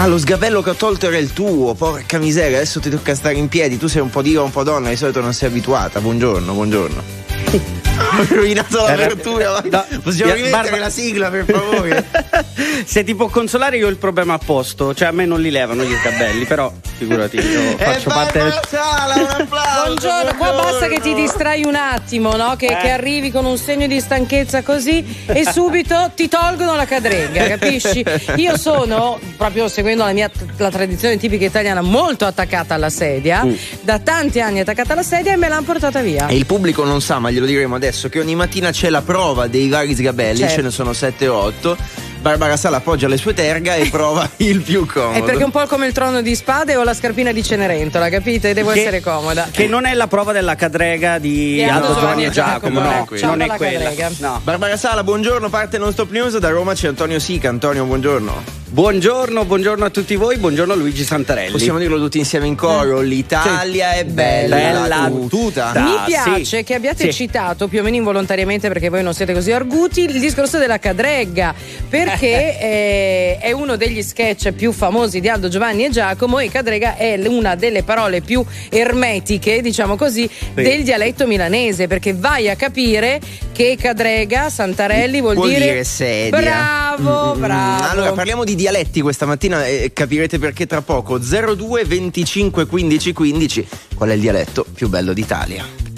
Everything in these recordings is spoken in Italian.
Ah, lo sgabello che ho tolto era il tuo, porca miseria, adesso ti tocca stare in piedi, tu sei un po' diva, un po' donna, di solito non sei abituata. Buongiorno, buongiorno. Ho rovinato l'apertura. No, Possiamo rimettere barba... la sigla, per favore? Se ti può consolare, io ho il problema a posto. Cioè, a me non li levano gli sgabelli, però figurati, io faccio parte del. Sala, un applauso, buongiorno, qua basta che ti distrai un attimo, no? Che, eh. che, arrivi con un segno di stanchezza così e subito ti tolgono la cadrenga, capisci? Io sono, proprio seguendo la mia la tradizione tipica italiana, molto attaccata alla sedia. Mm. Da tanti anni attaccata alla sedia e me l'hanno portata via. E il pubblico non sa, ma glielo diremo adesso, che ogni mattina c'è la prova dei vari sgabelli, certo. ce ne sono 7 o 8 Barbara Sala appoggia le sue terga e prova il più comodo. È perché è un po' come il trono di spade o la scarpina di Cenerentola, capite? Devo che, essere comoda. Che non è la prova della cadrega di Aldo Giovanni e Giacomo, no, no non è quella. No. Barbara Sala, buongiorno, parte non stop news, da Roma c'è Antonio Sica. Antonio, buongiorno. Buongiorno, buongiorno a tutti voi, buongiorno Luigi Santarelli. Possiamo dirlo tutti insieme in coro, l'Italia sì. è bella, bella tutta. Mi piace sì. che abbiate sì. citato più o meno involontariamente perché voi non siete così arguti il discorso della cadregga, perché eh, è uno degli sketch più famosi di Aldo Giovanni e Giacomo e cadrega è una delle parole più ermetiche, diciamo così, del dialetto milanese, perché vai a capire che cadrega, Santarelli vuol, vuol dire, dire sedia. Bravo, mm, bravo. Allora parliamo di dialetti questa mattina e capirete perché tra poco. 02 25 15 15. Qual è il dialetto più bello d'Italia?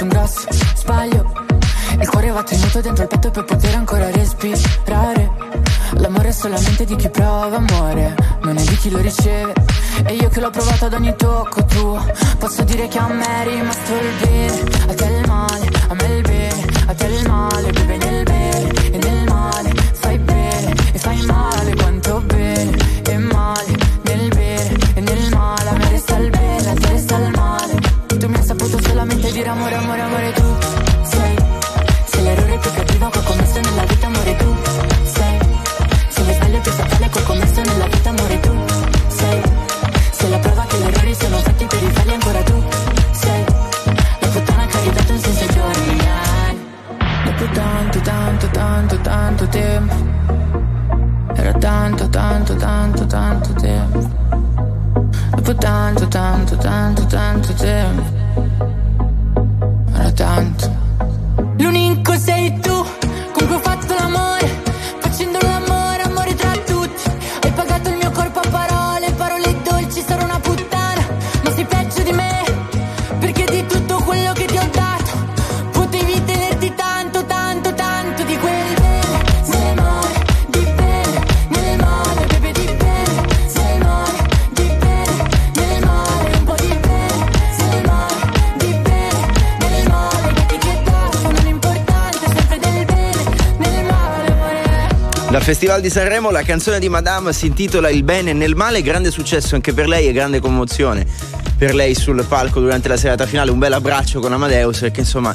stato un grosso sbaglio. Il cuore va tenuto dentro il petto per poter ancora respirare. L'amore è solamente di chi prova amore Non è di chi lo riceve. E io che l'ho provato ad ogni tocco tuo Posso dire che a me è rimasto il bene. A te il male, a me il bene A te il male, beve nel bene E nel male, Dal Festival di Sanremo la canzone di Madame si intitola Il bene nel male, grande successo anche per lei e grande commozione per lei sul palco durante la serata finale. Un bel abbraccio con Amadeus perché insomma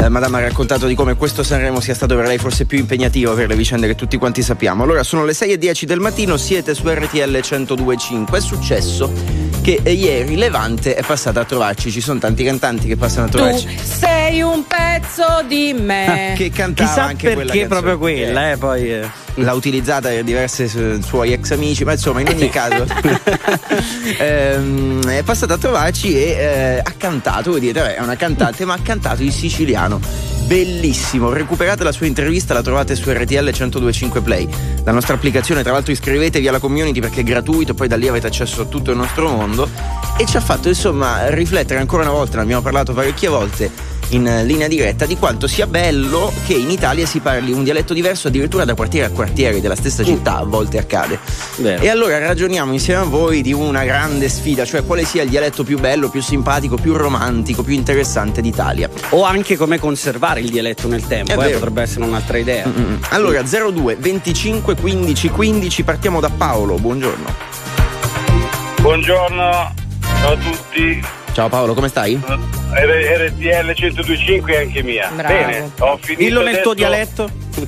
eh, Madame ha raccontato di come questo Sanremo sia stato per lei forse più impegnativo per le vicende che tutti quanti sappiamo. Allora sono le 6.10 del mattino, siete su RTL 102.5. È successo che ieri Levante è passata a trovarci. Ci sono tanti cantanti che passano a trovarci. Tu sei un pezzo di me. che cantava Chissà anche perché quella proprio quella, eh, poi. Eh. L'ha utilizzata per diversi su- suoi ex amici, ma insomma, in ogni caso ehm, è passata a trovarci e eh, ha cantato. Voi dite, "Beh, è una cantante, ma ha cantato in siciliano. Bellissimo, recuperate la sua intervista, la trovate su RTL 1025 Play. La nostra applicazione, tra l'altro iscrivetevi alla community perché è gratuito, poi da lì avete accesso a tutto il nostro mondo. E ci ha fatto insomma riflettere ancora una volta, ne abbiamo parlato parecchie volte in linea diretta di quanto sia bello che in Italia si parli un dialetto diverso addirittura da quartiere a quartiere della stessa città, a volte accade. Vero. E allora ragioniamo insieme a voi di una grande sfida, cioè quale sia il dialetto più bello, più simpatico, più romantico, più interessante d'Italia. O anche come conservare il dialetto nel tempo, eh, potrebbe essere un'altra idea. Mm-mm. Allora 02 25 15 15 partiamo da Paolo, buongiorno. Buongiorno, ciao a tutti. Ciao Paolo, come stai? R- RTL 1025 è anche mia. Bravo. Bene, ho finito. Dillo nel tuo dialetto.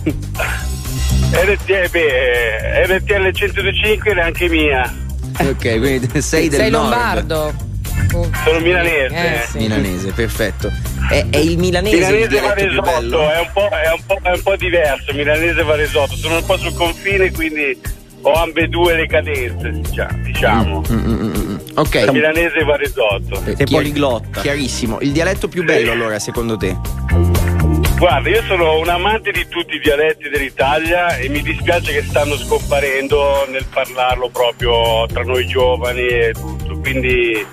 RTL, beh, RTL 1025 è anche mia. Ok, quindi sei del sei nord. lombardo. Sono milanese. Eh, sì. Milanese, perfetto. È, è il milanese il Milanese Varesotto è un, po', è, un po', è un po' diverso, milanese Varesotto, sono un po' sul confine quindi ho ambedue le cadenze, diciamo. diciamo. Mm, mm, mm, mm. Ok. Milanese e Varesotto. Eh, Sei chiar- poliglotta. Chiarissimo. Il dialetto più bello allora, secondo te? Guarda, io sono un amante di tutti i dialetti dell'Italia e mi dispiace che stanno scomparendo nel parlarlo proprio tra noi giovani e tutto. Quindi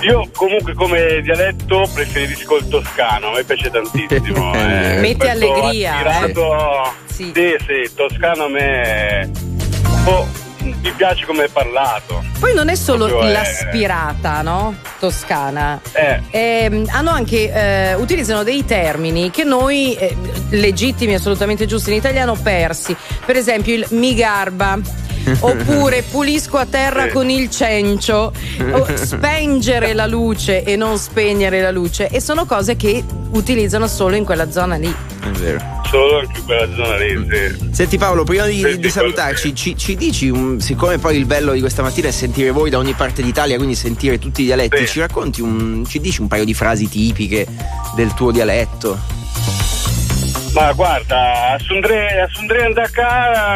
io comunque come dialetto preferisco il toscano, a me piace tantissimo. eh. Questo allegria, aspirato- Sì. sì, sì, il toscano a me po' mi piace come è parlato. Poi non è solo Proprio è- l'aspirata, no? Toscana. Eh, Ehm, hanno anche eh, utilizzano dei termini che noi eh, legittimi assolutamente giusti in italiano persi per esempio il mi garba oppure pulisco a terra con il cencio o spengere la luce e non spegnere la luce e sono cose che utilizzano solo in quella zona lì È vero. solo in quella zona lì, sì. Senti Paolo, prima di, di salutarci, ci, ci dici, un- siccome poi il bello di questa mattina è sentire voi da ogni parte d'Italia, quindi sentire tutti i dialetti, Sì. ci racconti un, ci dici un paio di frasi tipiche del tuo dialetto? Ma guarda, Sundre andare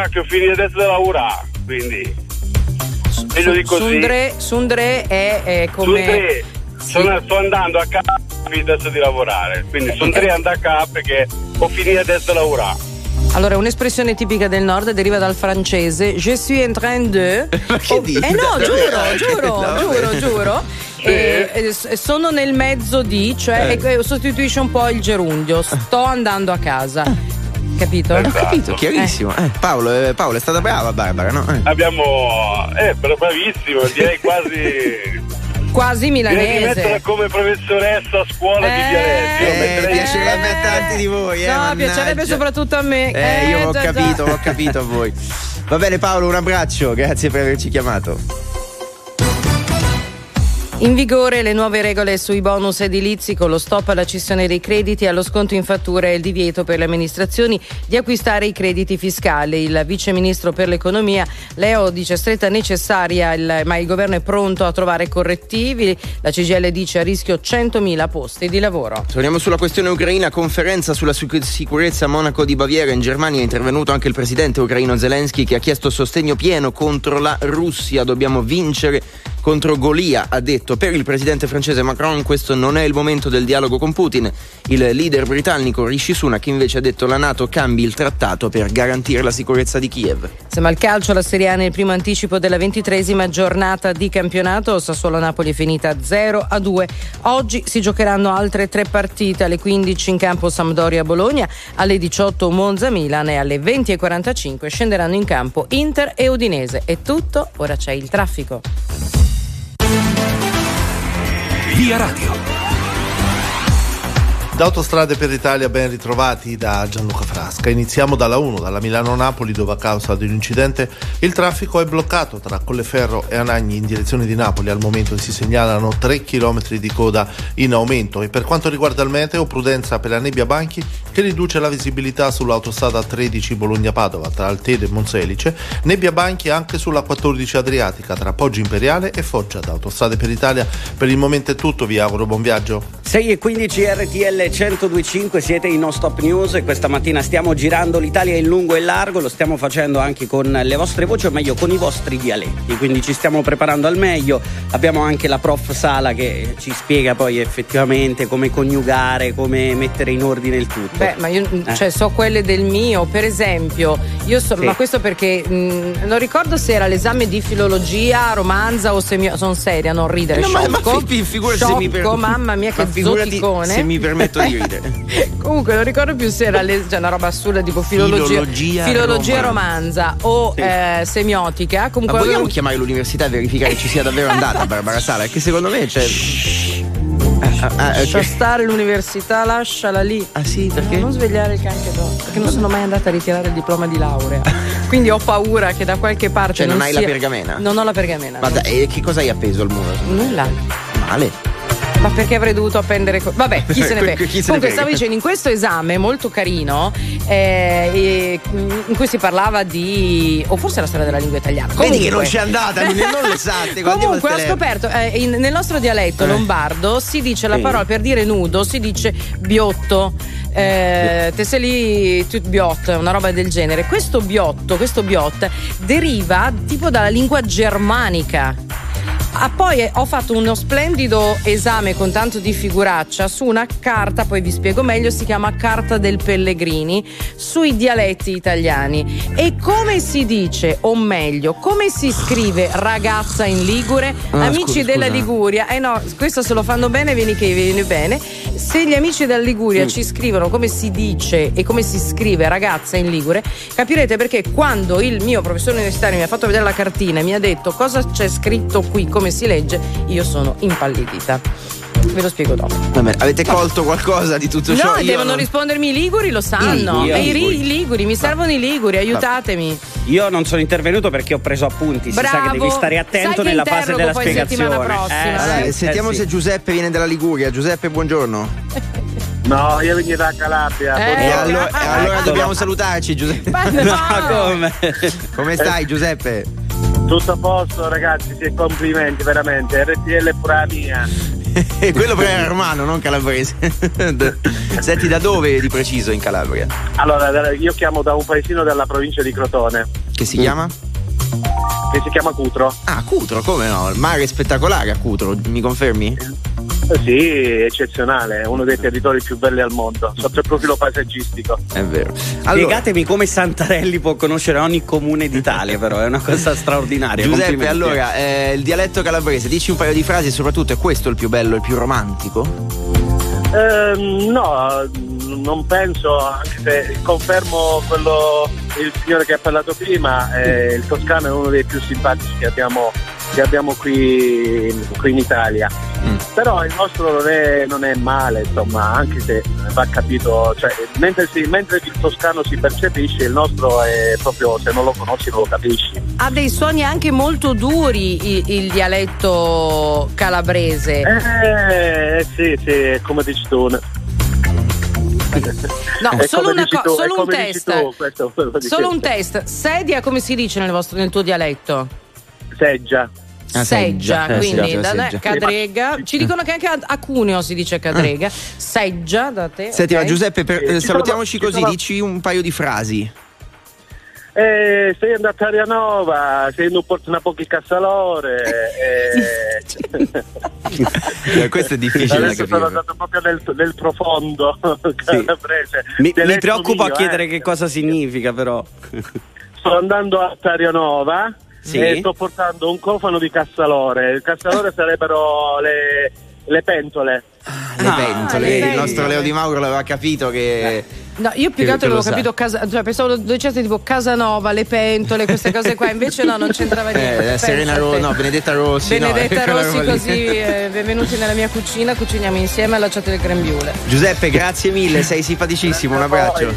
che ho finito adesso di lavorare, quindi meglio di così. Sundre, Sundre è, è come Sundre, sono- sto andando a casa adesso di lavorare, quindi Sundre andare a casa perché ho finito adesso di lavorare. Allora, un'espressione tipica del nord deriva dal francese Je suis en train de. Ma che Oh, dici? Eh no, giuro, giuro, No, giuro, giuro. E, e s- sono nel mezzo di, cioè Eh. e- sostituisce un po' il gerundio. Sto andando a casa. Capito? Ho Esatto. capito, chiarissimo. Eh, Paolo, eh, Paolo è stata brava Barbara, no? Eh. Abbiamo, eh, però bravissimo, direi quasi. Quasi Direi di metterla milanese. come professoressa a scuola di Eh, dialetti. Io Eh, piacerebbe a tanti di voi, eh, No, mannaggia. piacerebbe soprattutto a me. Eh, io ho già, già. capito, ho capito a voi. Va bene Paolo, un abbraccio, grazie per averci chiamato. In vigore le nuove regole sui bonus edilizi con lo stop alla cessione dei crediti, allo sconto in fattura e il divieto per le amministrazioni di acquistare i crediti fiscali. Il vice ministro per l'economia Leo dice stretta necessaria, il- ma il governo è pronto a trovare correttivi. La CGL dice a rischio 100.000 posti di lavoro. Torniamo sulla questione ucraina, conferenza sulla sic- sicurezza a Monaco di Baviera. In Germania è intervenuto anche il presidente ucraino Zelensky che ha chiesto sostegno pieno contro la Russia. Dobbiamo vincere contro Golia, ha detto. Per il presidente francese Macron questo non è il momento del dialogo con Putin. Il leader britannico Rishi Sunak invece ha detto la Nato cambi il trattato per garantire la sicurezza di Kiev. Siamo al calcio, la Serie A nel primo anticipo della ventitresima giornata di campionato. Sassuolo-Napoli è finita 0 a 2. Oggi si giocheranno altre tre partite. Alle 15 in campo Sampdoria-Bologna, alle 18 Monza-Milan e alle 20.45 scenderanno in campo Inter e Udinese. È tutto, ora c'è il traffico. Via Radio. Da Autostrade per l'Italia ben ritrovati da Gianluca Frasca. Iniziamo dalla 1, dalla Milano-Napoli dove a causa di un incidente il traffico è bloccato tra Colleferro e Anagni in direzione di Napoli. Al momento si segnalano 3 km di coda in aumento e per quanto riguarda il meteo prudenza per la nebbia banchi che riduce la visibilità sull'autostrada 13 Bologna-Padova tra Altedo e Monselice, nebbia banchi anche sulla 14 Adriatica tra Poggio Imperiale e Foggia. Da Autostrade per l'Italia per il momento è tutto, vi auguro buon viaggio. 6 e 15 RTL 1025 siete in No Stop News e questa mattina stiamo girando l'Italia in lungo e largo, lo stiamo facendo anche con le vostre voci o meglio con i vostri dialetti, quindi ci stiamo preparando al meglio. Abbiamo anche la prof Sala che ci spiega poi effettivamente come coniugare, come mettere in ordine il tutto. Beh, ma io eh. cioè, so quelle del mio, per esempio, io so, sì. ma questo perché mh, non ricordo se era l'esame di filologia, romanza o semio, sono seria, non ridere, no, sciocco. Ma, ma figurati se mi per... mamma mia che zoticone. Se mi permetto di ridere. Comunque non ricordo più se era le, cioè una roba assurda tipo filologia, filologia, filologia romanza. o sì. eh, semiotica. Comunque Ma vogliamo avevo... chiamare l'università e verificare che ci sia davvero andata Barbara Sala? Perché secondo me c'è. Ah, ah, Lascia stare l'università, lasciala lì. Ah sì, perché? Non svegliare il canche d'oro. Perché non sono mai andata a ritirare il diploma di laurea. Quindi ho paura che da qualche parte. Cioè, non, non hai sia... la pergamena? Non ho la pergamena. Ma dai, che cosa hai appeso al muro? Nulla. Male. Ma perché avrei dovuto appendere. Co- Vabbè, chi se ne frega. Comunque, stavo dicendo, in questo esame molto carino, eh, in cui si parlava di. o forse la storia della lingua italiana. Comunque, Vedi che non c'è andata, non le sate. Comunque, ho scoperto, eh, in, nel nostro dialetto eh. lombardo si dice la parola per dire nudo, si dice biotto. Eh, te sei lì tut biot, una roba del genere. Questo biotto, questo biot deriva tipo dalla lingua germanica. Ah, poi eh, ho fatto uno splendido esame con tanto di figuraccia su una carta, poi vi spiego meglio, si chiama Carta del Pellegrini, sui dialetti italiani. E come si dice, o meglio, come si scrive ragazza in Ligure? Ah, amici scusa, della scusa. Liguria, eh no, questo se lo fanno bene, vieni che vieni bene. Se gli amici della Liguria mm. ci scrivono come si dice e come si scrive ragazza in Ligure, capirete perché quando il mio professore universitario mi ha fatto vedere la cartina e mi ha detto cosa c'è scritto qui, come come si legge, io sono impallidita. Ve lo spiego dopo. Vabbè, avete colto qualcosa di tutto ciò? No, devono non... rispondermi i liguri, lo sanno. I, i, i, i liguri, mi servono i liguri, aiutatemi. Io non sono intervenuto perché ho preso appunti. Bravo. Si sa che devi stare attento nella fase della spiegazione. Prossima, eh, allora, sentiamo sì. se Giuseppe viene dalla Liguria. Giuseppe, buongiorno. No, io vengo da Calabria. Eh, e allora, allora dobbiamo salutarci, Giuseppe. Ma no, come? come stai, Giuseppe? Tutto a posto ragazzi, sì, complimenti veramente, RTL è pura mia. Quello però era romano, non calabrese. Senti, da dove di preciso in Calabria? Allora, io chiamo da un paesino della provincia di Crotone. Che si chiama? Che si chiama Cutro. Ah, Cutro, come no? Il mare è spettacolare a Cutro, mi confermi? Sì, eccezionale, è uno dei territori più belli al mondo, sotto il profilo paesaggistico. È vero. Allora, Spiegatemi come Santarelli può conoscere ogni comune d'Italia, però è una cosa straordinaria. Giuseppe, allora, eh, il dialetto calabrese, dici un paio di frasi e soprattutto è questo il più bello, il più romantico? Eh, no, non penso, anche se confermo quello il signore che ha parlato prima, eh, il toscano è uno dei più simpatici che abbiamo, che abbiamo qui, qui in Italia. Mm. Però il nostro non è, non è, male, insomma, anche se va capito, cioè, mentre, si, mentre, il toscano si percepisce, il nostro è proprio, se non lo conosci non lo capisci. Ha dei suoni anche molto duri il, il dialetto calabrese. Eh, sì, sì, come dici tu. No, solo, una co- solo un test. Tu, questo, solo un test. Sedia come si dice nel, vostro, nel tuo dialetto? Seggia. Ah, seggia, seggia, quindi eh, da seggia. cadrega. Ci dicono che anche a Cuneo si dice cadrega. Seggia da te. Senti, okay. ma Giuseppe, per, eh, salutiamoci così, sono... dici un paio di frasi. Eh, sei andato a Rianova, sei in un porto una pochi cassalore. Eh... eh, questo è difficile Adesso sono andato proprio nel, nel profondo sì. Mi, mi preoccupa mio, chiedere eh. che cosa significa, però. Sto andando a Tarianova sì. e sto portando un cofano di cassalore. Il cassalore sarebbero le, le pentole. Ah, le, ah, pentole. le pentole. Il nostro Leo Di Mauro l'aveva capito che No, io più che altro avevo capito casa, cioè pensavo dicesse tipo Casanova, le pentole, queste cose qua, invece no, non c'entrava niente. Eh, Serena Rossi, no, Benedetta Rossi. Benedetta no, Rossi, così, eh, benvenuti nella mia cucina, cuciniamo insieme, allacciate le grembiule. Giuseppe, grazie mille, sei simpaticissimo, un abbraccio.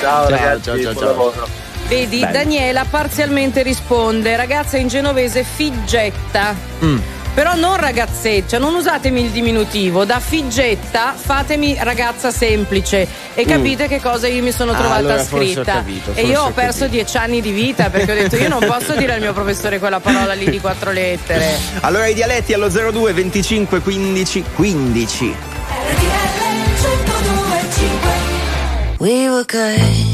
Ciao, ciao ragazzi, ciao, ciao, ciao. Vedi, Bello. Daniela parzialmente risponde, ragazza in genovese figgetta. Mm. Però non ragazzeccia, non usatemi il diminutivo, da figgetta fatemi ragazza semplice e mm. capite mm. che cosa io mi sono ah, trovata allora scritta. Capito, e io ho perso dieci anni di vita perché ho detto io non posso dire al mio professore quella parola lì di quattro lettere. Allora i dialetti allo 02 25 15 15. We were good,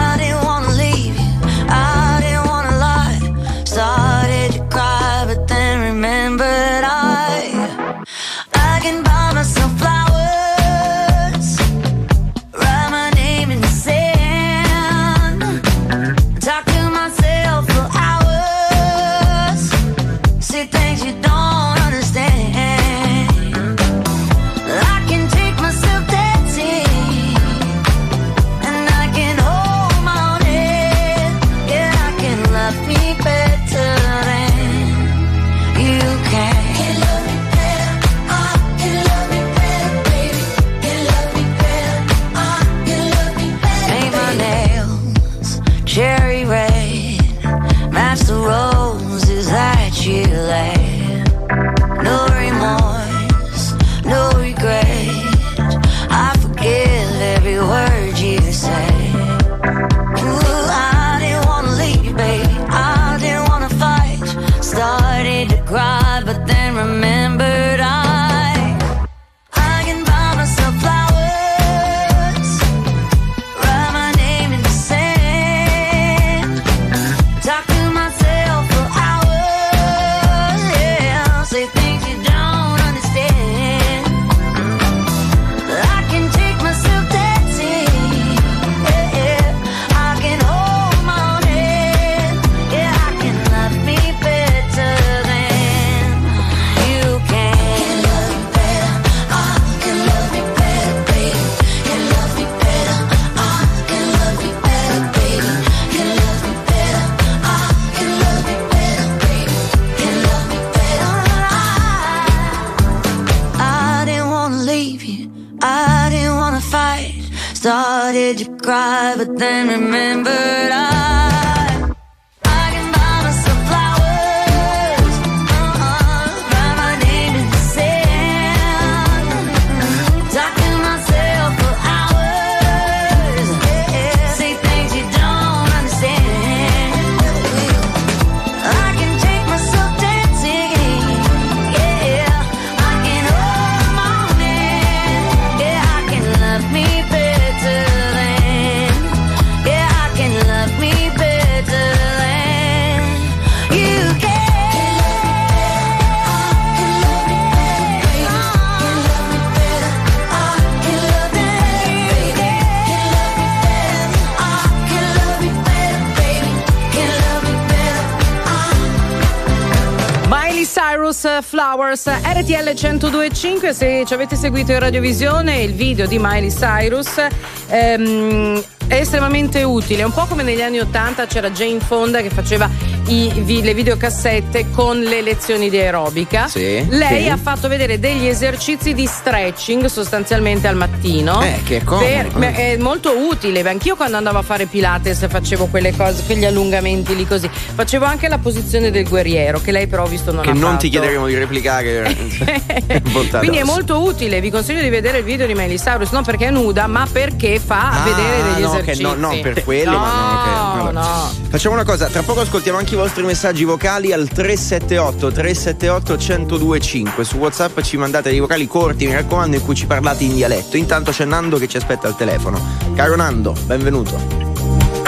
Flowers RTL 1025 se ci avete seguito in radiovisione il video di Miley Cyrus ehm, è estremamente utile. Un po' come negli anni 80 c'era Jane Fonda che faceva i, le videocassette con le lezioni di aerobica. Sì, Lei sì. ha fatto vedere degli esercizi di stretching sostanzialmente al mattino. Eh, che. Per, è molto utile. Anch'io quando andavo a fare Pilates facevo quelle cose, quegli allungamenti lì così. Facevo anche la posizione del guerriero, che lei però ho visto non che ha non fatto. ti chiederemo di replicare. Quindi è molto utile. Vi consiglio di vedere il video di Miley Cyrus, non perché è nuda, ma perché fa ah, vedere degli no, esercizi. No, non per quello, no, ma no, okay. No. Facciamo una cosa, tra poco ascoltiamo anche i vostri messaggi vocali al 378 378 1025. Su WhatsApp ci mandate dei vocali corti, mi raccomando, in cui ci parlate in dialetto. Intanto c'è Nando che ci aspetta al telefono. Caro Nando, benvenuto.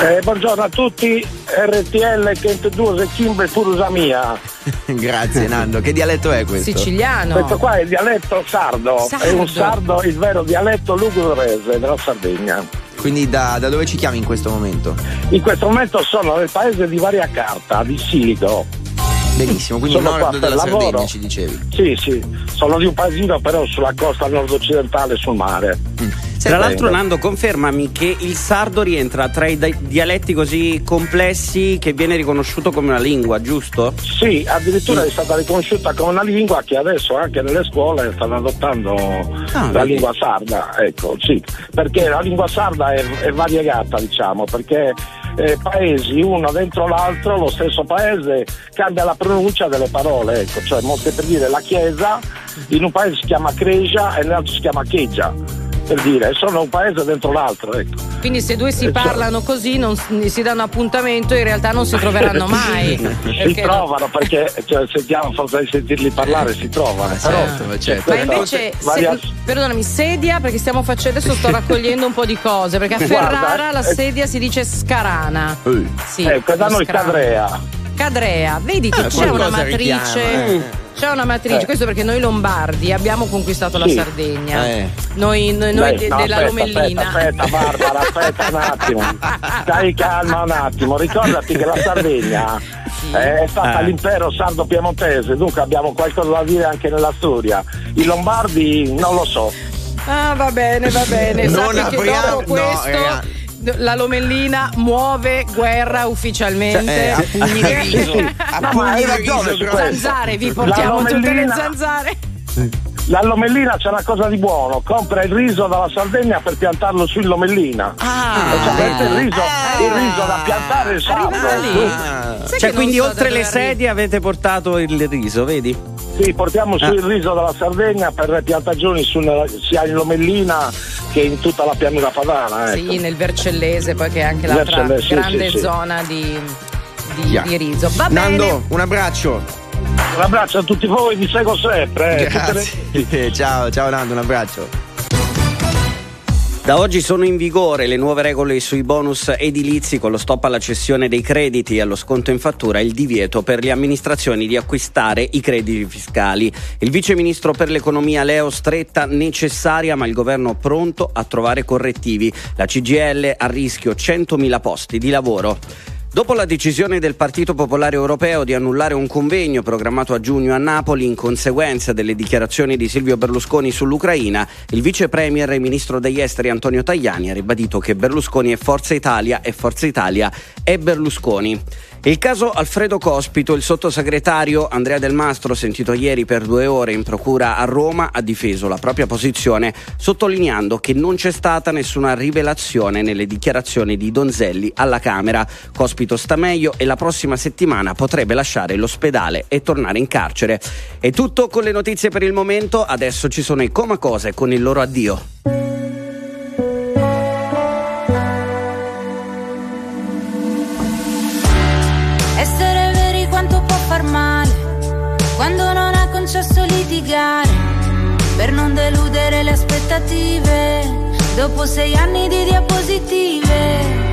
Eh, buongiorno a tutti, RTL 102 Kimbe Furusa mia. Grazie Nando, che dialetto è questo? Siciliano. Questo qua è il dialetto sardo, sardo. è un sardo, il vero dialetto lugurese della Sardegna. Quindi da, da, dove ci chiami in questo momento? In questo momento sono nel paese di Varia Carta, di Silico. Benissimo, quindi sono nord della lavoro. Sardegna ci dicevi. Sì, sì, sono di un paesino però sulla costa nord-occidentale sul mare. Mm. Tra l'altro Nando confermami che il sardo rientra tra i dialetti così complessi che viene riconosciuto come una lingua, giusto? Sì, addirittura sì. è stata riconosciuta come una lingua che adesso anche nelle scuole stanno adottando ah, la vedi. lingua sarda, ecco, sì, perché la lingua sarda è, è variegata, diciamo, perché eh, paesi uno dentro l'altro, lo stesso paese cambia la pronuncia delle parole, ecco, cioè molte per dire la chiesa in un paese si chiama Cresia e nell'altro si chiama Cheggia per dire, sono un paese dentro l'altro. Ecco. Quindi se due si parlano così, non, si danno appuntamento, in realtà non si troveranno mai. si trovano perché cioè, sentiamo forza di sentirli parlare, si trovano. Certo, però, certo. Ma invece, se, perdonami, sedia, perché stiamo facendo, adesso sto raccogliendo un po' di cose, perché a Ferrara Guarda, la eh, sedia si dice scarana. Sì, ecco, da noi Cadrea. Cadrea, vedi che ah, c'è una matrice. Richiama, eh c'è una matrice, eh. questo perché noi lombardi abbiamo conquistato sì. la Sardegna. Eh. Noi, noi, noi Beh, no, della aspetta, Lomellina. Aspetta, aspetta, Barbara, aspetta un attimo. Stai calma un attimo. Ricordati che la Sardegna sì. è stata eh. l'impero sardo-piemontese, dunque abbiamo qualcosa da dire anche nella storia. I lombardi non lo so. Ah, va bene, va bene. Non apriamo, dopo questo. No, la Lomellina muove guerra ufficialmente. Cioè, eh, a pugni di riso. a pugni di riso. Zanzare, vi portiamo tutte le zanzare. La Lomellina c'è una cosa di buono, compra il riso dalla Sardegna per piantarlo su Lomellina. Ah, cioè, il, riso, ah, il riso da piantare sardo. Ah. Cioè, quindi so oltre le sedie avete portato il riso, vedi? Sì, portiamo su ah. il riso dalla Sardegna per le piantagioni sia in Lomellina che in tutta la pianura padana. Ecco. Sì, nel Vercellese, poi che è anche l'altra grande sì, zona di, di, yeah. di, riso. Va Nando, bene. un abbraccio. Un abbraccio a tutti voi, vi seguo sempre. Eh. Le... ciao, ciao Nando, un abbraccio. Da oggi sono in vigore le nuove regole sui bonus edilizi con lo stop alla cessione dei crediti e allo sconto in fattura e il divieto per le amministrazioni di acquistare i crediti fiscali. Il vice ministro per l'economia Leo stretta necessaria ma il governo pronto a trovare correttivi. La CGL a rischio 100.000 posti di lavoro. Dopo la decisione del Partito Popolare Europeo di annullare un convegno programmato a giugno a Napoli in conseguenza delle dichiarazioni di Silvio Berlusconi sull'Ucraina, il vice premier e ministro degli esteri Antonio Tajani ha ribadito che Berlusconi è Forza Italia e Forza Italia è Berlusconi. Il caso Alfredo Cospito, il sottosegretario Andrea Del Mastro, sentito ieri per due ore in procura a Roma, ha difeso la propria posizione sottolineando che non c'è stata nessuna rivelazione nelle dichiarazioni di Donzelli alla Camera. Cospito sta meglio e la prossima settimana potrebbe lasciare l'ospedale e tornare in carcere. È tutto con le notizie per il momento, adesso ci sono i Comacose con il loro addio. concesso litigare per non deludere le aspettative. Dopo sei anni di diapositive,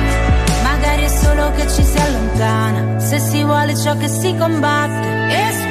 Solo che ci si allontana. Se si vuole ciò che si combatte.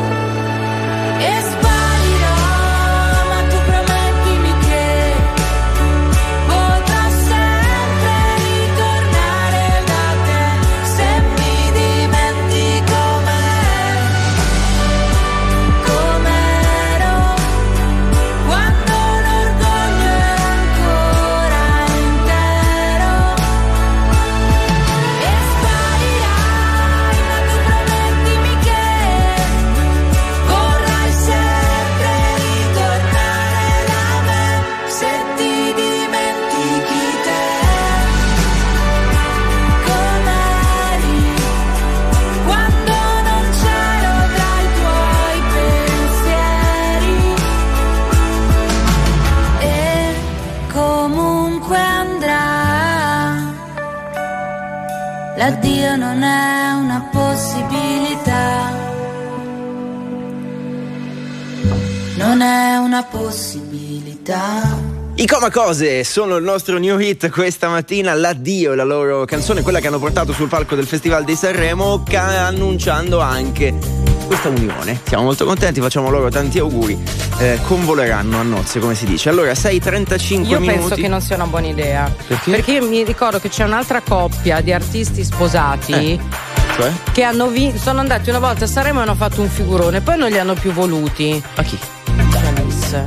L'addio non è una possibilità. Non è una possibilità. I Coma Cose sono il nostro new hit questa mattina, l'addio, la loro canzone, quella che hanno portato sul palco del Festival di Sanremo, ca- annunciando anche questa unione. Siamo molto contenti, facciamo loro tanti auguri. Eh, convoleranno a nozze, come si dice. Allora, 6.35 io minuti. Io penso che non sia una buona idea. Perché? Perché io mi ricordo che c'è un'altra coppia di artisti sposati. Eh. Cioè? Che hanno vinto, sono andati una volta a Sanremo e hanno fatto un figurone, poi non li hanno più voluti. A chi?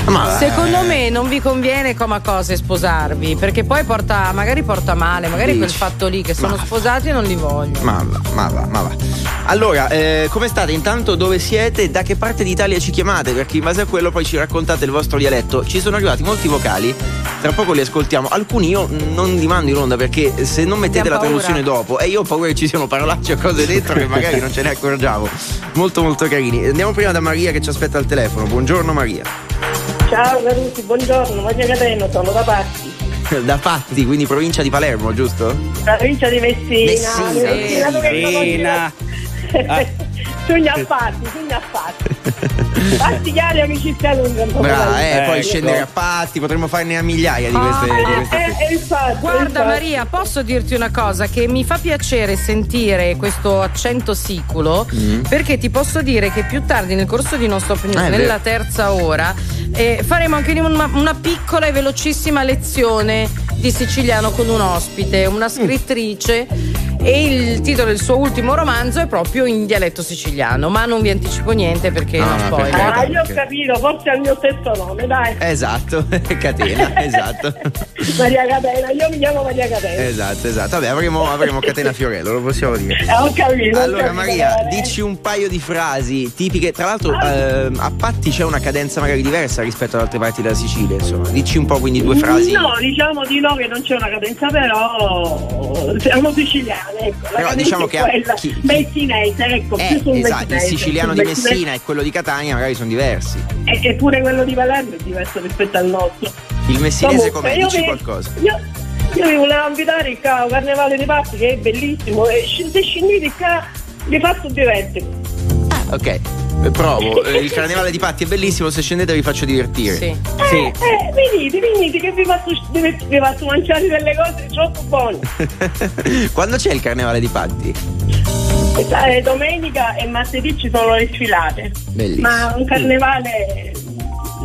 Ma Secondo me non vi conviene come cose sposarvi, perché poi porta, magari porta male, magari Dici? quel fatto lì che sono Ma- sposati e non li voglio. Ma va, ma va, ma va. Allora, eh, come state? Intanto dove siete? Da che parte d'Italia ci chiamate? Perché in base a quello poi ci raccontate il vostro dialetto. Ci sono arrivati molti vocali, tra poco li ascoltiamo. Alcuni io non li mando in onda perché se non mettete la traduzione dopo, e io ho paura che ci siano parolacce o cose dentro che magari non ce ne accorgiamo. Molto molto carini. Andiamo prima da Maria che ci aspetta al telefono. Buongiorno Maria. Ciao Carusi, buongiorno, Maria Cateno, sono da Patti, Da Patti, quindi provincia di Palermo, giusto? provincia di Messina. Messina, Messina, Messina. Ah. Sogna a Patti, sogna a Patti. Patti chiari, amicizia lunga. Brava, eh, Eh, poi ecco. scendere a Patti, potremmo farne a migliaia di queste. Ah, di queste Eh, eh, infatti, Guarda infatti. Maria, posso dirti una cosa che mi fa piacere sentire questo accento siculo perché ti posso dire che più tardi nel corso di Non Stop News, nella terza ora, eh, faremo anche una, una piccola e velocissima lezione di siciliano con un ospite, una scrittrice e il titolo del suo ultimo romanzo è proprio in dialetto siciliano, ma non vi anticipo niente perché No, non perché- Ah, io ho capito, forse è il mio stesso nome, dai. Esatto, catena, esatto. Maria Catena, io mi chiamo Maria Catena. Esatto, esatto. Vabbè, avremo, avremo Catena Fiorello, lo possiamo dire. Eh, ho capito. ho Allora, capito Maria, bene. dici un paio di frasi tipiche. Tra l'altro, ehm, a Patti c'è una cadenza magari diversa rispetto ad altre parti della Sicilia. Insomma, dici un po' quindi due frasi. No, diciamo di no che non c'è una cadenza, però siamo siciliane, ecco. Però diciamo che quella. chi- chi- messinese, ecco, Eh, esatto, il messinese, siciliano sul di messinese. Messina e quello di Catania magari sono diversi. E- Eppure quello di Palermo è diverso rispetto al nostro. Il messinese io Dici vi- qualcosa. Io, io vi volevo invitare il ca- carnevale di Patti che è bellissimo e se scendete qua vi faccio divertire. Ok, eh, provo. Eh, Il carnevale di Patti è bellissimo, se scendete vi faccio divertire. Sì. Sì. Eh, eh, venite, venite che vi faccio, vi, faccio mangiare delle cose troppo buone. Quando c'è il carnevale di Patti? Questa è domenica e martedì ci sono le sfilate. Bellissimo. Ma un carnevale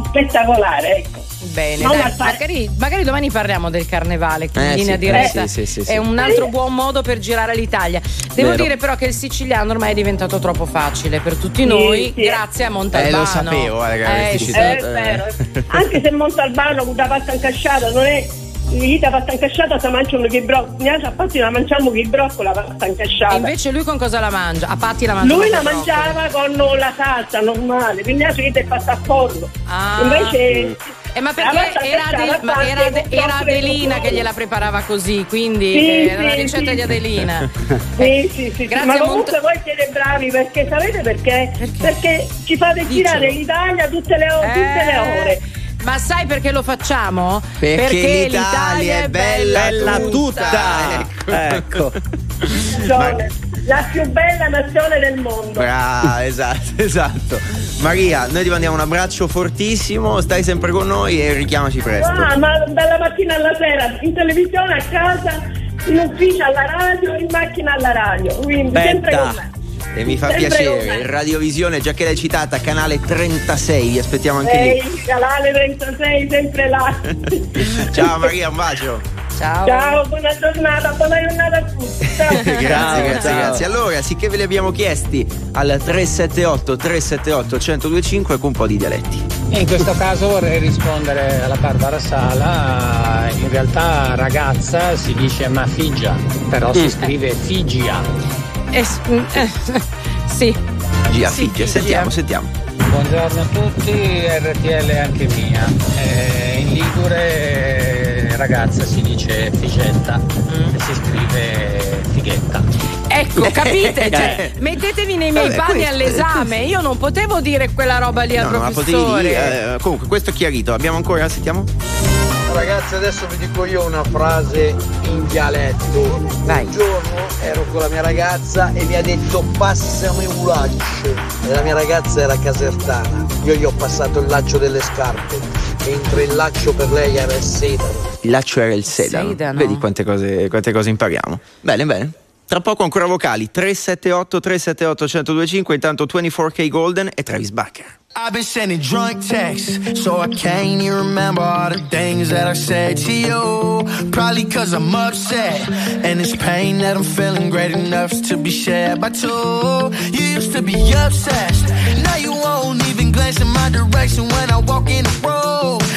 spettacolare, ecco. Bene, dai, magari, magari domani parliamo del carnevale in Eh, linea sì, diretta. eh, sì, sì, sì, è sì. un altro buon modo per girare l'Italia. Devo Vero. dire però che il siciliano ormai è diventato troppo facile per tutti noi, sì. grazie a Montalbano. Eh, lo sapevo, eh, ragazzi, Eh, sì. È vero. Anche se Montalbano con la pasta incasciata non è la pasta incasciata si mangiano che broccoli, a Patti la mangiamo che broccoli, la pasta incasciata. E invece lui con cosa la mangia? A Patti la mangia Lui la mangiava con la salsa normale, quindi la è fatta a forno. Ah. Invece eh, ma perché era, Adel- ma era, era Adelina che gliela preparava così, quindi Sì, eh, era la ricetta sì. di Adelina. Sì, sì, sì, Grazie ma a comunque Mont- voi siete bravi perché sapete perché? Perché, ci fate girare l'Italia tutte le, o- tutte le Eh, ore. Ma sai perché lo facciamo? Perché l'Italia è bella Bella tutta. tutta. Ecco. Nazione, La più bella nazione del mondo. Brava, esatto, esatto. Maria, noi ti mandiamo un abbraccio fortissimo, stai sempre con noi e richiamaci presto. Ah, ma dalla mattina alla sera, in televisione, a casa, in ufficio alla radio, in macchina alla radio. Quindi sempre con me. E mi fa Sempre piacere. Radiovisione, già che l'hai citata, canale 36, vi aspettiamo anche Ehi, canale 36, sempre là. lì. Ciao Maria, un bacio. Ciao. Ciao, buona giornata, buona giornata a tutti. Ciao. grazie, grazie, ciao. grazie. Allora, sicché ve li abbiamo chiesti al 378 378 1025 con un po' di dialetti. In questo caso vorrei rispondere alla Barbara Sala, in realtà ragazza si dice mafigia, però si scrive figia. Eh, mm, eh, sì. Gia Sì, Figge. sentiamo, sentiamo. Buongiorno a tutti, RTL anche mia. Eh, in Ligure ragazza si dice figetta e si scrive fighetta. Ecco, capite? Cioè, Eh. mettetevi nei miei Vabbè, panni questo- all'esame. Io non potevo dire quella roba lì al No, no, ma potevi professore. dire, eh, comunque, questo è chiarito. Abbiamo ancora, sentiamo? Ragazzi, adesso vi dico io una frase in dialetto. Vai. Un giorno ero con la mia ragazza e mi ha detto passami un laccio. E la mia ragazza era casertana. Io gli ho passato il laccio delle scarpe, mentre il laccio per lei era il sedano. Il laccio era il sedano. Sedano. Vedi quante cose, quante cose impariamo. Bene, bene. Tra poco ancora vocali 378 378 1025 intanto 24K Golden e Travis Barker. I've been sending drunk texts, so I can't even remember all the things that I said to you. Probably cause I'm upset, and it's pain that I'm feeling great enough to be shared by two. You used to be obsessed, now you won't even glance in my direction when I walk in the room.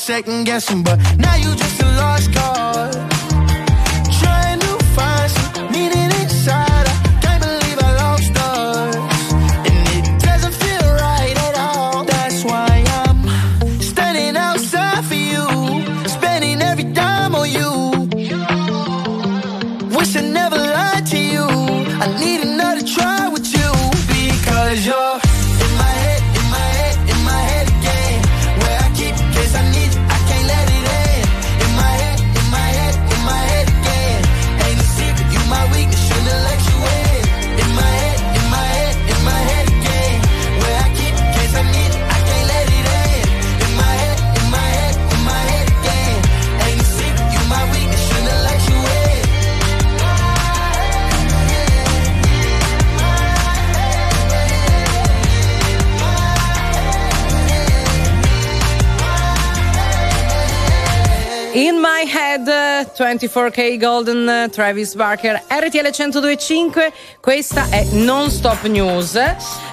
Second guessing, but now you just a lost cause. 24K Golden eh, Travis Barker RTL 1025 questa è Non Stop News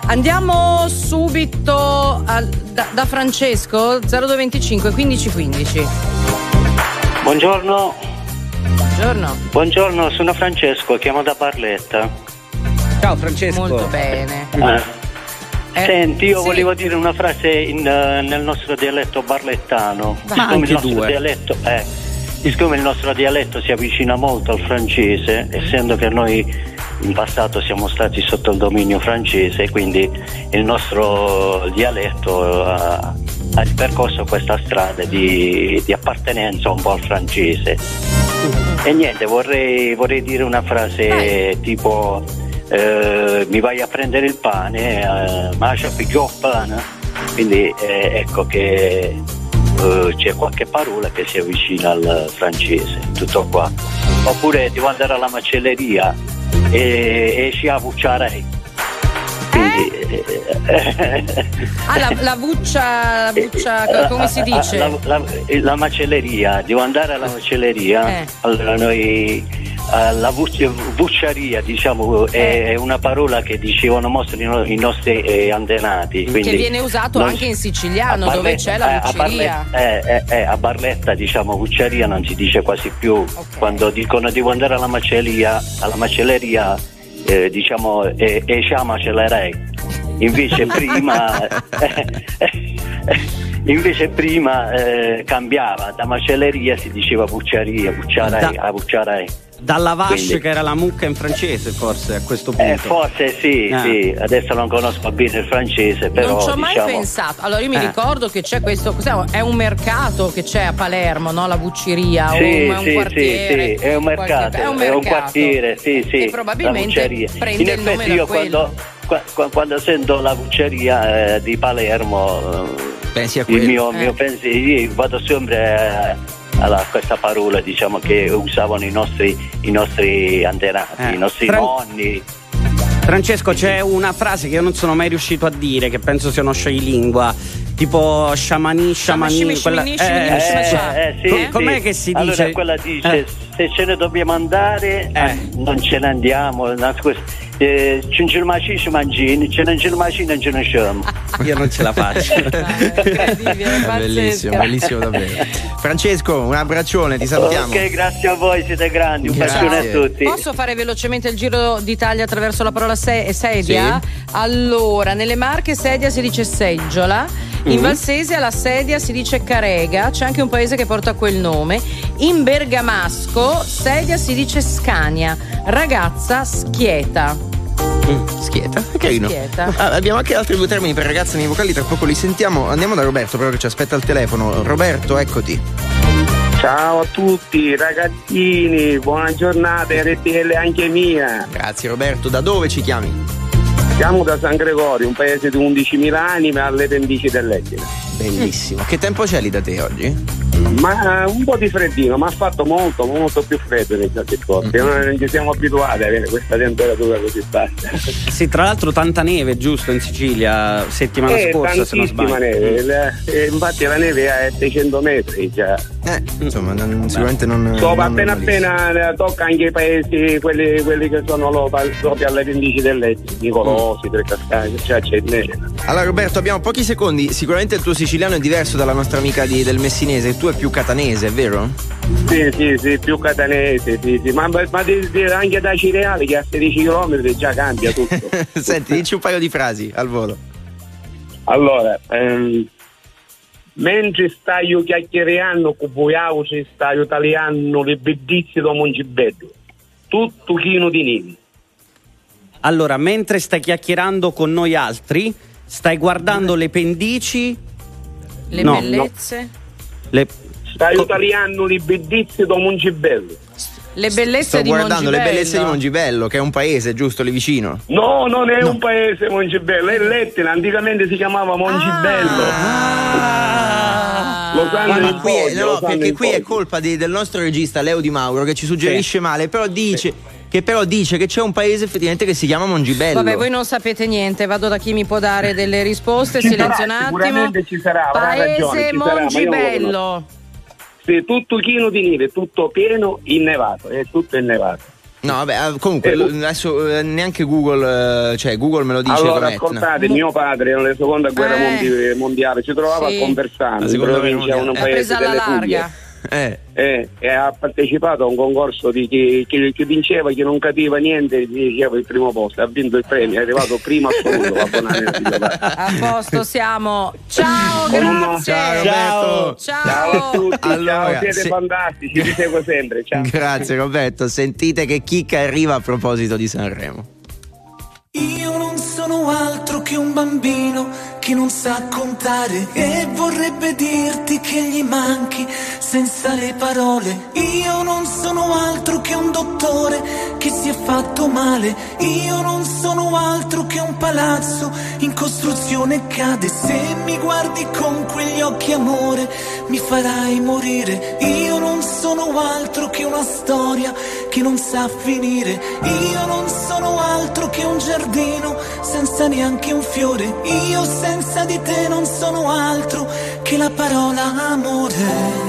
andiamo subito al- da, da Francesco 0225 1515 Buongiorno, buongiorno buongiorno, sono Francesco, chiamo da Barletta. Ciao Francesco. molto bene Eh. Senti, io sì. volevo dire una frase in, eh, nel nostro dialetto barlettano. Ma Siccome anche il nostro due. dialetto eh, siccome il nostro dialetto si avvicina molto al francese, essendo che noi in passato siamo stati sotto il dominio francese, quindi il nostro dialetto eh, ha ripercorso questa strada di, di appartenenza un po' al francese. E niente, vorrei, vorrei dire una frase tipo eh, mi vai a prendere il pane, eh, ma c'è più il pane. Quindi eh, ecco che eh, c'è qualche parola che si avvicina al francese, tutto qua. Oppure devo andare alla macelleria e, e ci avvucciarei. Eh? ah, la, la, buccia, la buccia come si dice? La, la, la, macelleria, devo andare alla macelleria. Eh. Allora noi la bucciaria diciamo è eh. una parola che dicevano i nostri eh, antenati che viene usato anche in siciliano Barletta, dove c'è la bucceria eh, eh, eh, a Barletta diciamo bucciaria non si dice quasi più okay. quando dicono devo andare alla macelleria alla macelleria eh, diciamo e eh, eh, macellerei invece prima invece prima cambiava da macelleria si diceva bucciaria bucciarei da, a bucciarei dalla vache Quindi... che era la mucca in francese forse a questo punto. Eh, forse sì, ah. sì, adesso non conosco bene il francese, però... Non ci ho mai diciamo... pensato, allora io mi eh. ricordo che c'è questo, è un mercato che c'è a Palermo, no? La bucciria, sì, o è un sì, quartiere. Sì, sì, è un mercato, è un, mercato. è un quartiere, sì, sì. E probabilmente prende in il nome io quando, quando, quando, sento la bucceria eh, di Palermo... Pensi a quello? Il mio, mio eh. pensiero, vado sempre... Eh, alla, questa parola diciamo, che usavano i nostri, i nostri antenati, eh. i nostri Fran- nonni. Francesco, c'è una frase che io non sono mai riuscito a dire, che penso sia uno scioglilingua, tipo sciamani, sciamani. Quella, eh, eh, eh, sì, com'è sì. che si dice? Allora quella dice, eh. se ce ne dobbiamo andare, eh. non ce ne andiamo. Eh, Cincilmaci mangini, ce ne cincilmaci non ce ne siamo. Io non ce la faccio. bellissimo, bellissimo davvero. Francesco, un abbraccione, ti salutiamo. Ok, grazie a voi, siete grandi. Un bacione a tutti. Posso fare velocemente il giro d'Italia attraverso la parola se- sedia? Sì. Allora, nelle marche sedia si dice seggiola. In mm-hmm. Valsese alla sedia si dice carega, c'è anche un paese che porta quel nome. In Bergamasco sedia si dice scania, ragazza schieta. Mm, schieta, carino. Schieta. Ah, abbiamo anche altri due termini per ragazze nei vocali, tra poco li sentiamo. Andiamo da Roberto, però che ci aspetta al telefono. Roberto, eccoti. Ciao a tutti ragazzini, buona giornata, RTL anche mia. Grazie Roberto, da dove ci chiami? Siamo da San Gregorio, un paese di 11.000 anime alle pendici dell'Etna. Bellissimo. Che tempo c'è lì da te oggi? Ma un po' di freddino, ma ha fatto molto, molto più freddo nei giorni scorsi. Mm-hmm. Noi non ci siamo abituati ad avere questa temperatura così bassa. Sì, tra l'altro tanta neve, giusto, in Sicilia, settimana eh, scorsa se non sbaglio. neve, la, eh, infatti la neve è a 600 metri già. Eh, insomma, non, sicuramente non... So, non appena appena tocca anche i paesi, quelli, quelli che sono proprio alle pendici dell'Etna, Nicolosi, mm. Tre Cascaglie, cioè c'è neve. Allora Roberto, abbiamo pochi secondi, sicuramente il tuo siciliano è diverso dalla nostra amica di, del messinese, tu è più catanese, è vero? Sì, sì, sì, più catanese, sì, sì. Ma, ma anche da Cireale che a 16 km già cambia tutto. Senti, dici un paio di frasi al volo. Allora, ehm, mentre stai chiacchierando con voi auci, stai tagliando le bellezze da Mongibello, tutto chino di neve. Allora, mentre stai chiacchierando con noi altri, stai guardando le pendici... Le no, bellezze? No. Le Stai Co- tagliando le bellezze da Mongibello. Le bellezze Sto di guardando Mongibello. le bellezze di Mongibello, che è un paese, giusto, lì vicino. No, non è no. un paese Mongibello, è L'Etna, anticamente si chiamava Mongibello. Ah. Lo sanno Ma qui è, no, perché qui è colpa di, del nostro regista Leo Di Mauro che ci suggerisce sì. male, però dice sì che però dice che c'è un paese effettivamente che si chiama Mongibello. Vabbè, voi non sapete niente, vado da chi mi può dare delle risposte, ci silenzio un attimo. Sicuramente ci sarà, paese ragione, ci Mongibello. Sarà, sì, tutto chino di neve, tutto pieno innevato, è tutto innevato. No, vabbè, ah, comunque eh, adesso eh, neanche Google, eh, cioè Google me lo dice. Allora, ascoltate, mio padre nella seconda guerra eh, mondiale ci trovava sì. a Conversano, in provincia, un paese delle Puglie eh. Eh, e ha partecipato a un concorso di chi, chi, chi, vinceva, chi non capiva niente, gli diceva il primo posto, ha vinto il premio, è arrivato primo assoluto a posto siamo. Ciao, grazie. Ciao, ciao. ciao. ciao a tutti, allora, ciao, siete se... fantastici, vi seguo sempre. Ciao. Grazie Roberto, sentite che chicca arriva a proposito di Sanremo. Io non sono altro che un bambino che non sa contare e vorrebbe dirti che gli manchi senza le parole. Io non sono altro che un dottore che si è fatto male. Io non sono altro che un palazzo in costruzione cade. Se mi guardi con quegli occhi amore mi farai morire. Io non sono altro che una storia che non sa finire. Io non sono altro che un giardino senza neanche un fiore. Io senza di te non sono altro che la parola amore.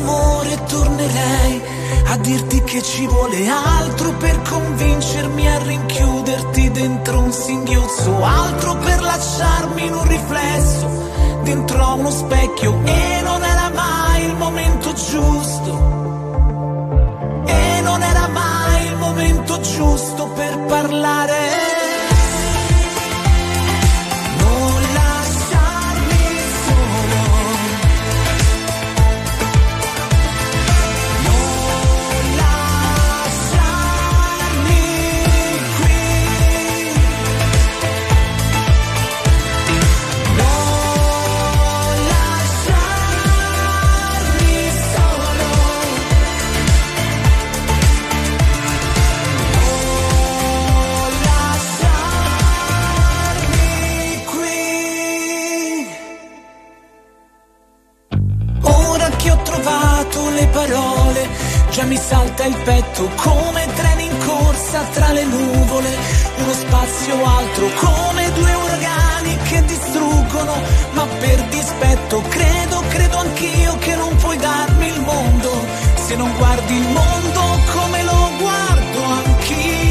Amore tornerei a dirti che ci vuole altro per convincermi a rinchiuderti dentro un singhiozzo, altro per lasciarmi in un riflesso dentro uno specchio e non era mai il momento giusto. E non era mai il momento giusto per parlare. Mi salta il petto come treni in corsa tra le nuvole, uno spazio altro come due uragani che distruggono, ma per dispetto credo, credo anch'io che non puoi darmi il mondo, se non guardi il mondo come lo guardo anch'io.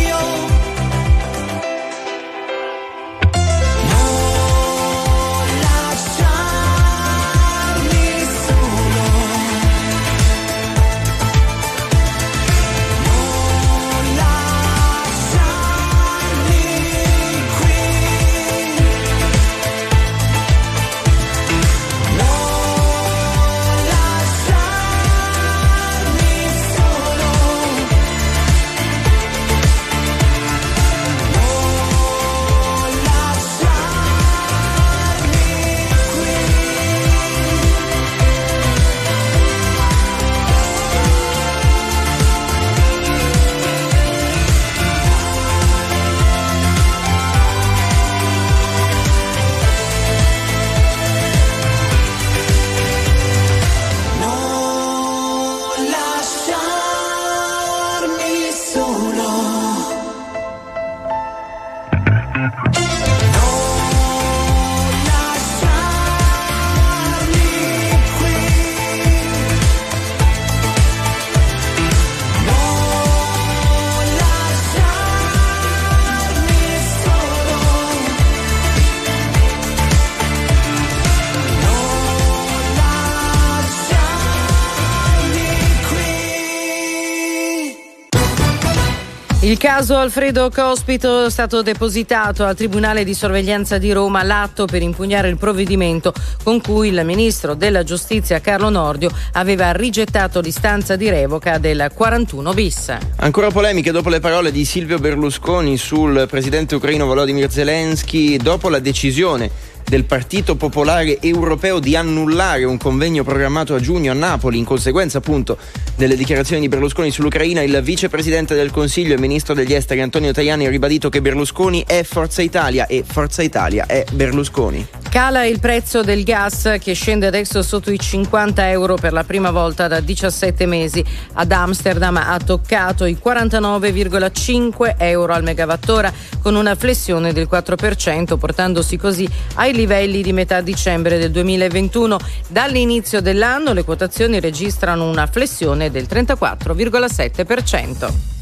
Il caso Alfredo Cospito è stato depositato al Tribunale di sorveglianza di Roma l'atto per impugnare il provvedimento con cui il ministro della giustizia Carlo Nordio aveva rigettato l'istanza di revoca del 41 bis. Ancora polemiche dopo le parole di Silvio Berlusconi sul presidente ucraino Volodymyr Zelensky dopo la decisione del Partito Popolare Europeo di annullare un convegno programmato a giugno a Napoli in conseguenza appunto delle dichiarazioni di Berlusconi sull'Ucraina, il vicepresidente del Consiglio e ministro degli esteri Antonio Tajani ha ribadito che Berlusconi è Forza Italia e Forza Italia è Berlusconi. Cala il prezzo del gas che scende adesso sotto i 50 euro per la prima volta da 17 mesi. Ad Amsterdam ha toccato i 49,5 euro al megawattora con una flessione del 4%, portandosi così ai livelli di metà dicembre del 2021. Dall'inizio dell'anno le quotazioni registrano una flessione del 34,7%.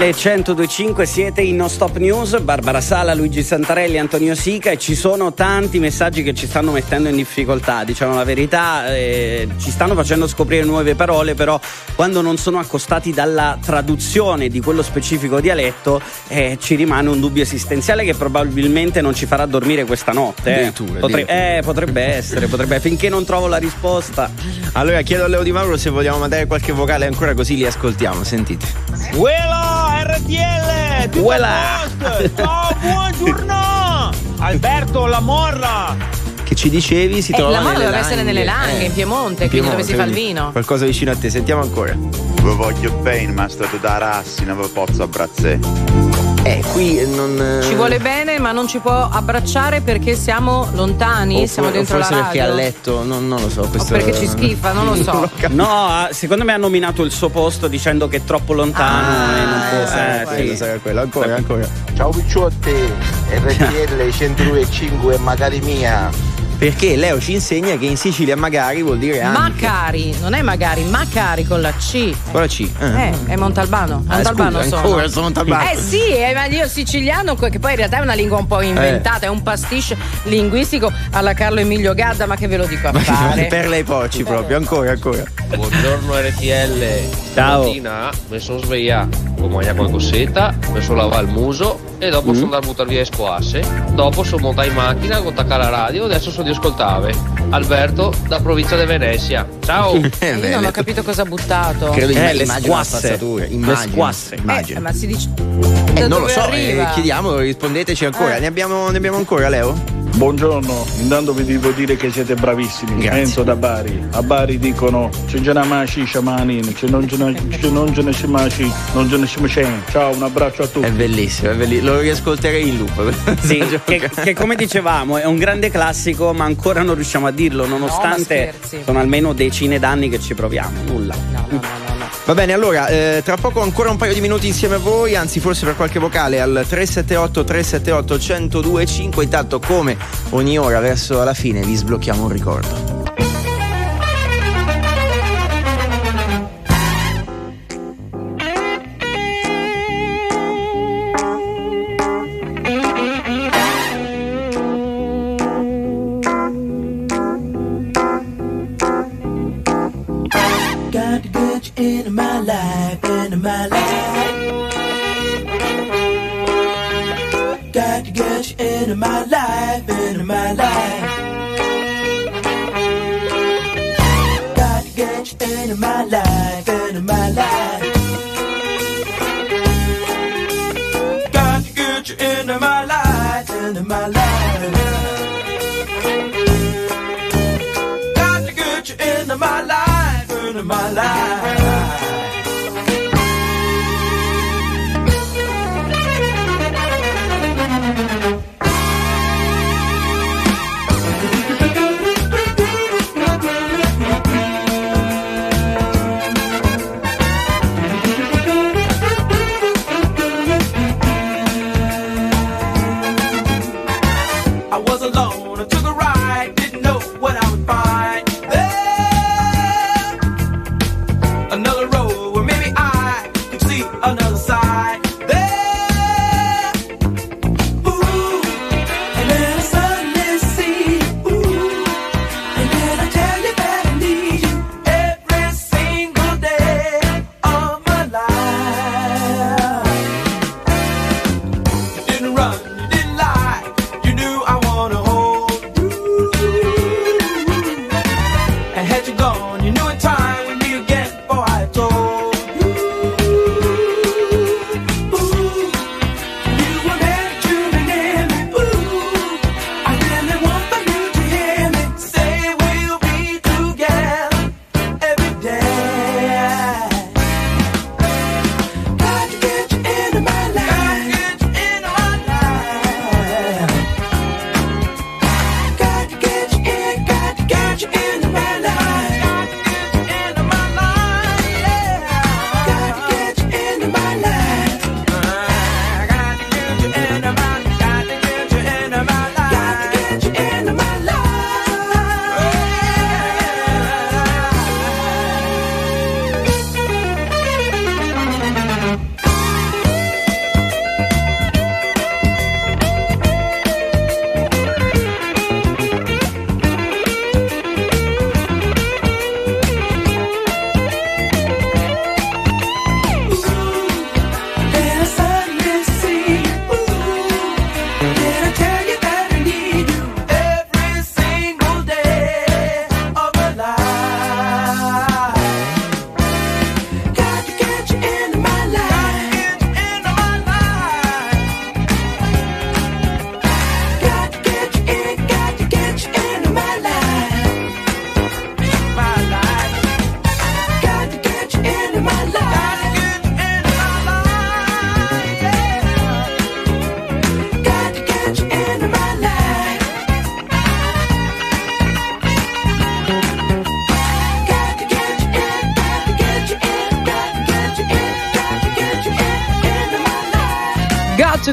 Le 1025 siete in No Stop News, Barbara Sala, Luigi Santarelli, Antonio Sica e ci sono tanti messaggi che ci stanno mettendo in difficoltà, diciamo la verità, eh, ci stanno facendo scoprire nuove parole, però quando non sono accostati dalla traduzione di quello specifico dialetto eh, ci rimane un dubbio esistenziale che probabilmente non ci farà dormire questa notte. Eh. Potre- eh, potrebbe essere, potrebbe, finché non trovo la risposta. Allora chiedo a Leo Di Mauro se vogliamo mandare qualche vocale ancora così li ascoltiamo, sentite. Willow! RTL! Tutto Voilà. Ciao, buongiorno! Alberto, la morra! Che ci dicevi si eh, trova la morra nelle deve essere nelle Langhe, eh. in Piemonte, quindi dove si fa il vino. Qualcosa vicino a te, sentiamo ancora. Vi voglio bene, ma è stato da rassi, non vi posso abbracciare. Eh, qui non. Ci vuole bene, ma non ci può abbracciare perché siamo lontani, O siamo for- dentro o la forse radio. perché a letto, non, non lo so. O Questo... perché ci schifa, non lo so. No, ah, secondo me ha nominato il suo posto dicendo che è troppo lontano Ah, e non può. Eh, Eh, quello sì. sarà quello, ancora, ancora. Ciao picciotti, RTL 102.5 è magari mia. Perché Leo ci insegna che in Sicilia magari vuol dire anche. Macari, non è magari, Macari con la C. Con la C. Eh, è Montalbano. Ah, Montalbano scusa, sono. ancora sono Montalbano. Eh sì, eh, ma io siciliano, che poi in realtà è una lingua un po' inventata, è un pastiche linguistico alla Carlo Emilio Gadda, ma che ve lo dico a fare. per lei pocci proprio, ancora, ancora. Buongiorno RTL. Ciao. Stamattina mi sono svegliato, ho mangiato qualcosetta, mi sono lavato il muso e dopo Mm. sono andato a buttare via le squasse. Dopo sono montato in macchina, ho attaccato la radio, adesso sono di ascoltare. Alberto da provincia di Venezia. Ciao. Io non ho capito cosa ha buttato. Credo Eh, le squasse. Le squasse. immagino. Eh, ma si dice. Eh, non lo so, eh, chiediamo, rispondeteci ancora. Eh. Ne, abbiamo, ne abbiamo ancora, Leo? Buongiorno, intanto vi devo dire che siete bravissimi. Grazie. Enzo da Bari. A Bari dicono c'è già una maci sciamanin, c'è non ce ne c'è non ce ne si maci, non ce ne si. Ciao, un abbraccio a tutti. È bellissimo, è bellissimo. Lo riascolterei in loop. Sì, che, che come dicevamo è un grande classico, ma ancora non riusciamo a dirlo, nonostante scherzi. sono almeno decine d'anni che ci proviamo. Nulla. Va bene, allora, eh, tra poco ancora un paio di minuti insieme a voi, anzi forse per qualche vocale al 378 378 1025. Intanto come ogni ora verso la fine vi sblocchiamo un ricordo.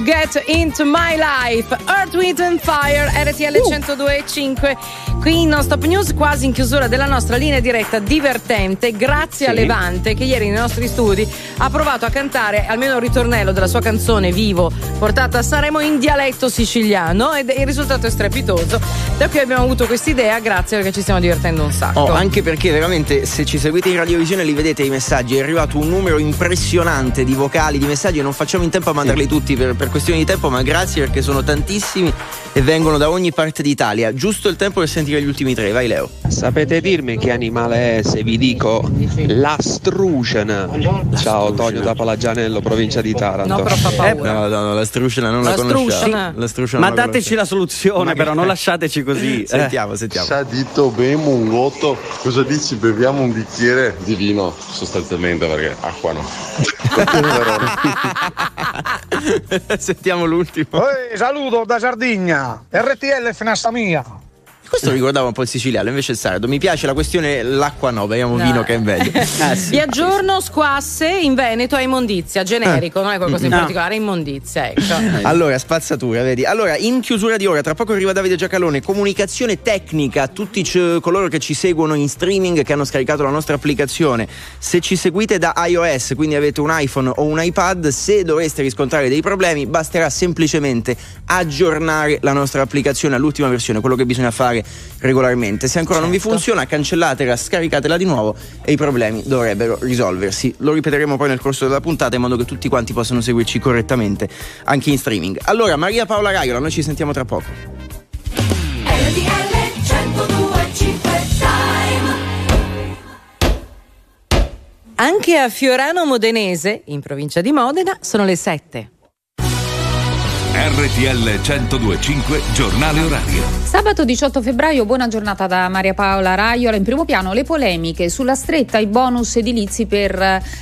Get Into My Life. Earth, Wind and Fire, RTL uh. 102.5. Qui in Non Stop News, quasi in chiusura della nostra linea diretta divertente, grazie sì. a Levante che ieri nei nostri studi ha provato a cantare almeno il ritornello della sua canzone Vivo, portata a Saremo in dialetto siciliano ed il risultato è strepitoso. Da qui abbiamo avuto questa idea, grazie perché ci stiamo divertendo un sacco. Oh, anche perché veramente se ci seguite in radiovisione li vedete i messaggi, è arrivato un numero impressionante di vocali, di messaggi non facciamo in tempo a mandarli sì. tutti per, per questioni di tempo, ma grazie perché sono tantissimi e vengono da ogni parte d'Italia. Giusto il tempo per sentire gli ultimi tre, vai Leo. Sapete dirmi che animale è se vi dico la struscena? Ciao Tonio da Palagianello, provincia di Taranto. No, però fa paura. Eh, no, no, no, la struscena non la, la conosciamo. La struscena Ma dateci la soluzione, però non lasciateci così. sentiamo, sentiamo. Sadito bemo un gotto. Cosa dici? Beviamo un bicchiere di vino, sostanzialmente, perché acqua no. sentiamo l'ultimo. Ehi, saluto da Sardegna. RTL Finassa mia. Questo ricordava un po' il siciliano, invece il sardo. Mi piace la questione l'acqua no, beviamo no. vino che è meglio. ah, sì. Vi aggiorno, squasse in Veneto è immondizia, generico, eh. non è qualcosa di no. particolare, immondizia, ecco. allora, spazzatura, vedi. Allora, in chiusura di ora, tra poco arriva Davide Giacalone, comunicazione tecnica a tutti c- coloro che ci seguono in streaming, che hanno scaricato la nostra applicazione. Se ci seguite da iOS, quindi avete un iPhone o un iPad, se dovreste riscontrare dei problemi, basterà semplicemente aggiornare la nostra applicazione all'ultima versione, quello che bisogna fare fare regolarmente. Se ancora certo. non vi certo. funziona, cancellatela, scaricatela di nuovo e i problemi dovrebbero risolversi. Lo ripeteremo poi nel corso della puntata in modo che tutti quanti possano seguirci correttamente anche in streaming. Allora, Maria Paola Raiola, noi ci sentiamo tra poco. Anche a Fiorano Modenese, in provincia di Modena, sono le 7. RTL 1025 Giornale Orario. Sabato 18 febbraio, buona giornata da Maria Paola Raiola. In primo piano le polemiche sulla stretta ai bonus edilizi per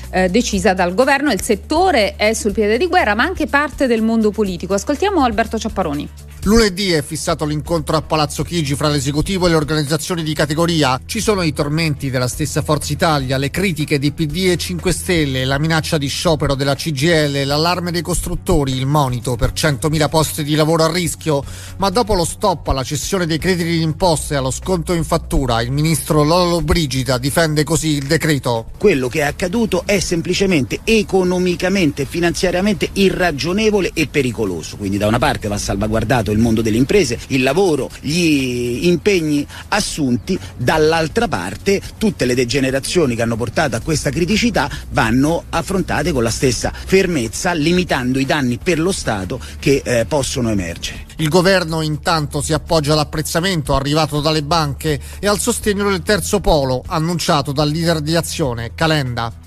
eh, decisa dal governo. Il settore è sul piede di guerra, ma anche parte del mondo politico. Ascoltiamo Alberto Ciapparoni. Lunedì è fissato l'incontro a Palazzo Chigi fra l'esecutivo e le organizzazioni di categoria. Ci sono i tormenti della stessa Forza Italia, le critiche di PD e 5 Stelle, la minaccia di sciopero della CGL, l'allarme dei costruttori, il monito per 100.000 posti di lavoro a rischio. Ma dopo lo stop alla cessione dei crediti di imposte e allo sconto in fattura, il ministro Lolo Brigida difende così il decreto. Quello che è accaduto è semplicemente economicamente finanziariamente irragionevole e pericoloso. Quindi da una parte va salvaguardato il mondo delle imprese, il lavoro, gli impegni assunti, dall'altra parte tutte le degenerazioni che hanno portato a questa criticità vanno affrontate con la stessa fermezza, limitando i danni per lo Stato che eh, possono emergere. Il governo intanto si appoggia all'apprezzamento arrivato dalle banche e al sostegno del terzo polo annunciato dal leader di azione Calenda.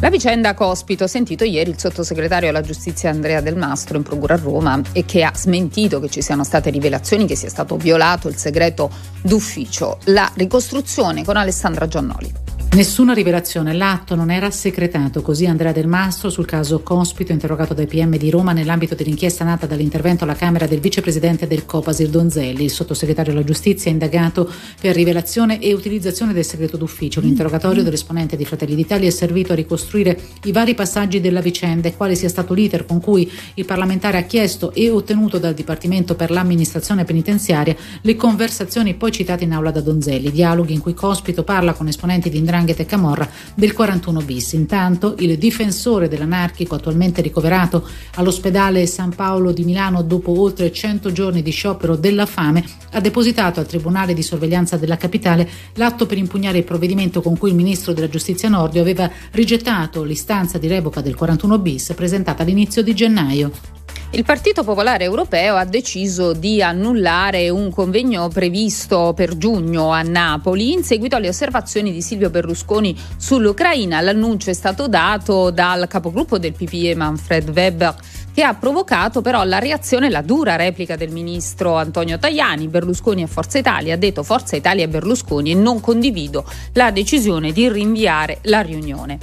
La vicenda Cospito, ho sentito ieri il sottosegretario alla giustizia Andrea Del Mastro in procura a Roma e che ha smentito che ci siano state rivelazioni che sia stato violato il segreto d'ufficio. La ricostruzione con Alessandra Giannoli. Nessuna rivelazione, l'atto non era segretato, così Andrea Del Mastro sul caso Cospito interrogato dai PM di Roma nell'ambito dell'inchiesta nata dall'intervento alla Camera del vicepresidente del Copasir Donzelli. Il sottosegretario alla giustizia è indagato per rivelazione e utilizzazione del segreto d'ufficio. L'interrogatorio dell'esponente di Fratelli d'Italia è servito a ricostruire i vari passaggi della vicenda e quale sia stato l'iter con cui il parlamentare ha chiesto e ottenuto dal Dipartimento per l'amministrazione penitenziaria le conversazioni poi citate in aula da Donzelli, dialoghi in cui Cospito parla con esponenti di Indrangheta Ndrangheta e Camorra del 41 bis. Intanto il difensore dell'anarchico attualmente ricoverato all'ospedale San Paolo di Milano dopo oltre 100 giorni di sciopero della fame ha depositato al Tribunale di sorveglianza della capitale l'atto per impugnare il provvedimento con cui il ministro della giustizia Nordio aveva rigettato l'istanza di revoca del 41 bis presentata all'inizio di gennaio. Il Partito Popolare Europeo ha deciso di annullare un convegno previsto per giugno a Napoli in seguito alle osservazioni di Silvio Berlusconi sull'Ucraina. L'annuncio è stato dato dal capogruppo del PPE Manfred Weber che ha provocato però la reazione la dura replica del ministro Antonio Tajani. Berlusconi e Forza Italia ha detto Forza Italia e Berlusconi e non condivido la decisione di rinviare la riunione.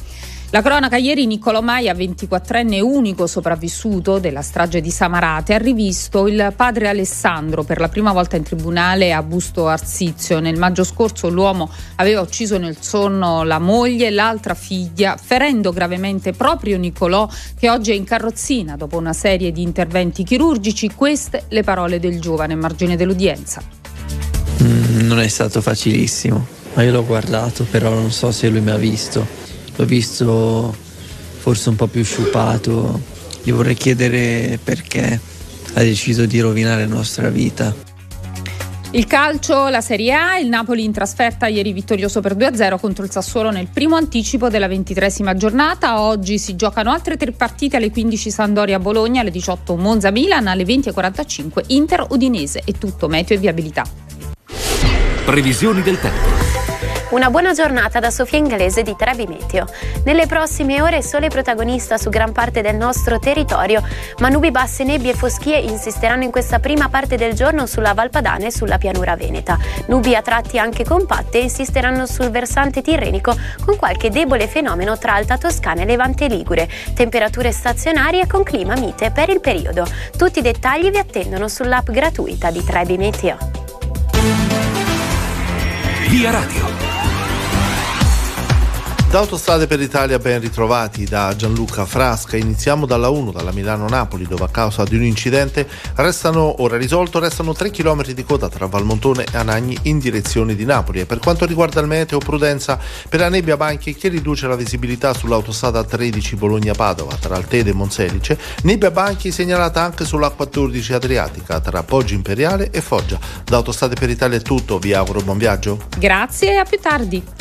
La cronaca ieri Niccolò Maia, 24enne unico sopravvissuto della strage di Samarate, ha rivisto il padre Alessandro per la prima volta in tribunale a Busto Arsizio. Nel maggio scorso l'uomo aveva ucciso nel sonno la moglie e l'altra figlia, ferendo gravemente proprio Niccolò che oggi è in carrozzina dopo una serie di interventi chirurgici. Queste le parole del giovane margine dell'udienza. Mm, non è stato facilissimo, ma io l'ho guardato, però non so se lui mi ha visto l'ho visto forse un po' più sciupato, gli vorrei chiedere perché ha deciso di rovinare la nostra vita. Il calcio, la Serie A, il Napoli in trasferta ieri vittorioso per 2-0 contro il Sassuolo nel primo anticipo della ventitresima giornata. Oggi si giocano altre tre partite alle 15 Sandoria Bologna, alle 18 Monza Milan, alle 20.45 Inter Udinese e tutto meteo e viabilità. Previsioni del tempo. Una buona giornata da Sofia Inglese di Trebi Meteo. Nelle prossime ore sole protagonista su gran parte del nostro territorio, ma nubi basse, nebbie e foschie insisteranno in questa prima parte del giorno sulla Valpadana e sulla pianura veneta. Nubi a tratti anche compatte insisteranno sul versante tirrenico con qualche debole fenomeno tra Alta Toscana e Levante Ligure. Temperature stazionarie con clima mite per il periodo. Tutti i dettagli vi attendono sull'app gratuita di Trebi Meteo. Via Radio. Da Autostrade per l'Italia ben ritrovati da Gianluca Frasca. Iniziamo dalla 1, dalla Milano-Napoli, dove a causa di un incidente restano, ora risolto, restano 3 km di coda tra Valmontone e Anagni in direzione di Napoli. E per quanto riguarda il meteo, prudenza per la nebbia Banchi che riduce la visibilità sull'autostrada 13 Bologna-Padova tra Altede e Monselice. Nebbia Banchi segnalata anche sulla 14 Adriatica tra Poggio Imperiale e Foggia. Da Autostrade per l'Italia è tutto, vi auguro buon viaggio. Grazie e a più tardi.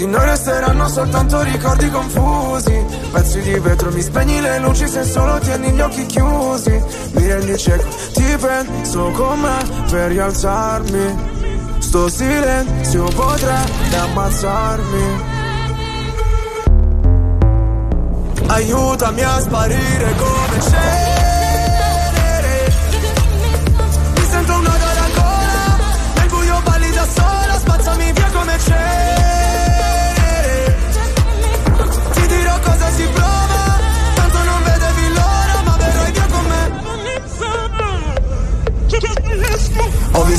di noi resteranno soltanto ricordi confusi. Pezzi di vetro, mi spegni le luci se solo tieni gli occhi chiusi. Mi rendi cieco, ti penso con me per rialzarmi. Sto silenzio potrebbe ammazzarmi. Aiutami a sparire come c'è Mi sento un nodo alla gola Nel buio balli da sola Spazzami via come c'è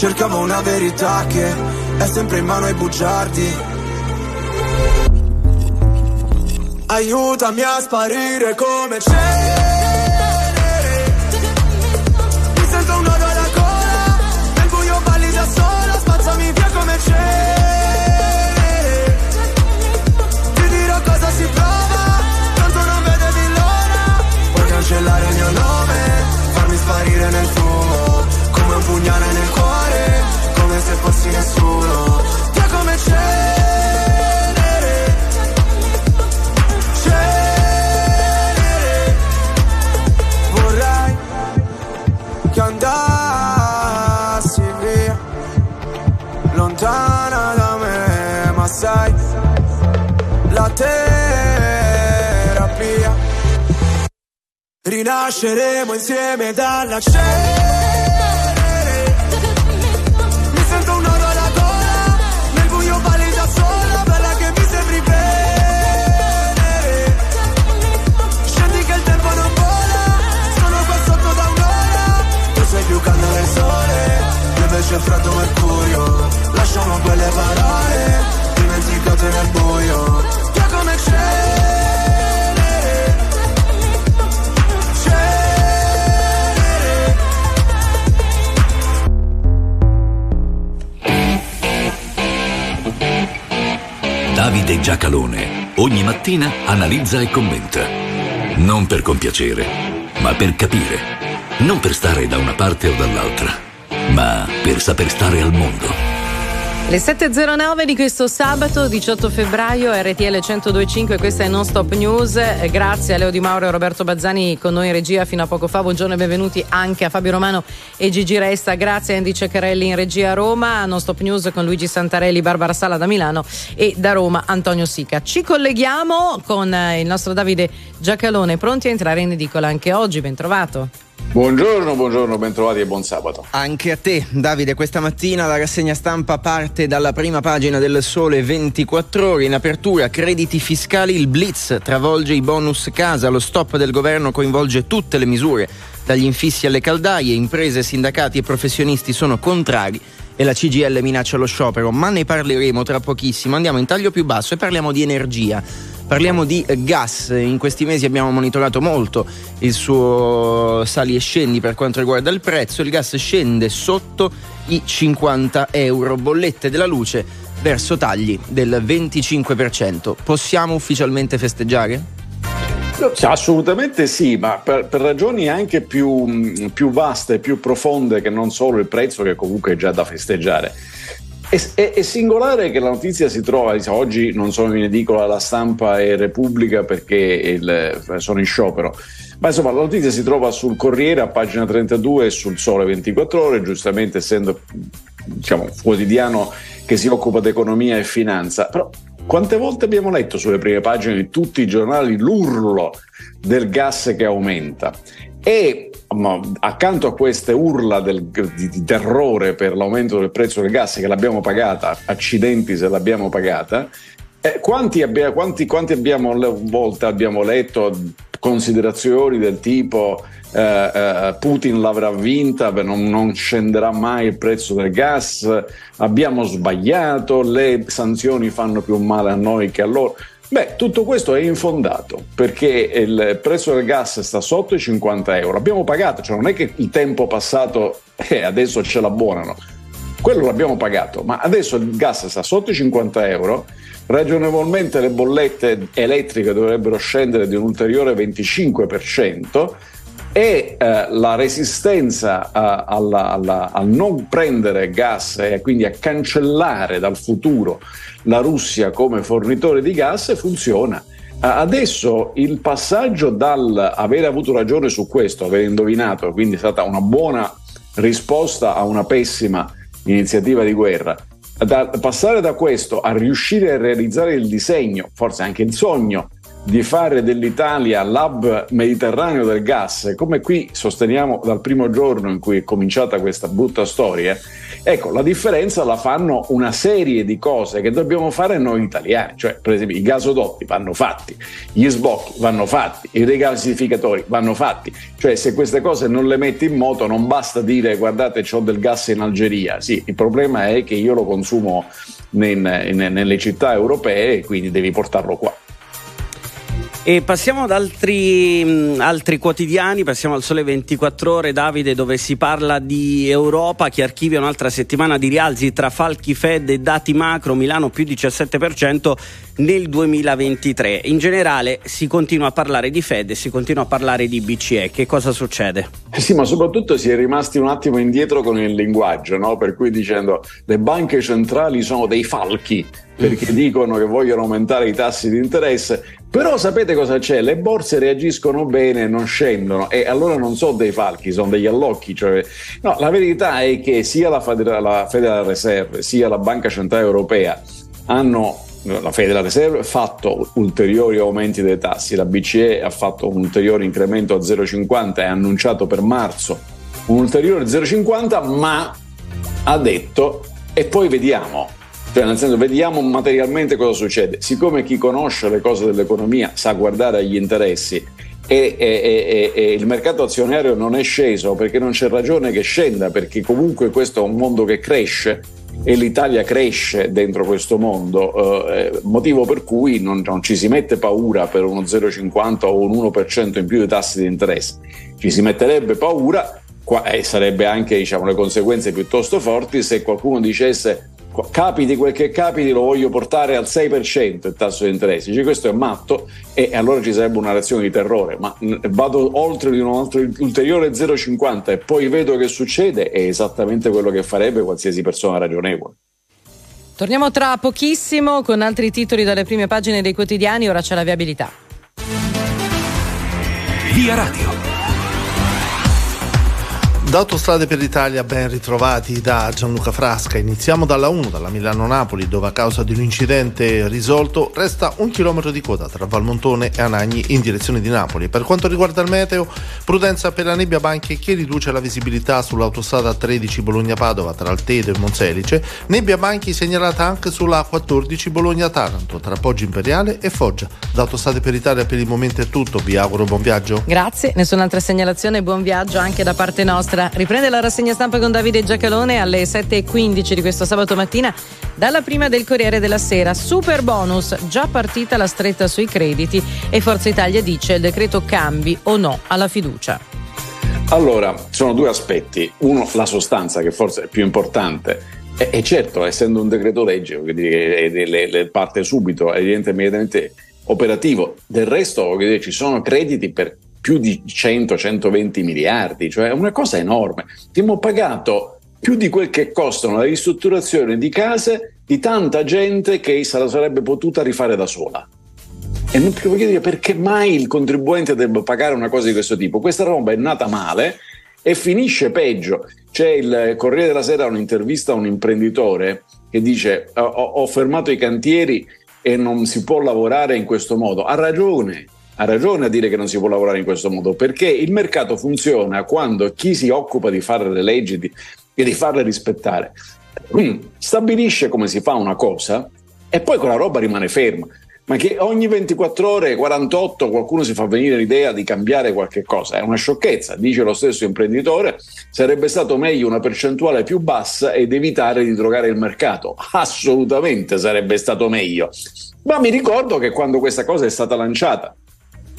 Cercavo una verità che è sempre in mano ai bugiardi. Aiutami a sparire come c'è. Rinasceremo insieme dalla cenere. Mi sento un nodo alla gola Nel buio balli da sola Bella che mi sembri bene. Scendi che il tempo non vola Sono qua sotto da un'ora. Tu sei più sole Io invece freddo mercurio Lasciamo quelle parole Dimenticate nel buio Davide Giacalone ogni mattina analizza e commenta. Non per compiacere, ma per capire. Non per stare da una parte o dall'altra, ma per saper stare al mondo. Le 7.09 di questo sabato 18 febbraio RTL 1025 questa è Non Stop News. Eh, grazie a Leo Di Mauro e Roberto Bazzani con noi in regia fino a poco fa. Buongiorno e benvenuti anche a Fabio Romano e Gigi Resta. Grazie a Andy Ceccarelli in regia a Roma Non Stop News con Luigi Santarelli Barbara Sala da Milano e da Roma Antonio Sica. Ci colleghiamo con eh, il nostro Davide Giacalone pronti a entrare in edicola anche oggi ben trovato Buongiorno, buongiorno, bentrovati e buon sabato. Anche a te, Davide, questa mattina la rassegna stampa parte dalla prima pagina del Sole 24 ore. In apertura, crediti fiscali, il blitz travolge i bonus casa, lo stop del governo coinvolge tutte le misure, dagli infissi alle caldaie, imprese, sindacati e professionisti sono contrari e la CGL minaccia lo sciopero, ma ne parleremo tra pochissimo. Andiamo in taglio più basso e parliamo di energia. Parliamo di gas, in questi mesi abbiamo monitorato molto il suo sali e scendi per quanto riguarda il prezzo, il gas scende sotto i 50 euro, bollette della luce verso tagli del 25%. Possiamo ufficialmente festeggiare? Assolutamente sì, ma per, per ragioni anche più, più vaste, più profonde che non solo il prezzo che comunque è già da festeggiare. È, è singolare che la notizia si trova, oggi non sono in edicola la stampa e Repubblica perché il- sono in sciopero, ma insomma la notizia si trova sul Corriere a pagina 32 e sul Sole 24 ore, giustamente essendo diciamo, quotidiano che si occupa di economia e finanza, però quante volte abbiamo letto sulle prime pagine di tutti i giornali l'urlo del gas che aumenta? E accanto a queste urla del- di, di terrore per l'aumento del prezzo del gas che l'abbiamo pagata, accidenti se l'abbiamo pagata, eh, quanti, abbia- quanti- quanti abbiamo volte abbiamo letto considerazioni del tipo eh, eh, Putin l'avrà vinta, non, non scenderà mai il prezzo del gas, abbiamo sbagliato, le sanzioni fanno più male a noi che a loro. Beh, tutto questo è infondato perché il prezzo del gas sta sotto i 50 euro. Abbiamo pagato, cioè non è che il tempo passato e adesso ce l'abbonano. Quello l'abbiamo pagato, ma adesso il gas sta sotto i 50 euro. Ragionevolmente le bollette elettriche dovrebbero scendere di un ulteriore 25% e eh, la resistenza eh, alla- alla- al non prendere gas e quindi a cancellare dal futuro la Russia come fornitore di gas funziona. Eh, Adesso il passaggio dal avere avuto ragione su questo, aver indovinato, quindi è stata una buona risposta a una pessima iniziativa di guerra, da passare da questo a riuscire a realizzare il disegno, forse anche il sogno di fare dell'Italia l'hub mediterraneo del gas, come qui sosteniamo dal primo giorno in cui è cominciata questa brutta storia, ecco, la differenza la fanno una serie di cose che dobbiamo fare noi italiani, cioè per esempio i gasodotti vanno fatti, gli sbocchi vanno fatti, i regasificatori vanno fatti, cioè se queste cose non le metti in moto non basta dire guardate ho del gas in Algeria, sì, il problema è che io lo consumo in- nelle città europee e quindi devi portarlo qua. E passiamo ad altri, mh, altri quotidiani, passiamo al Sole 24 Ore, Davide, dove si parla di Europa che archivia un'altra settimana di rialzi tra falchi Fed e dati macro, Milano più 17% nel 2023. In generale si continua a parlare di Fed e si continua a parlare di BCE. Che cosa succede? Sì, ma soprattutto si è rimasti un attimo indietro con il linguaggio, no? per cui dicendo le banche centrali sono dei falchi perché dicono che vogliono aumentare i tassi di interesse, però sapete cosa c'è? Le borse reagiscono bene, non scendono e allora non sono dei falchi, sono degli allocchi. Cioè... No, la verità è che sia la Federal, la Federal Reserve sia la Banca Centrale Europea hanno la Federal Reserve ha fatto ulteriori aumenti dei tassi, la BCE ha fatto un ulteriore incremento a 0,50 e ha annunciato per marzo un ulteriore 0,50, ma ha detto e poi vediamo. Cioè, nel senso, vediamo materialmente cosa succede. Siccome chi conosce le cose dell'economia sa guardare agli interessi e, e, e, e, il mercato azionario non è sceso perché non c'è ragione che scenda, perché comunque questo è un mondo che cresce e l'Italia cresce dentro questo mondo, eh, motivo per cui non, non, ci si mette paura per uno 0,50 o un 1% in più di tassi di interesse, ci si metterebbe paura e sarebbe anche diciamo, le conseguenze piuttosto forti se qualcuno dicesse capiti quel che capiti lo voglio portare al 6% il tasso di interesse cioè, questo è matto e allora ci sarebbe una reazione di terrore ma vado oltre di un altro ulteriore 0,50 e poi vedo che succede è esattamente quello che farebbe qualsiasi persona ragionevole Torniamo tra pochissimo con altri titoli dalle prime pagine dei quotidiani, ora c'è la viabilità. Via Radio. Da Autostrade per l'Italia ben ritrovati da Gianluca Frasca. Iniziamo dalla 1, dalla Milano-Napoli, dove a causa di un incidente risolto resta un chilometro di coda tra Valmontone e Anagni in direzione di Napoli. Per quanto riguarda il meteo, prudenza per la nebbia banche che riduce la visibilità sull'autostrada 13 Bologna-Padova tra Altedo e Monselice, nebbia banchi segnalata anche sulla 14 Bologna-Taranto tra Poggio Imperiale e Foggia. Da Autostrade per l'Italia per il momento è tutto, vi auguro buon viaggio. Grazie, nessun'altra segnalazione, buon viaggio anche da parte nostra. Riprende la rassegna stampa con Davide Giacalone alle 7.15 di questo sabato mattina dalla prima del Corriere della Sera. Super bonus, già partita la stretta sui crediti e Forza Italia dice il decreto cambi o no alla fiducia. Allora, sono due aspetti. Uno, la sostanza, che forse è più importante. E, e certo, essendo un decreto legge, le, le parte subito, immediatamente operativo. Del resto, dire, ci sono crediti per più di 100-120 miliardi, cioè una cosa enorme. Abbiamo pagato più di quel che costano la ristrutturazione di case di tanta gente che se la sarebbe potuta rifare da sola. E non più voglio dire perché mai il contribuente debba pagare una cosa di questo tipo. Questa roba è nata male e finisce peggio. C'è il Corriere della Sera un'intervista a un imprenditore che dice ho, ho fermato i cantieri e non si può lavorare in questo modo. Ha ragione, ha ragione a dire che non si può lavorare in questo modo, perché il mercato funziona quando chi si occupa di fare le leggi di, e di farle rispettare mm, stabilisce come si fa una cosa e poi quella roba rimane ferma. Ma che ogni 24 ore, 48, qualcuno si fa venire l'idea di cambiare qualche cosa. È una sciocchezza, dice lo stesso imprenditore. Sarebbe stato meglio una percentuale più bassa ed evitare di drogare il mercato. Assolutamente sarebbe stato meglio. Ma mi ricordo che quando questa cosa è stata lanciata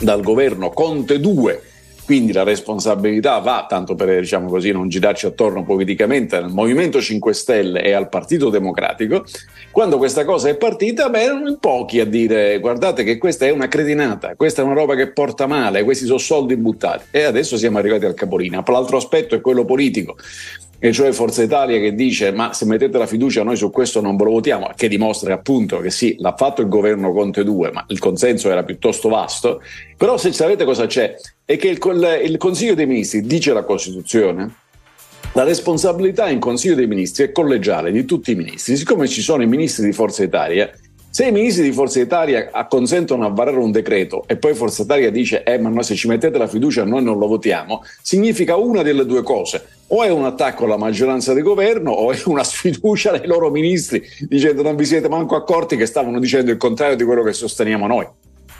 dal governo Conte 2 quindi la responsabilità va, tanto per diciamo così, non girarci attorno politicamente, al Movimento 5 Stelle e al Partito Democratico. Quando questa cosa è partita, beh, erano in pochi a dire guardate che questa è una cretinata, questa è una roba che porta male, questi sono soldi buttati. E adesso siamo arrivati al capolino. L'altro aspetto è quello politico e cioè Forza Italia che dice ma se mettete la fiducia noi su questo non ve lo votiamo, che dimostra appunto che sì, l'ha fatto il governo Conte 2, ma il consenso era piuttosto vasto, però se sapete cosa c'è, è che il, il Consiglio dei Ministri dice la Costituzione, la responsabilità in Consiglio dei Ministri è collegiale di tutti i ministri, siccome ci sono i ministri di Forza Italia, se i ministri di Forza Italia consentono a varare un decreto e poi Forza Italia dice eh ma no, se ci mettete la fiducia noi non lo votiamo, significa una delle due cose. O è un attacco alla maggioranza di governo o è una sfiducia ai loro ministri dicendo non vi siete manco accorti che stavano dicendo il contrario di quello che sosteniamo noi.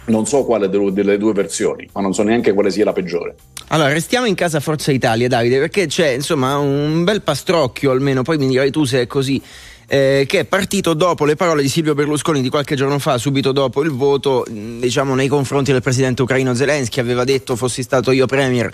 Non so quale delle due versioni, ma non so neanche quale sia la peggiore. Allora, restiamo in casa Forza Italia, Davide, perché c'è insomma un bel pastrocchio, almeno poi mi dirai tu se è così eh, che è partito dopo le parole di Silvio Berlusconi di qualche giorno fa, subito dopo il voto, diciamo nei confronti del presidente ucraino Zelensky, aveva detto fossi stato io premier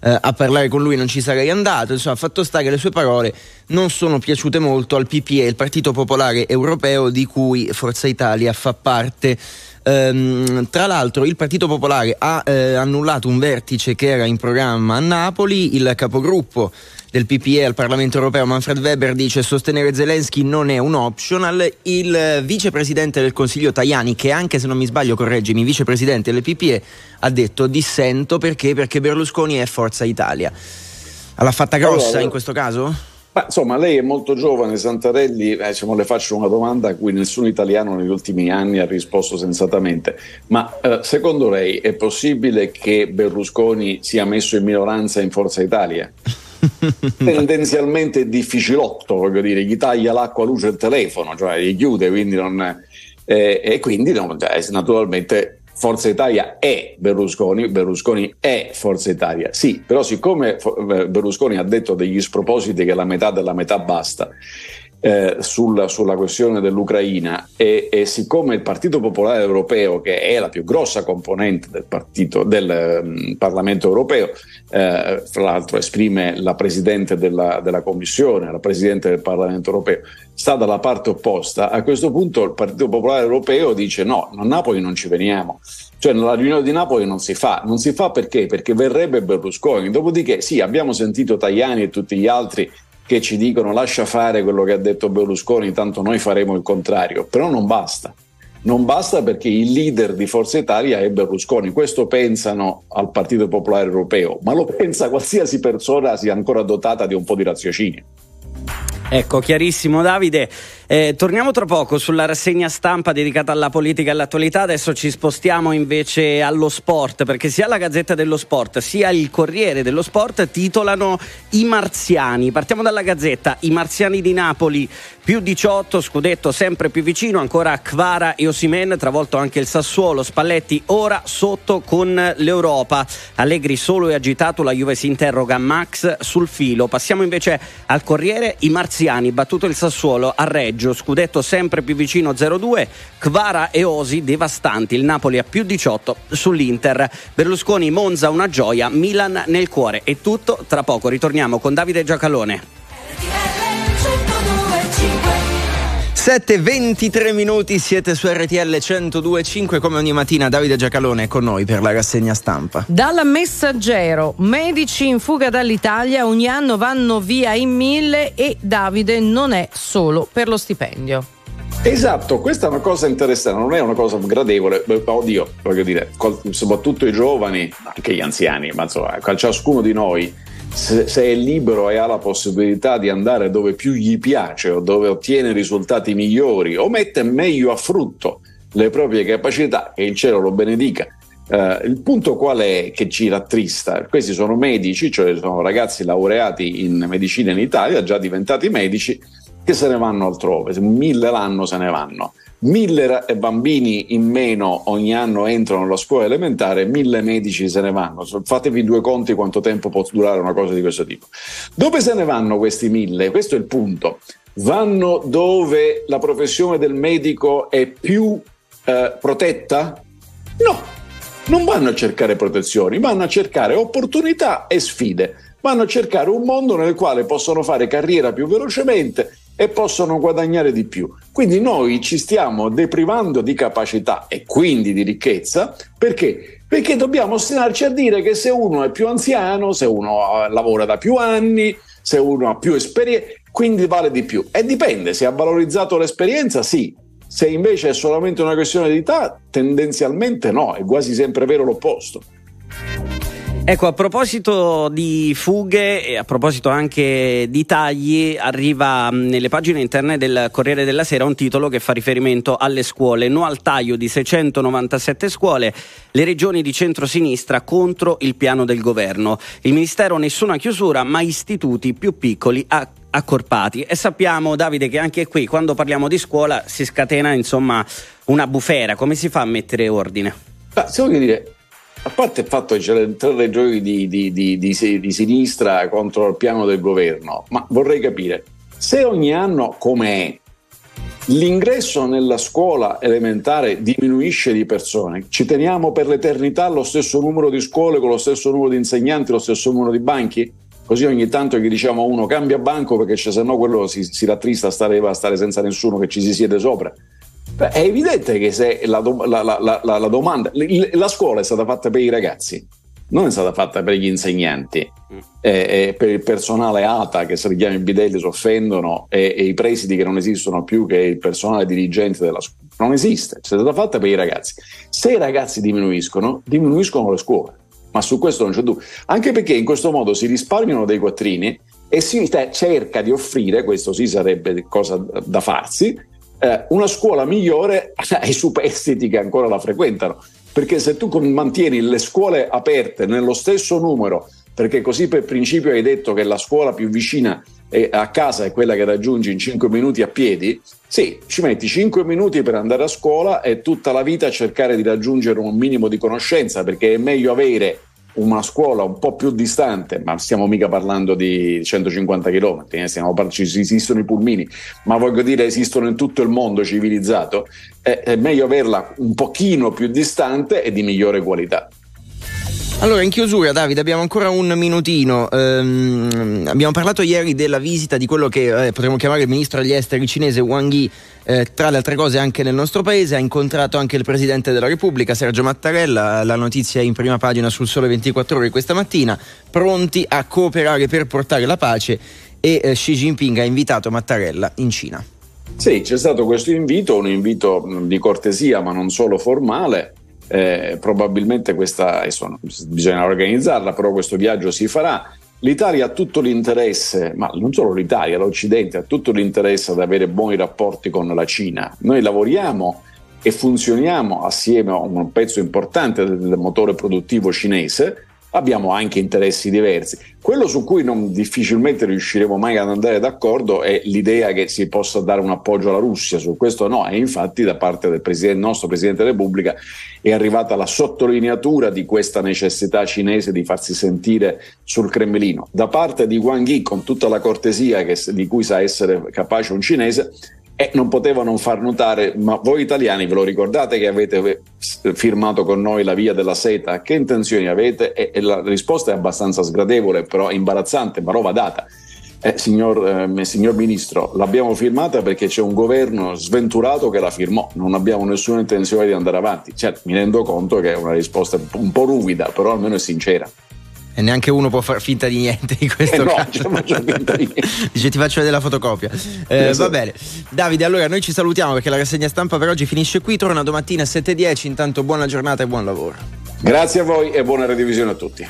eh, a parlare con lui non ci sarei andato, insomma fatto sta che le sue parole non sono piaciute molto al PPE, il Partito Popolare Europeo di cui Forza Italia fa parte. Um, tra l'altro il Partito Popolare ha eh, annullato un vertice che era in programma a Napoli, il capogruppo del PPE al Parlamento europeo Manfred Weber dice sostenere Zelensky non è un optional. Il vicepresidente del Consiglio Tajani, che anche se non mi sbaglio, correggimi, vicepresidente del PPE, ha detto dissento perché? Perché Berlusconi è Forza Italia. L'ha fatta grossa allora, in questo caso? Ma insomma, lei è molto giovane, Santarelli, eh, diciamo, le faccio una domanda a cui nessun italiano negli ultimi anni ha risposto sensatamente. Ma eh, secondo lei è possibile che Berlusconi sia messo in minoranza in Forza Italia? Tendenzialmente difficilotto, voglio dire, gli taglia l'acqua, luce e il telefono, cioè gli chiude, quindi non, eh, e quindi no, cioè, naturalmente Forza Italia è Berlusconi, Berlusconi è Forza Italia. Sì, però siccome eh, Berlusconi ha detto degli spropositi che la metà della metà basta eh, sulla, sulla, questione dell'Ucraina e, e, siccome il Partito Popolare Europeo, che è la più grossa componente del, partito, del um, Parlamento Europeo, eh, fra l'altro esprime la Presidente della, della Commissione, la Presidente del Parlamento Europeo, sta dalla parte opposta, a questo punto il Partito Popolare Europeo dice no, a Napoli non ci veniamo. Cioè nella riunione di Napoli non si fa, non si fa perché? Perché verrebbe Berlusconi. Dopodiché sì, abbiamo sentito Tajani e tutti gli altri che ci dicono lascia fare quello che ha detto Berlusconi, tanto noi faremo il contrario, però non basta. Non basta perché il leader di Forza Italia è Berlusconi, questo pensano al Partito Popolare Europeo, ma lo pensa qualsiasi persona sia ancora dotata di un po' di raziocinio. Ecco, chiarissimo Davide. Eh, torniamo tra poco sulla rassegna stampa dedicata alla politica e all'attualità. Adesso ci spostiamo invece allo sport, perché sia la Gazzetta dello Sport sia il Corriere dello Sport titolano I Marziani. Partiamo dalla Gazzetta. I Marziani di Napoli più 18, scudetto sempre più vicino, ancora Kvara e Osimen, travolto anche il Sassuolo, Spalletti ora sotto con l'Europa. Allegri solo e agitato, la Juve si interroga, Max sul filo. Passiamo invece al Corriere, i Marziani, battuto il Sassuolo a Reggio, scudetto sempre più vicino 0-2, Kvara e Osi devastanti, il Napoli a più 18 sull'Inter. Berlusconi, Monza una gioia, Milan nel cuore. È tutto, tra poco ritorniamo con Davide Giacalone. 7.23 minuti, siete su RTL 102.5 come ogni mattina Davide Giacalone è con noi per la rassegna stampa. Dal messaggero, medici in fuga dall'Italia ogni anno vanno via in mille e Davide non è solo per lo stipendio. Esatto, questa è una cosa interessante, non è una cosa gradevole, oddio, voglio dire, soprattutto i giovani, anche gli anziani, ma insomma, ciascuno di noi se, se, è libero e ha la possibilità di andare dove più gli piace o dove ottiene risultati migliori o mette meglio a frutto le proprie capacità, che il cielo lo benedica. Uh, il punto qual è che ci rattrista? Questi sono medici, cioè sono ragazzi laureati in medicina in Italia, già diventati medici, che se ne vanno altrove, mille l'anno se ne vanno mille bambini in meno ogni anno entrano alla scuola elementare, mille medici se ne vanno. Fatevi due conti quanto tempo può durare una cosa di questo tipo. Dove se ne vanno questi mille? Questo è il punto. Vanno dove la professione del medico è più eh, protetta? No, non vanno a cercare protezioni, vanno a cercare opportunità e sfide. Vanno a cercare un mondo nel quale possono fare carriera più velocemente, e possono guadagnare di più. Quindi noi ci stiamo deprivando di capacità e quindi di ricchezza perché? Perché dobbiamo ostinarci a dire che se uno è più anziano, se uno eh, lavora da più anni, se uno ha più esperienza, quindi vale di più. E dipende, se ha valorizzato l'esperienza, sì. Se invece è solamente una questione di età, tendenzialmente no, è quasi sempre vero l'opposto. Ecco, a proposito di fughe e a proposito anche di tagli, arriva mm, nelle pagine interne del Corriere della Sera un titolo che fa riferimento alle scuole. No al taglio di 697 scuole, le regioni di centrosinistra contro il piano del governo. Il Ministero nessuna chiusura, ma istituti più piccoli a accorpati e sappiamo Davide che anche qui quando parliamo di scuola si scatena insomma una bufera come si fa a mettere ordine? Ah, se voglio dire a parte il fatto che c'è tre regioni di, di, di, di, sinistra contro il piano del governo, ma vorrei capire, se ogni anno come è, l'ingresso nella scuola elementare diminuisce di persone, ci teniamo per l'eternità lo stesso numero di scuole con lo stesso numero di insegnanti, lo stesso numero di banchi? Così ogni tanto gli diciamo a uno cambia banco perché se no quello si, si rattrista a stare, a stare senza nessuno che ci si siede sopra. È evidente che se la, la, la, la, domanda, la scuola è stata fatta per i ragazzi, non è stata fatta per gli insegnanti, mm. e, per il personale ATA che se li chiama i bidelli si offendono e, e, i presidi che non esistono più che il personale dirigente della scuola. Non esiste, è stata fatta per i ragazzi. Se i ragazzi diminuiscono, diminuiscono le scuole, ma su questo non c'è dubbio. Anche perché in questo modo si risparmiano dei quattrini e si te- cerca di offrire, questo sì sarebbe cosa da farsi, eh, una scuola migliore ai superstiti che ancora la frequentano. Perché se tu mantieni le scuole aperte nello stesso numero, perché così per principio hai detto che la scuola più vicina è- a casa è quella che raggiungi in 5 minuti a piedi, sì, ci metti 5 minuti per andare a scuola e tutta la vita cercare di raggiungere un minimo di conoscenza, perché è meglio avere una scuola un po' più distante, ma stiamo mica parlando di 150 km, eh, ci esistono i pulmini, ma voglio dire esistono in tutto il mondo civilizzato, è, è meglio averla un pochino più distante e di migliore qualità. Allora, in chiusura, Davide, abbiamo ancora un minutino. Ehm, abbiamo parlato ieri della visita di quello che eh, potremmo chiamare il ministro degli esteri cinese Wang Yi, eh, tra le altre cose anche nel nostro paese. Ha incontrato anche il presidente della Repubblica, Sergio Mattarella. La notizia è in prima pagina sul Sole 24 Ore questa mattina. Pronti a cooperare per portare la pace. E eh, Xi Jinping ha invitato Mattarella in Cina. Sì, c'è stato questo invito, un invito di cortesia, ma non solo formale. Eh, probabilmente questa insomma, bisogna organizzarla, però questo viaggio si farà. L'Italia ha tutto l'interesse, ma non solo l'Italia, l'Occidente ha tutto l'interesse ad avere buoni rapporti con la Cina. Noi lavoriamo e funzioniamo assieme a un pezzo importante del motore produttivo cinese, abbiamo anche interessi diversi. Quello su cui non difficilmente riusciremo mai ad andare d'accordo è l'idea che si possa dare un appoggio alla Russia, su questo no, e infatti da parte del presidente, nostro Presidente della Repubblica è arrivata la sottolineatura di questa necessità cinese di farsi sentire sul Cremlino. Da parte di Wang Yi, con tutta la cortesia che, di cui sa essere capace un cinese, e non potevo non far notare, ma voi italiani ve lo ricordate che avete firmato con noi la via della seta? Che intenzioni avete? E, e la risposta è abbastanza sgradevole, però imbarazzante, ma roba data. Eh, signor, eh, signor, Ministro, l'abbiamo firmata perché c'è un governo sventurato che la firmò, non abbiamo nessuna intenzione di andare avanti. Certo, mi rendo conto che è una risposta un po' ruvida, però almeno è sincera. E neanche uno può far finta di niente in questo Eh no, caso. faccio finta di niente. Dice ti faccio vedere la fotocopia. Eh, Esatto. Va bene. Davide, allora noi ci salutiamo perché la rassegna stampa per oggi finisce qui. Torna domattina alle 7.10. Intanto buona giornata e buon lavoro. Grazie a voi e buona redivisione a tutti.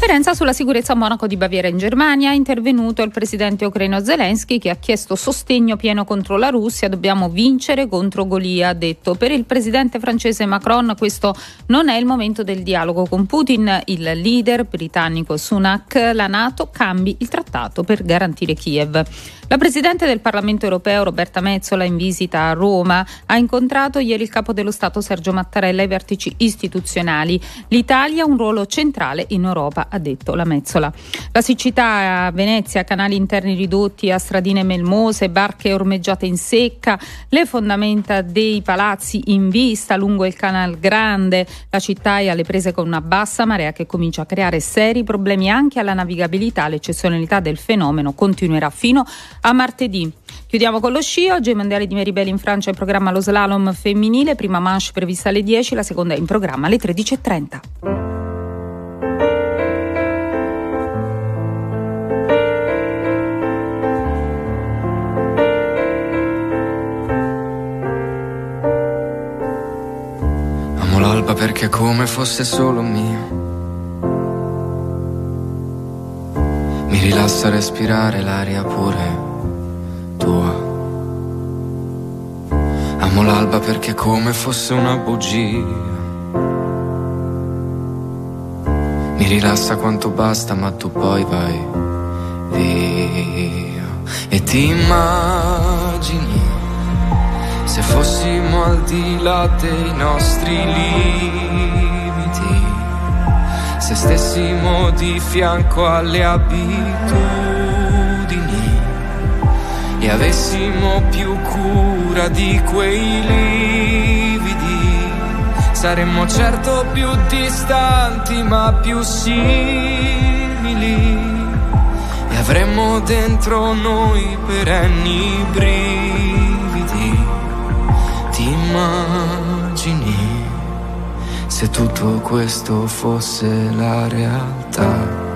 Conferenza sulla sicurezza a Monaco di Baviera in Germania. È intervenuto il presidente ucraino Zelensky che ha chiesto sostegno pieno contro la Russia. Dobbiamo vincere contro Golia, ha detto. Per il presidente francese Macron questo non è il momento del dialogo con Putin. Il leader britannico Sunak, la Nato cambi il trattato per garantire Kiev. La presidente del Parlamento europeo Roberta Mezzola in visita a Roma ha incontrato ieri il capo dello Stato Sergio Mattarella ai vertici istituzionali. L'Italia ha un ruolo centrale in Europa, ha detto la Mezzola. La siccità a Venezia, canali interni ridotti a stradine melmose, barche ormeggiate in secca, le fondamenta dei palazzi in vista lungo il Canal Grande. La città è alle prese con una bassa marea che comincia a creare seri problemi anche alla navigabilità. L'eccezionalità del fenomeno continuerà fino a martedì. Chiudiamo con lo sci. Oggi ai mondiali di Meribel in Francia in programma lo slalom femminile. Prima manche prevista alle 10, la seconda in programma alle 13.30. Amo l'alba perché come fosse solo mio. Mi rilassa respirare l'aria pure tua. Amo l'alba perché è come fosse una bugia. Mi rilassa quanto basta, ma tu poi vai via. E ti immagini se fossimo al di là dei nostri limiti, se stessimo di fianco alle abitudini e avessimo più cura di quei lividi, saremmo certo più distanti ma più simili e avremmo dentro noi perenni brividi. Ti immagini se tutto questo fosse la realtà?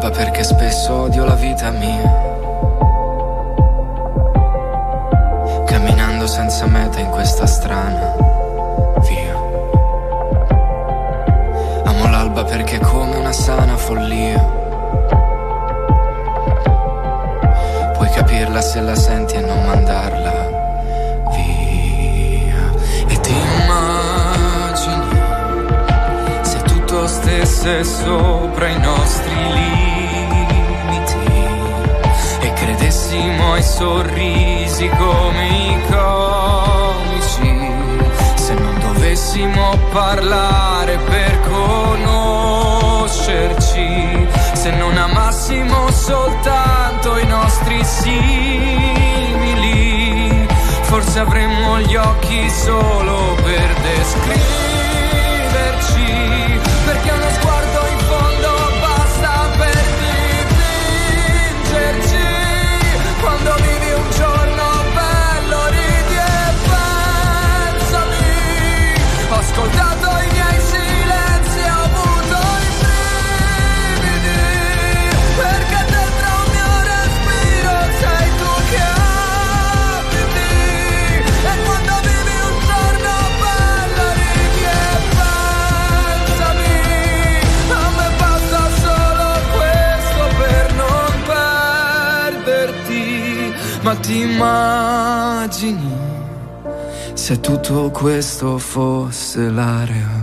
colpa perché spesso odio la vita mia. Camminando senza meta in questa strana via. Amo l'alba perché è come una sana follia. Puoi capirla se la senti e non mandarla via. E ti immagini se tutto stesse sopra i nostri libri credessimo ai sorrisi come i comici. Se non dovessimo parlare per conoscerci, se non amassimo soltanto i nostri simili, forse avremmo gli occhi solo per descriverci, perché uno sguardo in ascoltato i miei silenzi, ho avuto i brividi, perché dentro un mio respiro sei tu che abiti, e quando vivi un giorno bello ridi e pensami, a me basta solo questo per non perderti, ma ti immagini se tutto questo fosse la realtà.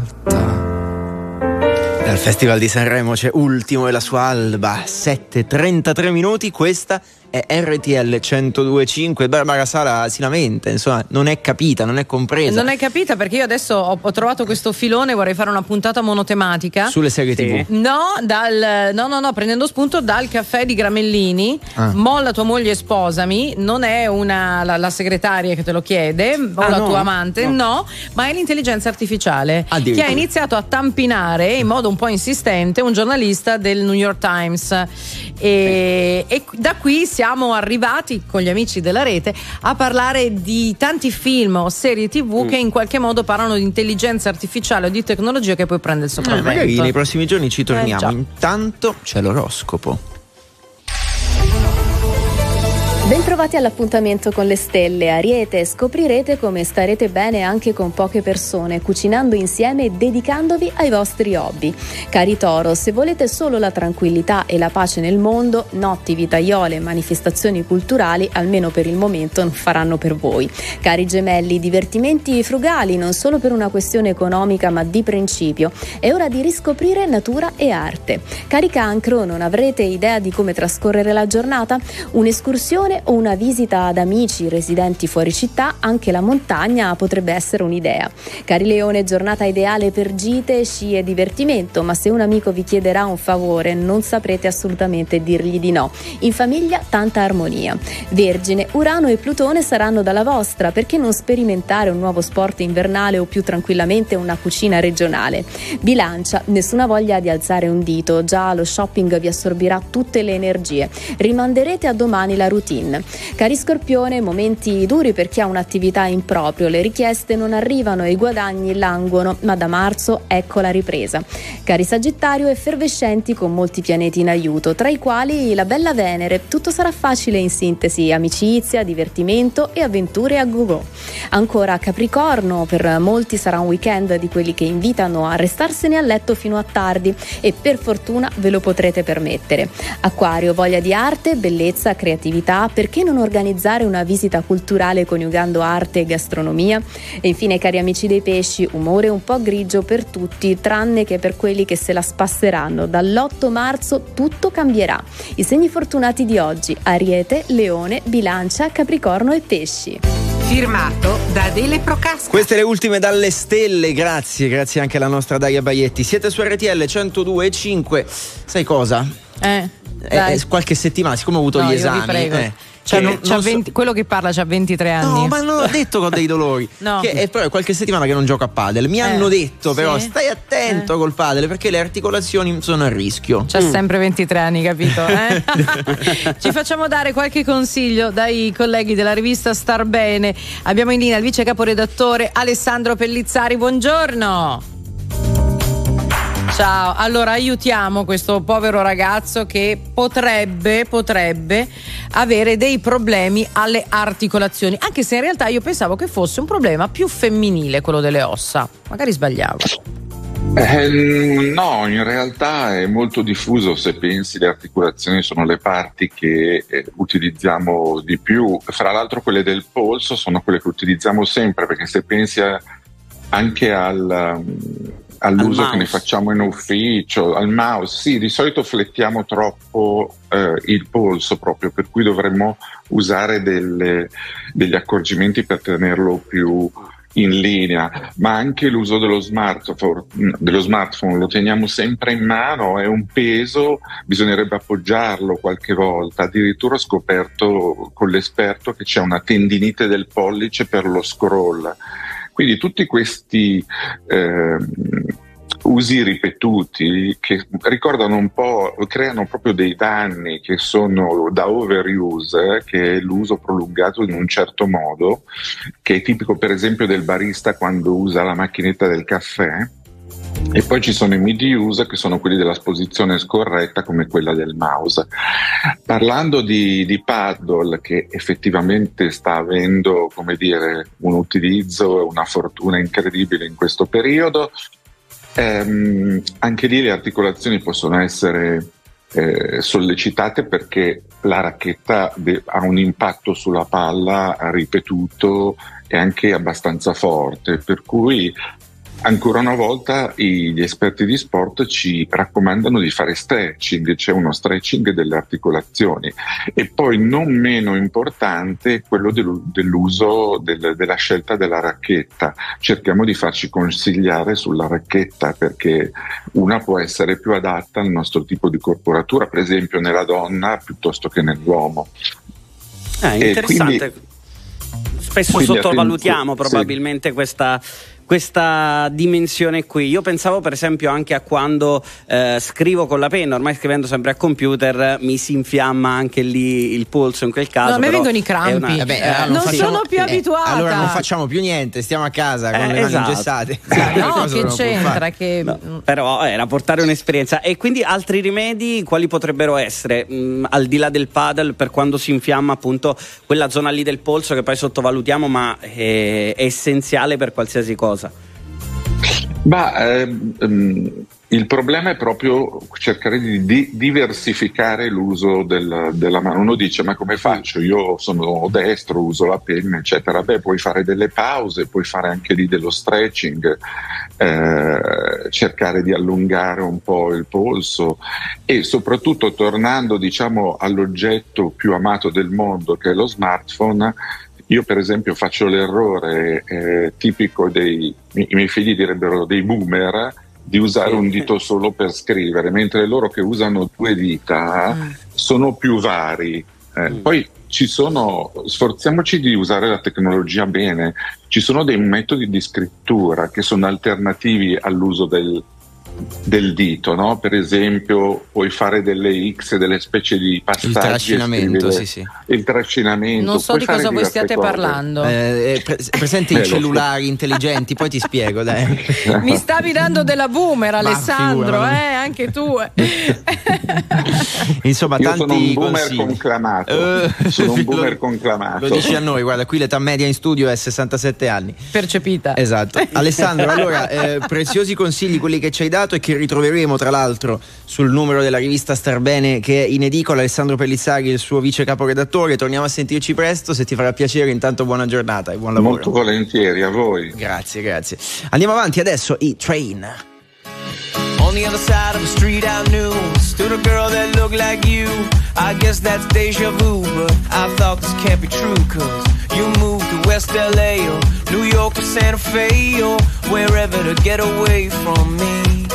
Dal Festival di Sanremo c'è Ultimo e la sua alba, 7.33 minuti, questa è RTL 102.5, Barbara Sala si lamenta, insomma non è capita, non è compresa. Non hai capita perché io adesso ho, ho trovato questo filone, vorrei fare una puntata monotematica. Sulle serie TV. No, dal, no, no, no, prendendo spunto dal caffè di Gramellini, Ah. molla tua moglie e sposami, non è una, la, la segretaria che te lo chiede o Ah, la no? tua amante, No. no. ma è l'intelligenza artificiale che ha iniziato a tampinare in modo un po' insistente un giornalista del New York Times e, e da qui siamo arrivati con gli amici della rete a parlare di tanti film o serie tv Mm. che in qualche modo parlano di intelligenza artificiale o di tecnologia che poi prende il Eh, sopravvento. magari nei prossimi giorni ci torniamo. Eh. Intanto c'è l'oroscopo. Bentrovati all'appuntamento con le stelle, Ariete. Scoprirete come starete bene anche con poche persone, cucinando insieme e dedicandovi ai vostri hobby. Cari Toro, se volete solo la tranquillità e la pace nel mondo, notti, vitaiole e manifestazioni culturali, almeno per il momento, non faranno per voi. Cari Gemelli, divertimenti frugali non solo per una questione economica ma di principio. È ora di riscoprire natura e arte. Cari Cancro, non avrete idea di come trascorrere la giornata? Un'escursione o una visita ad amici residenti fuori città, anche la montagna potrebbe essere un'idea. Cari Leone, giornata ideale per gite, sci e divertimento, ma se un amico vi chiederà un favore non saprete assolutamente dirgli di no. In famiglia tanta armonia. Vergine, Urano e Plutone saranno dalla vostra, perché non sperimentare un nuovo sport invernale o più tranquillamente una cucina regionale? Bilancia, nessuna voglia di alzare un dito, già lo shopping vi assorbirà tutte le energie. Rimanderete a domani la routine. Cari Scorpione, momenti duri per chi ha un'attività in proprio, le richieste non arrivano e i guadagni languono, ma da marzo ecco la ripresa. Cari Sagittario, effervescenti con molti pianeti in aiuto, tra i quali la bella Venere. Tutto sarà facile in sintesi, amicizia, divertimento e avventure a go-go. Ancora Capricorno, per molti sarà un weekend di quelli che invitano a restarsene a letto fino a tardi e per fortuna ve lo potrete permettere. Acquario, voglia di arte, bellezza, creatività, perché non organizzare una visita culturale coniugando arte e gastronomia? E infine, cari amici dei pesci, umore un po' grigio per tutti, tranne che per quelli che se la spasseranno. Dall'8 marzo tutto cambierà. I segni fortunati di oggi: Ariete, Leone, Bilancia, Capricorno e Pesci. Firmato da Adele Procasca. Queste le ultime dalle stelle, grazie, grazie anche alla nostra Daria Baietti. Siete su RTL 102.5. Sai cosa? Eh, Eh, eh, qualche settimana, siccome ho avuto No, gli esami. eh, C'ha c'ha non so- 20 quello che parla ha 23 anni. No, ma non ho detto che ho dei dolori. No. Che è però qualche settimana che non gioco a padel. Mi Eh, hanno detto, però, sì? stai attento col padel perché le articolazioni sono a rischio. C'ha sempre 23 anni, capito? eh? Ci facciamo dare qualche consiglio dai colleghi della rivista Star Bene. Abbiamo in linea il vice caporedattore Alessandro Pellizzari. Buongiorno. Ciao, allora aiutiamo questo povero ragazzo che potrebbe, potrebbe avere dei problemi alle articolazioni, anche se in realtà io pensavo che fosse un problema più femminile quello delle ossa, magari sbagliavo. Eh, no, in realtà è molto diffuso se pensi le articolazioni sono le parti che eh, utilizziamo di più, fra l'altro quelle del polso sono quelle che utilizziamo sempre perché se pensi a- anche al, um, all'uso Al che ne facciamo in ufficio, al mouse, sì, di solito flettiamo troppo eh, il polso proprio, per cui dovremmo usare delle- degli accorgimenti per tenerlo più in linea, ma anche l'uso dello smartphone, dello smartphone lo teniamo sempre in mano, è un peso, bisognerebbe appoggiarlo qualche volta. Addirittura ho scoperto con l'esperto che c'è una tendinite del pollice per lo scroll. Quindi tutti questi ehm, usi ripetuti che ricordano un po', creano proprio dei danni che sono da overuse, eh, che è l'uso prolungato in un certo modo, che è tipico per esempio del barista quando usa la macchinetta del caffè. E poi ci sono i midi-use che sono quelli della posizione scorretta come quella del mouse. Parlando di, di paddle che effettivamente sta avendo dire, un utilizzo e una fortuna incredibile in questo periodo, ehm, anche lì le articolazioni possono essere eh, sollecitate perché la racchetta de- ha un impatto sulla palla ripetuto e anche abbastanza forte, per cui ancora una volta gli esperti di sport ci raccomandano di fare stretching, c'è uno stretching delle articolazioni e poi non meno importante quello dell'uso del- della scelta della racchetta. Cerchiamo di farci consigliare sulla racchetta perché una può essere più adatta al nostro tipo di corporatura, per esempio nella donna piuttosto che nell'uomo. Ah, interessante. quindi- Spesso sottovalutiamo attenzione, probabilmente questa, questa dimensione qui. Io pensavo per esempio anche a quando eh, scrivo con la penna, ormai scrivendo sempre a computer mi si infiamma anche lì il polso in quel caso. No, a me vengono i crampi. una- Eh beh, allora non non facciamo- sono più Eh, abituata. allora non facciamo più niente, stiamo a casa con Eh, le mani esatto. ingessate. No, che c'entra? Che... Però era portare un'esperienza. E quindi altri rimedi quali potrebbero essere? Mm, al di là del paddle, per quando si infiamma appunto quella zona lì del polso che poi sottovalutiamo, ma è, è essenziale per qualsiasi cosa. Ma ehm, ehm, il problema è proprio cercare di di- diversificare l'uso del- della mano. Uno dice: Ma come faccio? Io sono destro, uso la penna, eccetera. Beh, puoi fare delle pause, puoi fare anche lì dello stretching, eh, cercare di allungare un po' il polso e soprattutto tornando, diciamo, all'oggetto più amato del mondo che è lo smartphone. Io per esempio faccio l'errore eh, tipico dei i miei figli direbbero dei boomer di usare un dito solo per scrivere, mentre loro che usano due dita sono più vari. Eh, Poi ci sono, sforziamoci di usare la tecnologia bene, ci sono dei metodi di scrittura che sono alternativi all'uso del, del dito, no? per esempio puoi fare delle X, delle specie di passaggi. e trascinamento, scrivere- sì, sì. Il trascinamento. Non so puoi di cosa voi stiate cose. parlando. Eh, eh, pre- presente Eh, i lo so. cellulari intelligenti, poi ti spiego, dai. Mi stavi dando della boomer, Alessandro, figura, eh, anche tu. Insomma, Io tanti sono un boomer consigli. conclamato. Eh, sono un lo- boomer conclamato. Lo dici a noi, guarda, qui l'età media in studio è 67 anni. Percepita. Esatto. Alessandro, allora, eh, preziosi consigli quelli che ci hai dato e che ritroveremo tra l'altro sul numero della rivista Starbene che è in edicola. Alessandro Pellizzari, il suo vice caporedattore. Torniamo a sentirci presto, se ti farà piacere. Intanto buona giornata e buon lavoro. Molto volentieri, a voi. Grazie, grazie. Andiamo avanti adesso, i train. On the other side of the street I knew Stood a girl that looked like you I guess that's deja vu But I thought this can't be true Cause you moved to West LA Or New York or Santa Fe Or wherever to get away from me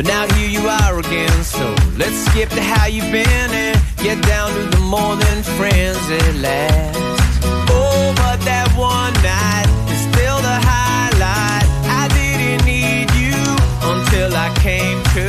But now here you are again, so let's skip to how you've been and get down to the more than friends at last. Oh, but that one night is still the highlight. I didn't need you until I came to,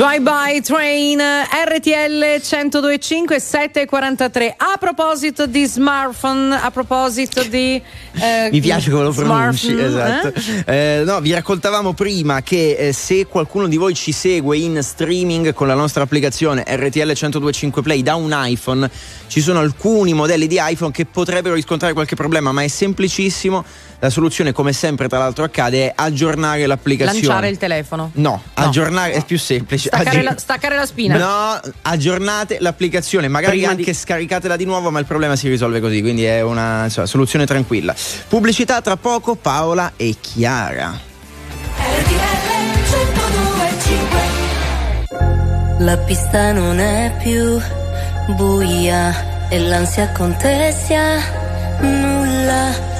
Drive-by train RTL 1025 743. A proposito di smartphone, a proposito di. eh, Mi piace come lo pronunci, smartphone, esatto. eh? Eh, no, vi raccontavamo prima che eh, se qualcuno di voi ci segue in streaming con la nostra applicazione RTL 1025 Play da un iPhone, ci sono alcuni modelli di iPhone che potrebbero riscontrare qualche problema, ma è semplicissimo. La soluzione, come sempre, tra l'altro, accade è aggiornare l'applicazione. Lanciare il telefono. No, aggiornare è più semplice. Staccare Aggi- la, staccare la spina. No, aggiornate l'applicazione, magari Prima anche scaricatela di nuovo, ma il problema si risolve così, quindi è una insomma, soluzione tranquilla. Pubblicità tra poco, Paola e Chiara. La pista non è più buia e l'ansia contessa nulla.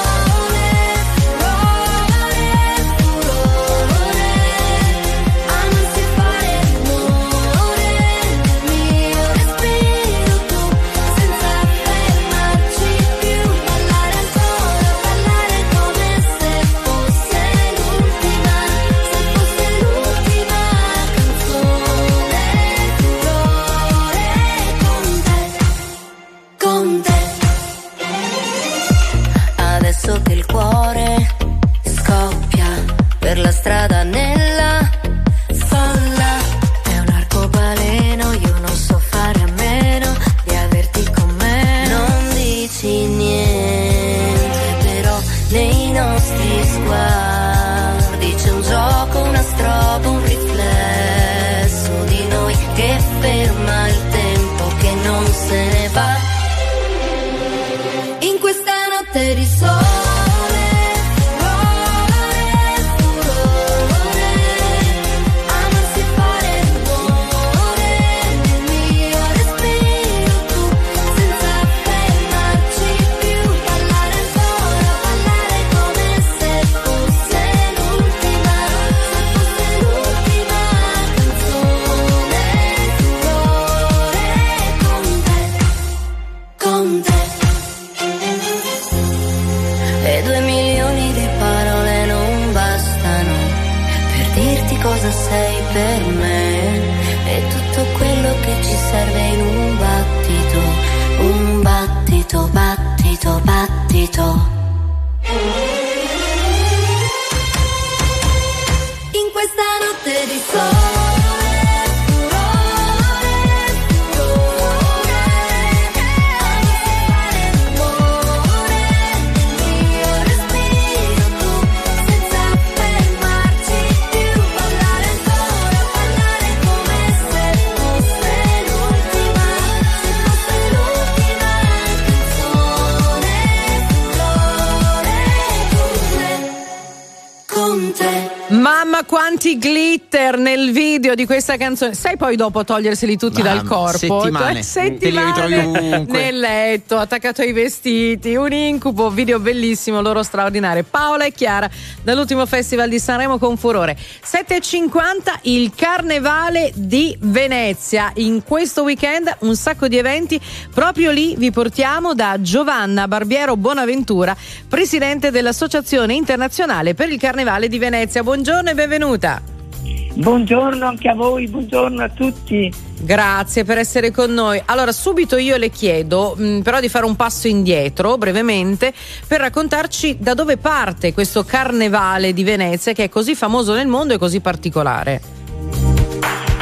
con Adesso che il cuore scoppia per la strada nella folla. È un arcobaleno, io non so fare a meno di averti con me. Non dici niente, però nei nostri sguardi C'è un gioco, una strofa, un riflesso di noi Che ferma il tempo che non se ne va video di questa canzone. Sai poi dopo toglierseli tutti dal Mamma, corpo? settimane. Settimane nel letto, attaccato ai vestiti, un incubo, video bellissimo, loro straordinario. Paola e Chiara dall'ultimo festival di Sanremo con furore. 7.50 il Carnevale di Venezia. In questo weekend un sacco di eventi. Proprio lì vi portiamo da Giovanna Barbiero Bonaventura, presidente dell'Associazione Internazionale per il Carnevale di Venezia. Buongiorno e benvenuta. Buongiorno anche a voi, buongiorno a tutti. Grazie per essere con noi. Allora, subito io le chiedo, mh, però, di fare un passo indietro brevemente per raccontarci da dove parte questo carnevale di Venezia che è così famoso nel mondo e così particolare.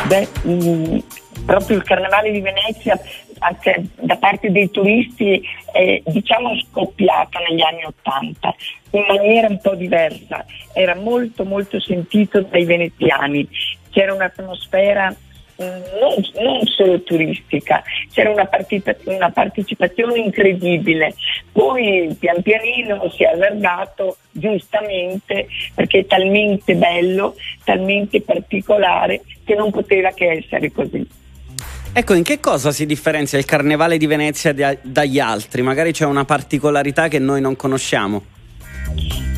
Beh, mh, proprio il Carnevale di Venezia anche da parte dei turisti è diciamo scoppiato negli anni Ottanta in maniera un po' diversa, era molto molto sentito dai veneziani, c'era un'atmosfera mh, non, non solo turistica, c'era una, partita- una partecipazione incredibile, poi pian pianino si è allargato giustamente perché è talmente bello, talmente particolare che non poteva che essere così. Ecco, in che cosa si differenzia il Carnevale di Venezia da- dagli altri? Magari c'è una particolarità che noi non conosciamo.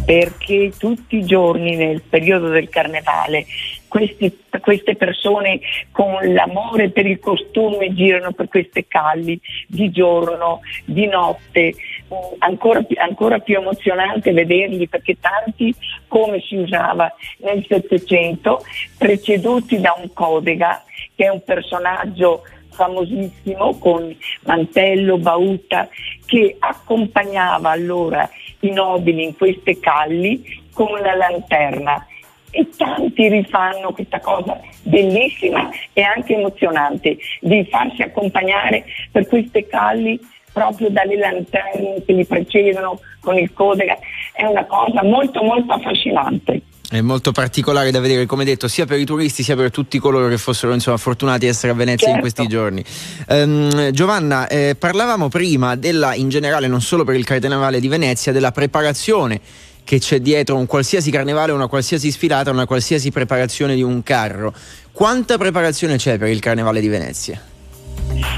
perché tutti i giorni nel periodo del carnevale questi- queste persone con l'amore per il costume girano per queste calli di giorno, di notte, Mm, ancora, ancora più emozionante vederli perché tanti come si usava nel Settecento preceduti da un codega che è un personaggio famosissimo con mantello, bauta, che accompagnava allora i nobili in queste calli con la lanterna. E tanti rifanno questa cosa bellissima e anche emozionante di farsi accompagnare per queste calli proprio dalle lanterne che li precedono con il codega. È una cosa molto molto affascinante. È molto particolare da vedere, come detto, sia per i turisti sia per tutti coloro che fossero insomma, fortunati di essere a Venezia in Certo. questi giorni. Ehm, Giovanna, eh, parlavamo prima della, in generale, non solo per il Carnevale di Venezia, della preparazione che c'è dietro un qualsiasi carnevale, una qualsiasi sfilata, una qualsiasi preparazione di un carro. Quanta preparazione c'è per il Carnevale di Venezia?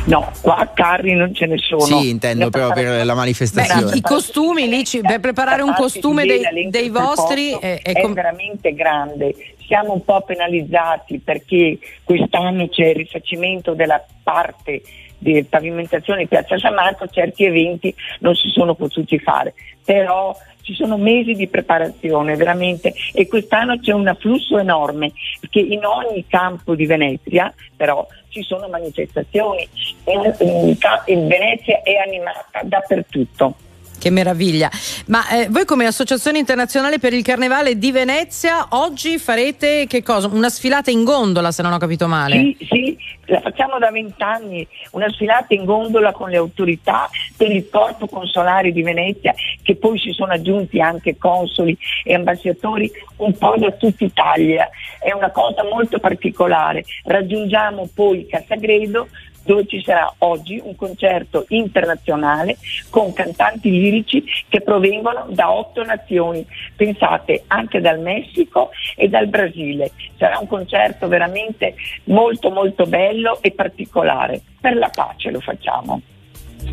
No, qua carri non ce ne sono. Sì, intendo però per la Beh, manifestazione. i costumi lì, ci- per preparare un costume dei, dei vostri posto è, è è com- veramente grande. Siamo un po' penalizzati perché quest'anno c'è il rifacimento della parte di pavimentazione di Piazza San Marco, certi eventi non si sono potuti fare, però ci sono mesi di preparazione veramente e quest'anno c'è un afflusso enorme perché in ogni campo di Venezia però ci sono manifestazioni in, in in Venezia è animata dappertutto. Che meraviglia. Ma eh, voi come Associazione Internazionale per il Carnevale di Venezia oggi farete che cosa? Una sfilata in gondola, se non ho capito male. Sì, sì, la facciamo da vent'anni, una sfilata in gondola con le autorità per il corpo consolare di Venezia, che poi si sono aggiunti anche consoli e ambasciatori un po' da tutta Italia. È una cosa molto particolare. Raggiungiamo poi Cassagredo dove ci sarà oggi un concerto internazionale con cantanti lirici che provengono da otto nazioni, pensate anche dal Messico e dal Brasile. Sarà un concerto veramente molto molto bello e particolare. Per la pace lo facciamo.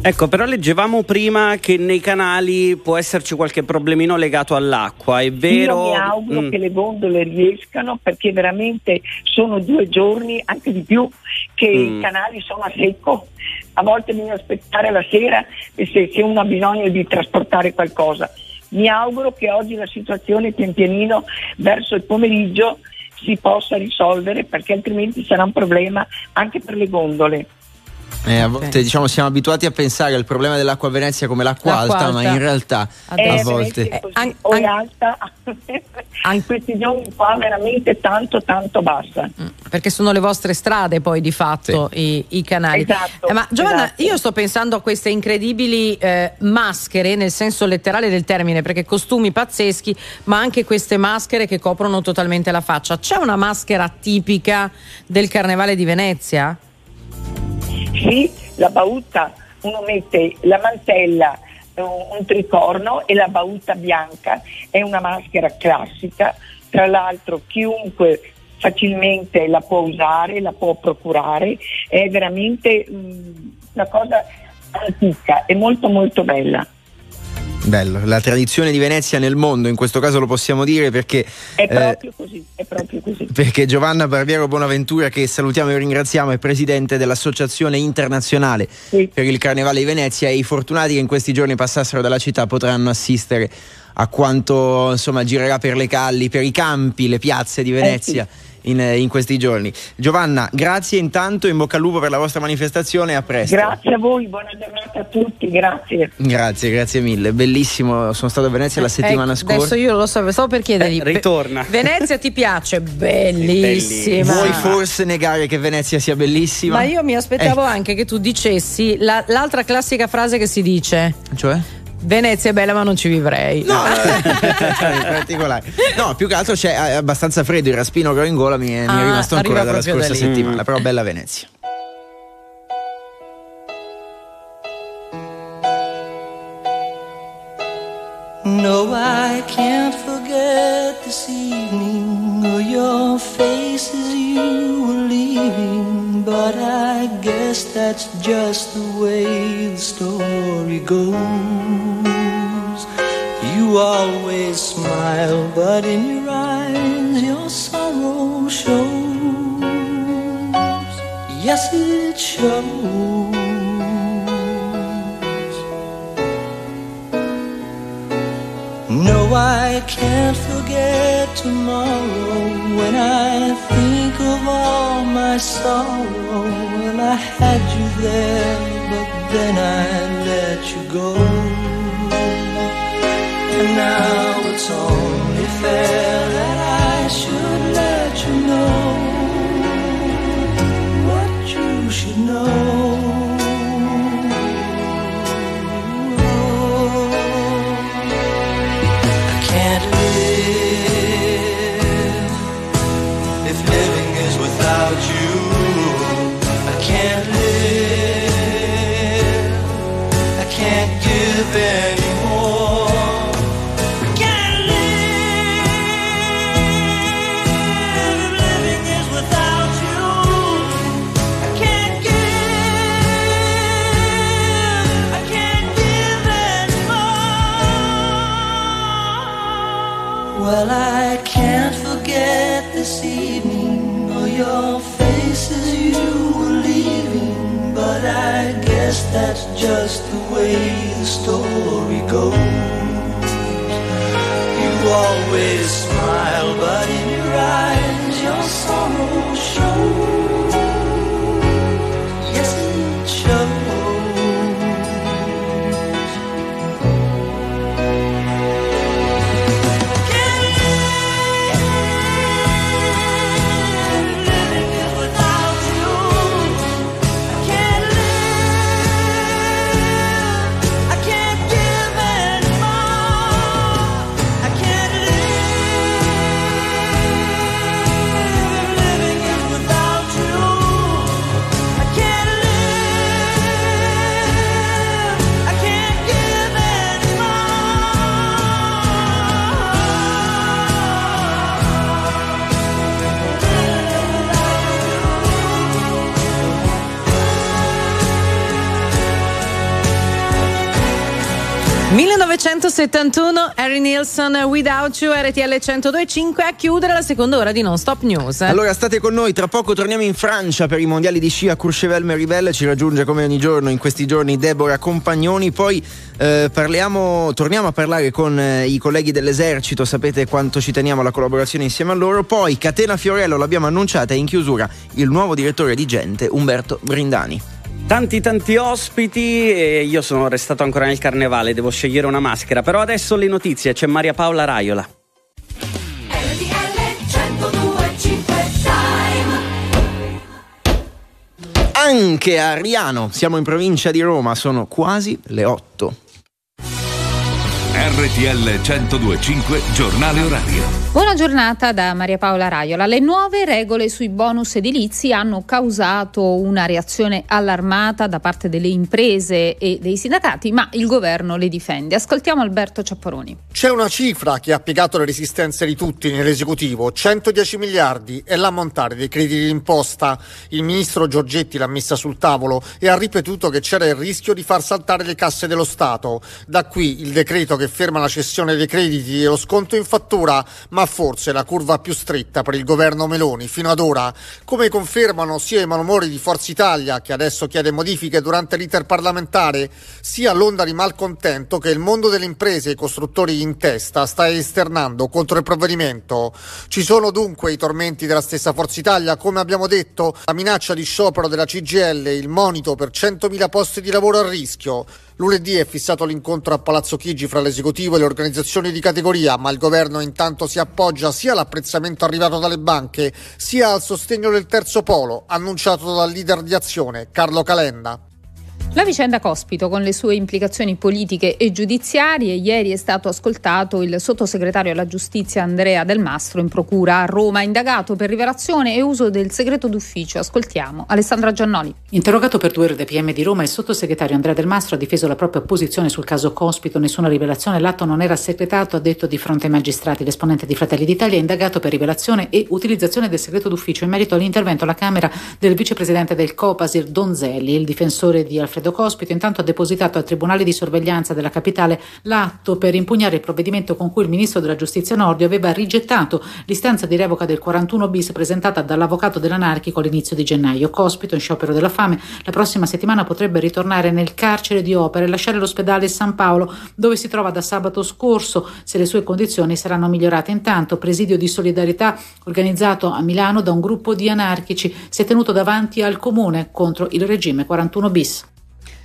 Ecco, però leggevamo prima che nei canali può esserci qualche problemino legato all'acqua, è vero? Io mi auguro Mm. che le gondole riescano perché veramente sono due giorni, anche di più, che Mm. i canali sono a secco. A volte bisogna aspettare la sera se, se uno ha bisogno di trasportare qualcosa. Mi auguro che oggi la situazione pian pianino verso il pomeriggio si possa risolvere perché altrimenti sarà un problema anche per le gondole. Eh, a volte okay. diciamo siamo abituati a pensare al problema dell'acqua a Venezia come l'acqua, l'acqua alta, alta, ma in realtà eh, a volte è così, o è alta in questi giorni qua veramente tanto tanto bassa. Mm, perché sono le vostre strade poi di fatto sì. i, i, canali. Esatto, eh, ma Giovanna, esatto. io sto pensando a queste incredibili eh, maschere nel senso letterale del termine, perché costumi pazzeschi, ma anche queste maschere che coprono totalmente la faccia. C'è una maschera tipica del carnevale di Venezia? Sì, la bauta, uno mette la mantella, un tricorno e la bauta bianca, è una maschera classica, tra l'altro chiunque facilmente la può usare, la può procurare, è veramente mh, una cosa antica e molto molto bella. Bello, la tradizione di Venezia nel mondo, in questo caso lo possiamo dire perché... È proprio eh, così, è proprio così. Perché Giovanna Barbiero Bonaventura, che salutiamo e ringraziamo, è presidente dell'Associazione Internazionale sì. per il Carnevale di Venezia e i fortunati che in questi giorni passassero dalla città potranno assistere a quanto insomma girerà per le calli, per i campi, le piazze di Venezia. Eh sì in, in, questi giorni. Giovanna, grazie intanto, in bocca al lupo per la vostra manifestazione e a presto. Grazie a voi, buona giornata a tutti, grazie. Grazie, grazie mille, bellissimo, sono stato a Venezia la eh, settimana eh, scorsa. Adesso io lo so, stavo per chiedergli. Eh, ritorna. Venezia ti piace? Bellissima. Vuoi forse negare che Venezia sia bellissima? Ma io mi aspettavo eh. anche che tu dicessi la, l'altra classica frase che si dice. Cioè? Venezia è bella ma non ci vivrei. No, in particolare. No, più che altro c'è abbastanza freddo, il raspino che ho in gola mi è, ah, mi è rimasto ancora dalla scorsa da settimana, però bella Venezia. No, I can't forget this evening or your face as you were leaving. But I guess that's just the way the story goes. You always smile, but in your eyes your sorrow shows. Yes, it shows. No, I can't forget tomorrow when I think of all my sorrow. When I had you there, but then I let you go. And now it's only fair that I should let you know what you should know. That's just the way the story goes. You always smile, 1971 Harry Nilsson Without You RTL 102.5 a chiudere la seconda ora di Non Stop News. Allora state con noi, tra poco torniamo in Francia per i mondiali di sci a Courchevel Meribel, ci raggiunge come ogni giorno in questi giorni Deborah Compagnoni, poi eh, parliamo, torniamo a parlare con eh, i colleghi dell'esercito, sapete quanto ci teniamo alla collaborazione insieme a loro, poi Catena Fiorello l'abbiamo annunciata e in chiusura il nuovo direttore di Gente Umberto Brindani. Tanti tanti ospiti e io sono restato ancora nel carnevale, devo scegliere una maschera, però adesso le notizie, c'è Maria Paola Raiola. Anche a Riano, siamo in provincia di Roma, sono quasi le 8. RTL 1025 Giornale Orario. Buona giornata da Maria Paola Raiola. Le nuove regole sui bonus edilizi hanno causato una reazione allarmata da parte delle imprese e dei sindacati, ma il governo le difende. Ascoltiamo Alberto Ciapparoni. C'è una cifra che ha piegato le resistenze di tutti nell'esecutivo, 110 miliardi, è l'ammontare dei crediti d'imposta. Il ministro Giorgetti l'ha messa sul tavolo e ha ripetuto che c'era il rischio di far saltare le casse dello Stato. Da qui il decreto che ferma la cessione dei crediti e lo sconto in fattura, ma forse la curva più stretta per il governo Meloni fino ad ora, come confermano sia i malumori di Forza Italia, che adesso chiede modifiche durante l'iter parlamentare, sia l'onda di malcontento che il mondo delle imprese e i costruttori in testa sta esternando contro il provvedimento. Ci sono dunque i tormenti della stessa Forza Italia, come abbiamo detto, la minaccia di sciopero della CGL, il monito per 100.000 posti di lavoro a rischio. Lunedì è fissato l'incontro a Palazzo Chigi fra l'esecutivo e le organizzazioni di categoria, ma il governo intanto si appoggia sia all'apprezzamento arrivato dalle banche, sia al sostegno del terzo polo, annunciato dal leader di azione, Carlo Calenda. La vicenda Cospito, con le sue implicazioni politiche e giudiziarie, ieri è stato ascoltato il sottosegretario alla giustizia Andrea Del Mastro in procura a Roma, indagato per rivelazione e uso del segreto d'ufficio. Ascoltiamo Alessandra Giannoli. Interrogato per due ore da PM di Roma, il sottosegretario Andrea Del Mastro ha difeso la propria posizione sul caso Cospito. Nessuna rivelazione, l'atto non era segretato, ha detto di fronte ai magistrati. L'esponente di Fratelli d'Italia è indagato per rivelazione e utilizzazione del segreto d'ufficio in merito all'intervento alla Camera del vicepresidente del Copasir Donzelli, il difensore di Alfredo Alfredo Cospito intanto ha depositato al Tribunale di sorveglianza della capitale l'atto per impugnare il provvedimento con cui il ministro della giustizia Nordio aveva rigettato l'istanza di revoca del 41 bis presentata dall'avvocato dell'anarchico all'inizio di gennaio. Cospito, in sciopero della fame, la prossima settimana potrebbe ritornare nel carcere di Opera e lasciare l'ospedale San Paolo, dove si trova da sabato scorso, se le sue condizioni saranno migliorate. Intanto, presidio di solidarietà organizzato a Milano da un gruppo di anarchici si è tenuto davanti al comune contro il regime 41 bis.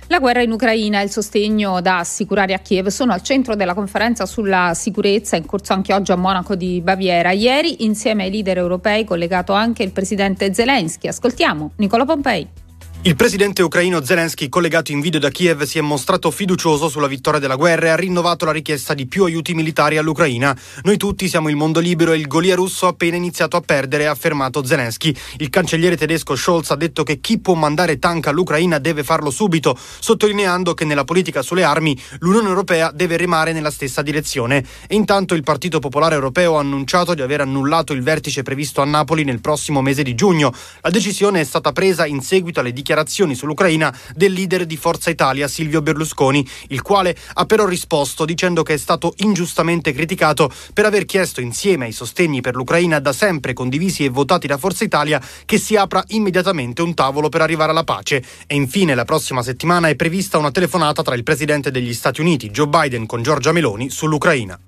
La guerra in Ucraina e il sostegno da assicurare a Kiev sono al centro della conferenza sulla sicurezza in corso anche oggi a Monaco di Baviera. Ieri, insieme ai leader europei, collegato anche il presidente Zelensky. Ascoltiamo Nicola Pompei. Il presidente ucraino Zelensky, collegato in video da Kiev, si è mostrato fiducioso sulla vittoria della guerra e ha rinnovato la richiesta di più aiuti militari all'Ucraina. Noi tutti siamo il mondo libero e il Golia russo ha appena iniziato a perdere, ha affermato Zelensky. Il cancelliere tedesco Scholz ha detto che chi può mandare tank all'Ucraina deve farlo subito, sottolineando che nella politica sulle armi l'Unione Europea deve remare nella stessa direzione. E intanto il Partito Popolare Europeo ha annunciato di aver annullato il vertice previsto a Napoli nel prossimo mese di giugno. La decisione è stata presa in seguito alle dichiarazioni dichiarazioni sull'Ucraina del leader di Forza Italia Silvio Berlusconi, il quale ha però risposto dicendo che è stato ingiustamente criticato per aver chiesto insieme ai sostegni per l'Ucraina da sempre condivisi e votati da Forza Italia che si apra immediatamente un tavolo per arrivare alla pace. E infine la prossima settimana è prevista una telefonata tra il presidente degli Stati Uniti Joe Biden con Giorgia Meloni sull'Ucraina.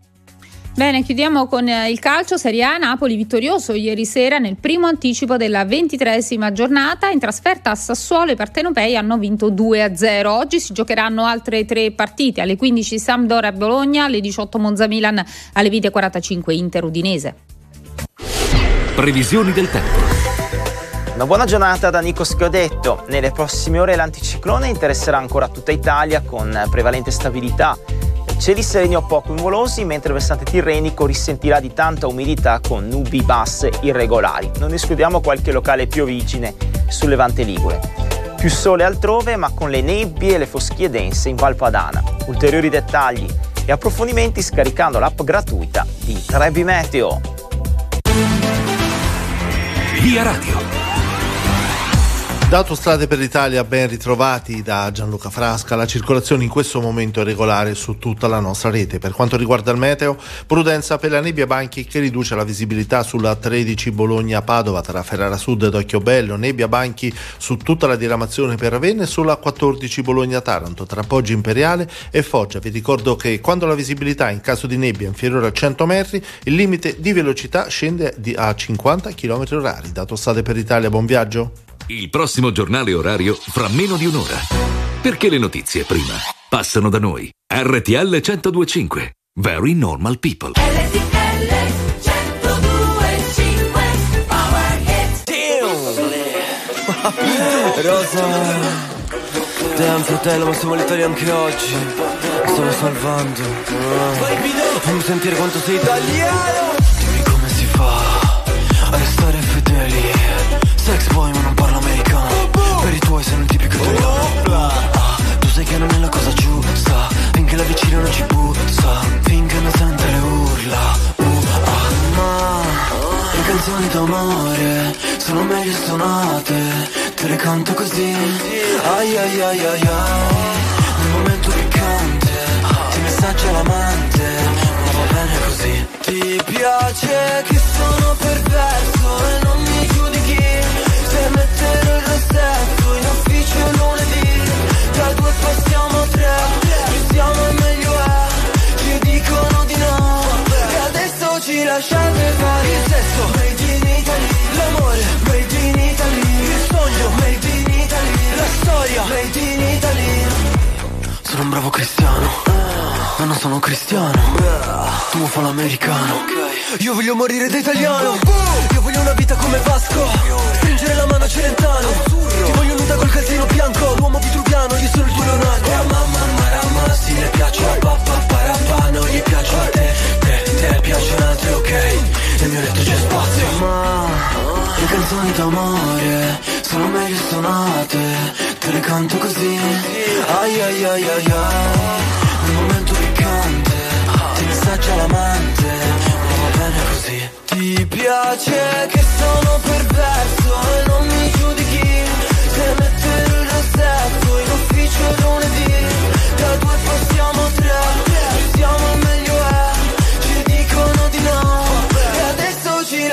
Bene, chiudiamo con eh, il calcio Serie A. Napoli vittorioso ieri sera nel primo anticipo della ventitresima giornata. In trasferta a Sassuolo i partenopei hanno vinto 2-0. Oggi si giocheranno altre tre partite. Alle 15 Sampdoria Bologna, alle 18 Monza Milan, alle 20.45 Inter Udinese. Previsioni del tempo. Una buona giornata da Nico Scodetto. Nelle prossime ore l'anticiclone interesserà ancora tutta Italia con prevalente stabilità Cieli sereni o poco nuvolosi, mentre il versante tirrenico risentirà di tanta umidità con nubi basse irregolari. Non escludiamo qualche locale piovigine sul Levante Ligure. Più sole altrove, ma con le nebbie e le foschie dense in Valpadana. Ulteriori dettagli e approfondimenti scaricando l'app gratuita di Trebi Meteo. Via Radio. Da per l'Italia ben ritrovati da Gianluca Frasca, la circolazione in questo momento è regolare su tutta la nostra rete. Per quanto riguarda il meteo, prudenza per la nebbia banchi che riduce la visibilità sulla 13 Bologna-Padova tra Ferrara Sud ed Occhiobello, nebbia banchi su tutta la diramazione per Ravenna e sulla 14 Bologna-Taranto tra Poggio Imperiale e Foggia. Vi ricordo che quando la visibilità in caso di nebbia è inferiore a 100 metri, il limite di velocità scende a 50 km h Da per l'Italia, buon viaggio! Il prossimo giornale orario fra meno di un'ora. Perché le notizie prima passano da noi. RTL 1025. Very normal people. Rosa Damn fratello ma siamo all'Italia anche oggi Mi stavo salvando Ah. Fammi sentire quanto sei italiano Dimmi come si fa A restare fedeli Sex boy ma non parlo americano Per i tuoi sei un tipico italiano Ah, Tu sai che non è la cosa giusta Finché la vicina non ci puzza Finché non sente le urla. Uh, ah, ma Le canzoni d'amore Sono meglio suonate Te le canto così. Ai ai ai ai ai Nel momento piccante Ti messaggia l'amante Ma va bene così. Ti piace che sono perverso E non mi mettere il rossetto In ufficio lunedì. Da due passiamo a tre Più siamo e meglio è. Ci dicono di no E adesso ci lasciate fare. Il sesso Made in Italy. L'amore Made in Italy. Il sogno Made in Italy. La storia Made in Italy Sono un bravo cristiano. Ma non sono cristiano. Tu fa l'americano Io voglio morire da italiano. Io voglio una vita come Vasco. Stringere la mano a Celentano. Ti voglio nuda col calzino bianco. L'uomo vitruviano, io sono il tuo Leonardo. Mamma marama, sì le piace a papà Parapà, non gli piace a te. Te, te piacciono altre, ok. Nel mio letto c'è spazio. Ma le canzoni d'amore Sono meglio suonate Te le canto così. Ai ai ai ai ai Nel momento piccante Ti messaggia l'amante Ma va bene così. Ti piace che sono perverso E non mi giudichi Se mettere il rossetto In ufficio lunedì. Da due passiamo a tre siamo meglio è Ci dicono di no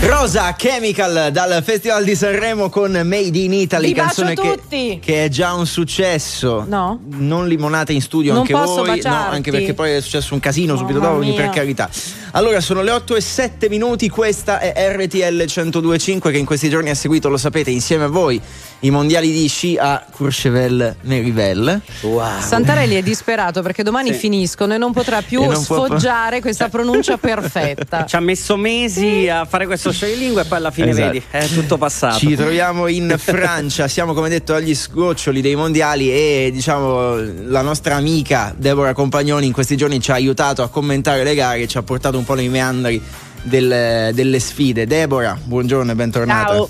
Rosa Chemical dal Festival di Sanremo con Made in Italy, Vi canzone che, che è già un successo. No? Non limonate in studio Non anche voi, no, anche perché poi è successo un casino subito Mamma dopo, quindi per carità. Allora, sono le 8 e 7 minuti, questa è RTL 1025 che in questi giorni ha seguito, lo sapete, insieme a voi i mondiali di sci a Courchevel-Merivelle. Wow. Santarelli è disperato perché domani Sì. finiscono e non potrà più non può- sfoggiare questa pronuncia perfetta. Ci ha messo mesi a fare questo scioglilingua e poi alla fine Esatto. vedi, è tutto passato. Ci troviamo in Francia, siamo come detto agli sgoccioli dei mondiali e diciamo la nostra amica Deborah Compagnoni in questi giorni ci ha aiutato a commentare le gare e ci ha portato un po' nei meandri del- delle sfide. Deborah, buongiorno e bentornata. Ciao.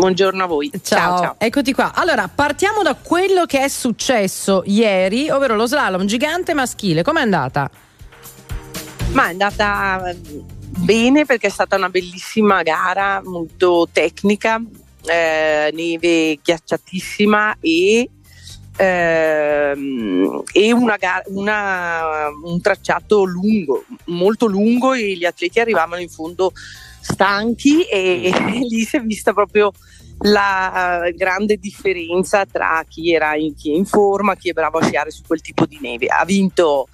Buongiorno a voi. Ciao, ciao. eccoti qua. Allora, partiamo da quello che è successo ieri, ovvero lo slalom gigante maschile. Com'è andata? Ma è andata eh, bene perché è stata una bellissima gara, molto tecnica, eh, neve ghiacciatissima e, ehm, e una gara- una- un tracciato lungo, molto lungo e gli atleti arrivavano in fondo stanchi e, e lì si è vista proprio la eh, grande differenza tra chi era in, chi è in forma, chi è bravo a sciare su quel tipo di neve. Ha vinto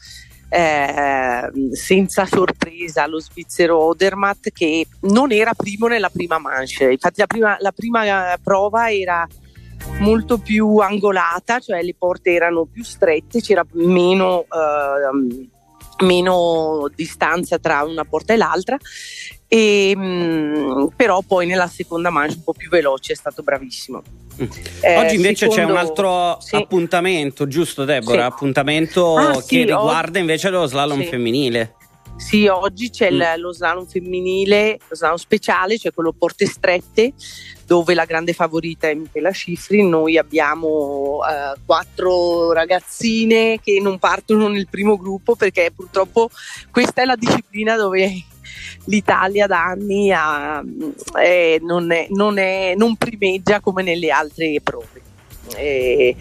eh, senza sorpresa lo svizzero Odermatt che non era primo nella prima manche. Infatti la prima, la prima eh, prova era molto più angolata, cioè le porte erano più strette, c'era meno, ehm, meno distanza tra una porta e l'altra E, mh, mm, però poi nella seconda manche un po' più veloce è stato bravissimo. Eh, Oggi invece secondo... c'è un altro sì. appuntamento, giusto Deborah? Sì. Appuntamento ah, che sì, riguarda oggi... invece lo slalom femminile. Sì, oggi c'è mm. lo slalom femminile, lo slalom speciale, cioè quello porte strette, dove la grande favorita è Michela Scifri. Noi abbiamo uh, quattro ragazzine che non partono nel primo gruppo perché purtroppo questa è la disciplina dove l'Italia da anni ha, eh, non, è, non, è, non primeggia come nelle altre prove. Eh,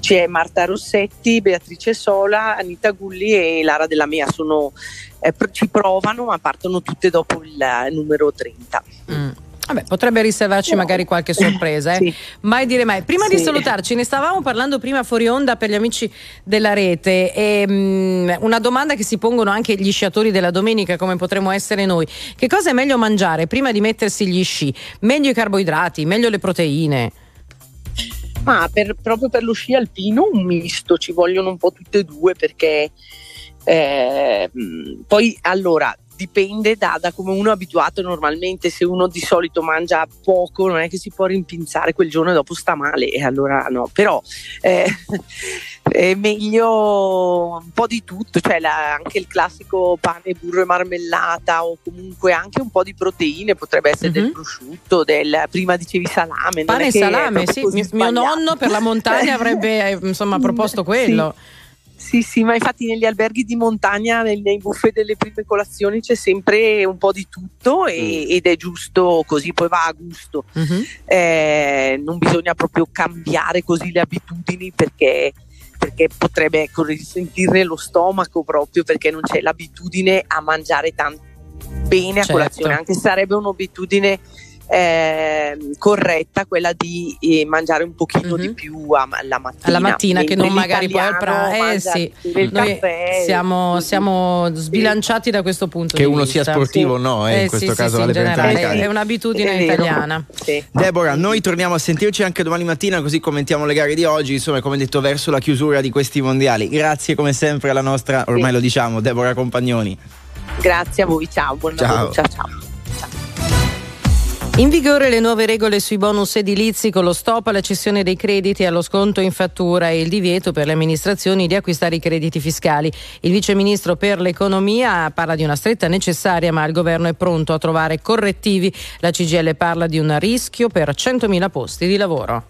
c'è Marta Rossetti, Beatrice Sola, Anita Gulli e Lara Della Mea sono, eh, ci provano ma partono tutte dopo il numero 30. Mm. Vabbè, potrebbe riservarci no. magari qualche sorpresa, eh? sì. mai dire mai. Prima sì. di salutarci, ne stavamo parlando prima fuori onda per gli amici della rete. E, um, una domanda che si pongono anche gli sciatori della domenica, come potremmo essere noi: che cosa è meglio mangiare prima di mettersi gli sci? Meglio i carboidrati, meglio le proteine? Ma per, proprio per lo sci alpino un misto, ci vogliono un po' tutte e due perché eh, poi allora dipende da, da, come uno è abituato normalmente, se uno di solito mangia poco non è che si può rimpinzare quel giorno e dopo sta male e allora no, però eh, è meglio un po' di tutto, cioè la, anche il classico pane, burro e marmellata o comunque anche un po' di proteine, potrebbe essere mm-hmm. del mhm. prosciutto, del, prima dicevi salame. Pane e salame, sì, mio, mio, nonno per la montagna avrebbe eh, insomma proposto quello. Sì. Sì, sì, ma infatti negli alberghi di montagna, nei, buffet delle prime colazioni c'è sempre un po' di tutto e, mm. ed è giusto così, poi va a gusto. Mm-hmm. Eh, non bisogna proprio cambiare così le abitudini perché, perché potrebbe ecco, risentire lo stomaco proprio perché non c'è l'abitudine a mangiare tanto bene a certo. colazione, anche se sarebbe un'abitudine eh, corretta quella di eh, mangiare un pochino mm-hmm. di mhm. più alla mattina. Alla mattina che non magari poi al pranzo. Eh sì, noi caffè, siamo, siamo, sbilanciati da questo punto che di vista. Che uno sia sportivo o sì. no, eh, in questo sì, caso sì, vale per generale, È un'abitudine è italiana. Deborah, noi torniamo a sentirci anche domani mattina così commentiamo le gare di oggi, insomma come detto verso la chiusura di questi mondiali. Grazie come sempre alla nostra, ormai lo diciamo, Deborah Compagnoni. Grazie a voi, ciao, buon ciao. ciao. ciao. In vigore le nuove regole sui bonus edilizi con lo stop alla cessione dei crediti allo sconto in fattura e il divieto per le amministrazioni di acquistare i crediti fiscali. Il vice ministro per l'economia parla di una stretta necessaria ma il governo è pronto a trovare correttivi. La CGL parla di un rischio per 100.000 posti di lavoro.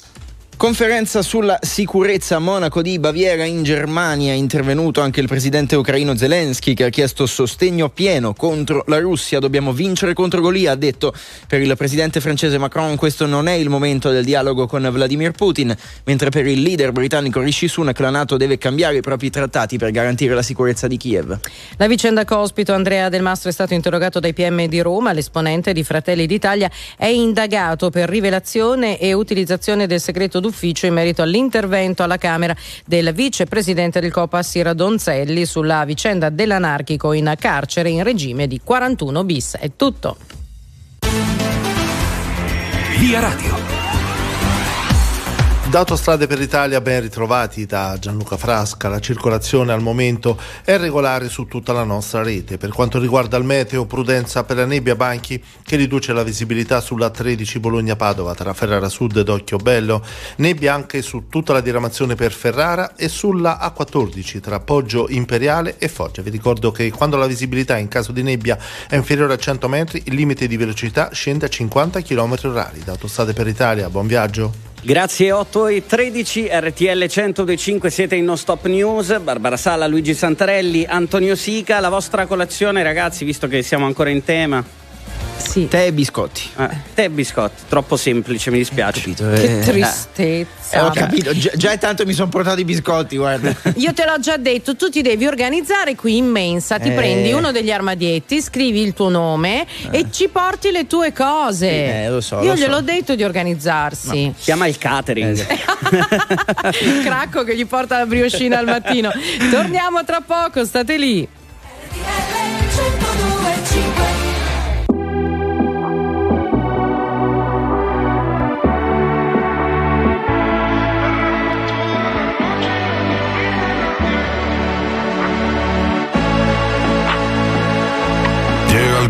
Conferenza sulla sicurezza a Monaco di Baviera in Germania. È intervenuto anche il presidente ucraino Zelensky che ha chiesto sostegno pieno contro la Russia. Dobbiamo vincere contro Golia, ha detto per il presidente francese Macron. Questo non è il momento del dialogo con Vladimir Putin, mentre per il leader britannico Rishi Sunak la Nato deve cambiare i propri trattati per garantire la sicurezza di Kiev. La vicenda Cospito, Andrea Del Mastro è stato interrogato dai PM di Roma. L'esponente di Fratelli d'Italia è indagato per rivelazione e utilizzazione del segreto d'ufficio in merito all'intervento alla Camera del vicepresidente del Copas Donzelli sulla vicenda dell'anarchico in carcere in regime di 41 bis. È tutto. Via Radio. Da Autostrade per l'Italia ben ritrovati da Gianluca Frasca. La circolazione al momento è regolare su tutta la nostra rete. Per quanto riguarda il meteo, prudenza per la nebbia Banchi che riduce la visibilità sulla 13 Bologna-Padova tra Ferrara Sud ed Occhiobello. Nebbia anche su tutta la diramazione per Ferrara e sulla A14 tra Poggio Imperiale e Foggia. Vi ricordo che quando la visibilità in caso di nebbia è inferiore a 100 metri, il limite di velocità scende a 50 km h Da Autostrade per l'Italia, buon viaggio. Grazie 8 e 13 RTL 1025 siete in No Stop News. Barbara Sala, Luigi Santarelli, Antonio Sica la vostra colazione ragazzi visto che siamo ancora in tema sì. Tè e biscotti. Eh, tè e biscotti, troppo semplice, mi dispiace. Capito, eh. Che tristezza. Eh, ho capito, Gi- già è tanto mi sono portato i biscotti, guarda. Io te l'ho già detto, tu ti devi organizzare qui in mensa, ti Eh. prendi uno degli armadietti, scrivi il tuo nome e ci porti le tue cose. Eh, lo so, Io lo so. gliel'ho detto di organizzarsi. Chiama il catering. il cracco che gli porta la brioscina al mattino. Torniamo tra poco, state lì.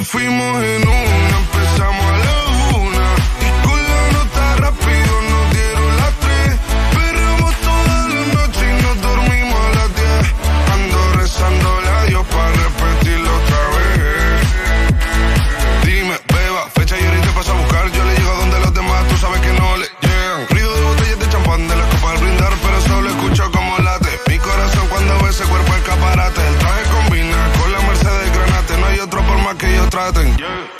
nos fuimos en una, empezamos a la maltraten. Yeah.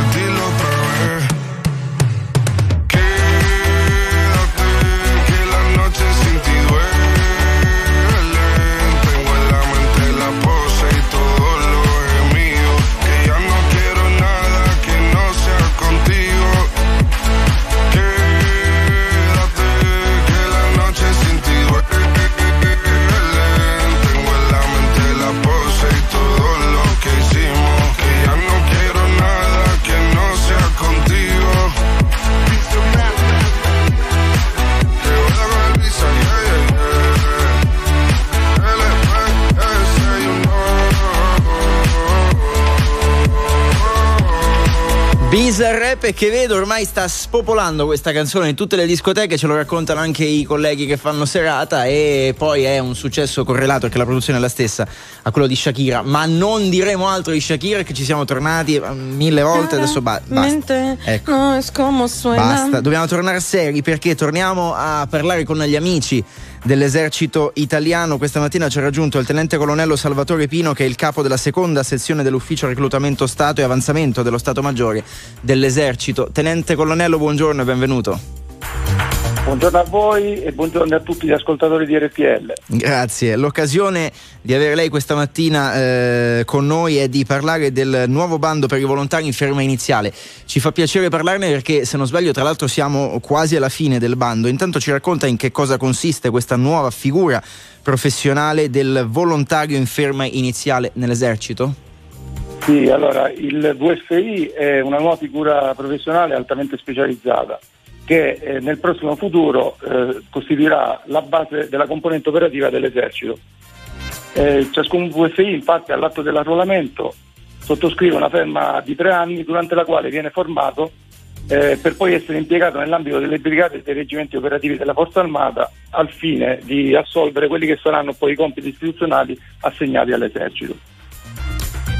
Bizarre Rap che vedo ormai sta spopolando questa canzone in tutte le discoteche, ce lo raccontano anche i colleghi che fanno serata e poi è un successo correlato perché la produzione è la stessa a quello di Shakira, ma non diremo altro di Shakira che ci siamo tornati eh, mille volte, adesso ba- basta. Ecco. no como suena. Basta, dobbiamo tornare seri perché torniamo a parlare con gli amici dell'esercito italiano. Questa mattina ci ha raggiunto il tenente colonnello Salvatore Pino che è il capo della seconda sezione dell'ufficio reclutamento Stato e avanzamento dello Stato Maggiore dell'esercito. Tenente colonnello, buongiorno e benvenuto. Buongiorno a voi e buongiorno a tutti gli ascoltatori di RPL. Grazie. L'occasione di avere lei questa mattina eh, con noi è di parlare del nuovo bando per i volontari in ferma iniziale. Ci fa piacere parlarne perché, se non sbaglio, tra l'altro siamo quasi alla fine del bando. Intanto ci racconta in che cosa consiste questa nuova figura professionale del volontario in ferma iniziale nell'esercito? Sì, allora il VFI è una nuova figura professionale altamente specializzata che eh, nel prossimo futuro eh, costituirà la base della componente operativa dell'esercito. Eh, ciascun VFI infatti all'atto dell'arruolamento sottoscrive una ferma di tre anni durante la quale viene formato eh, per poi essere impiegato nell'ambito delle brigate e dei reggimenti operativi della Forza Armata al fine di assolvere quelli che saranno poi i compiti istituzionali assegnati all'esercito.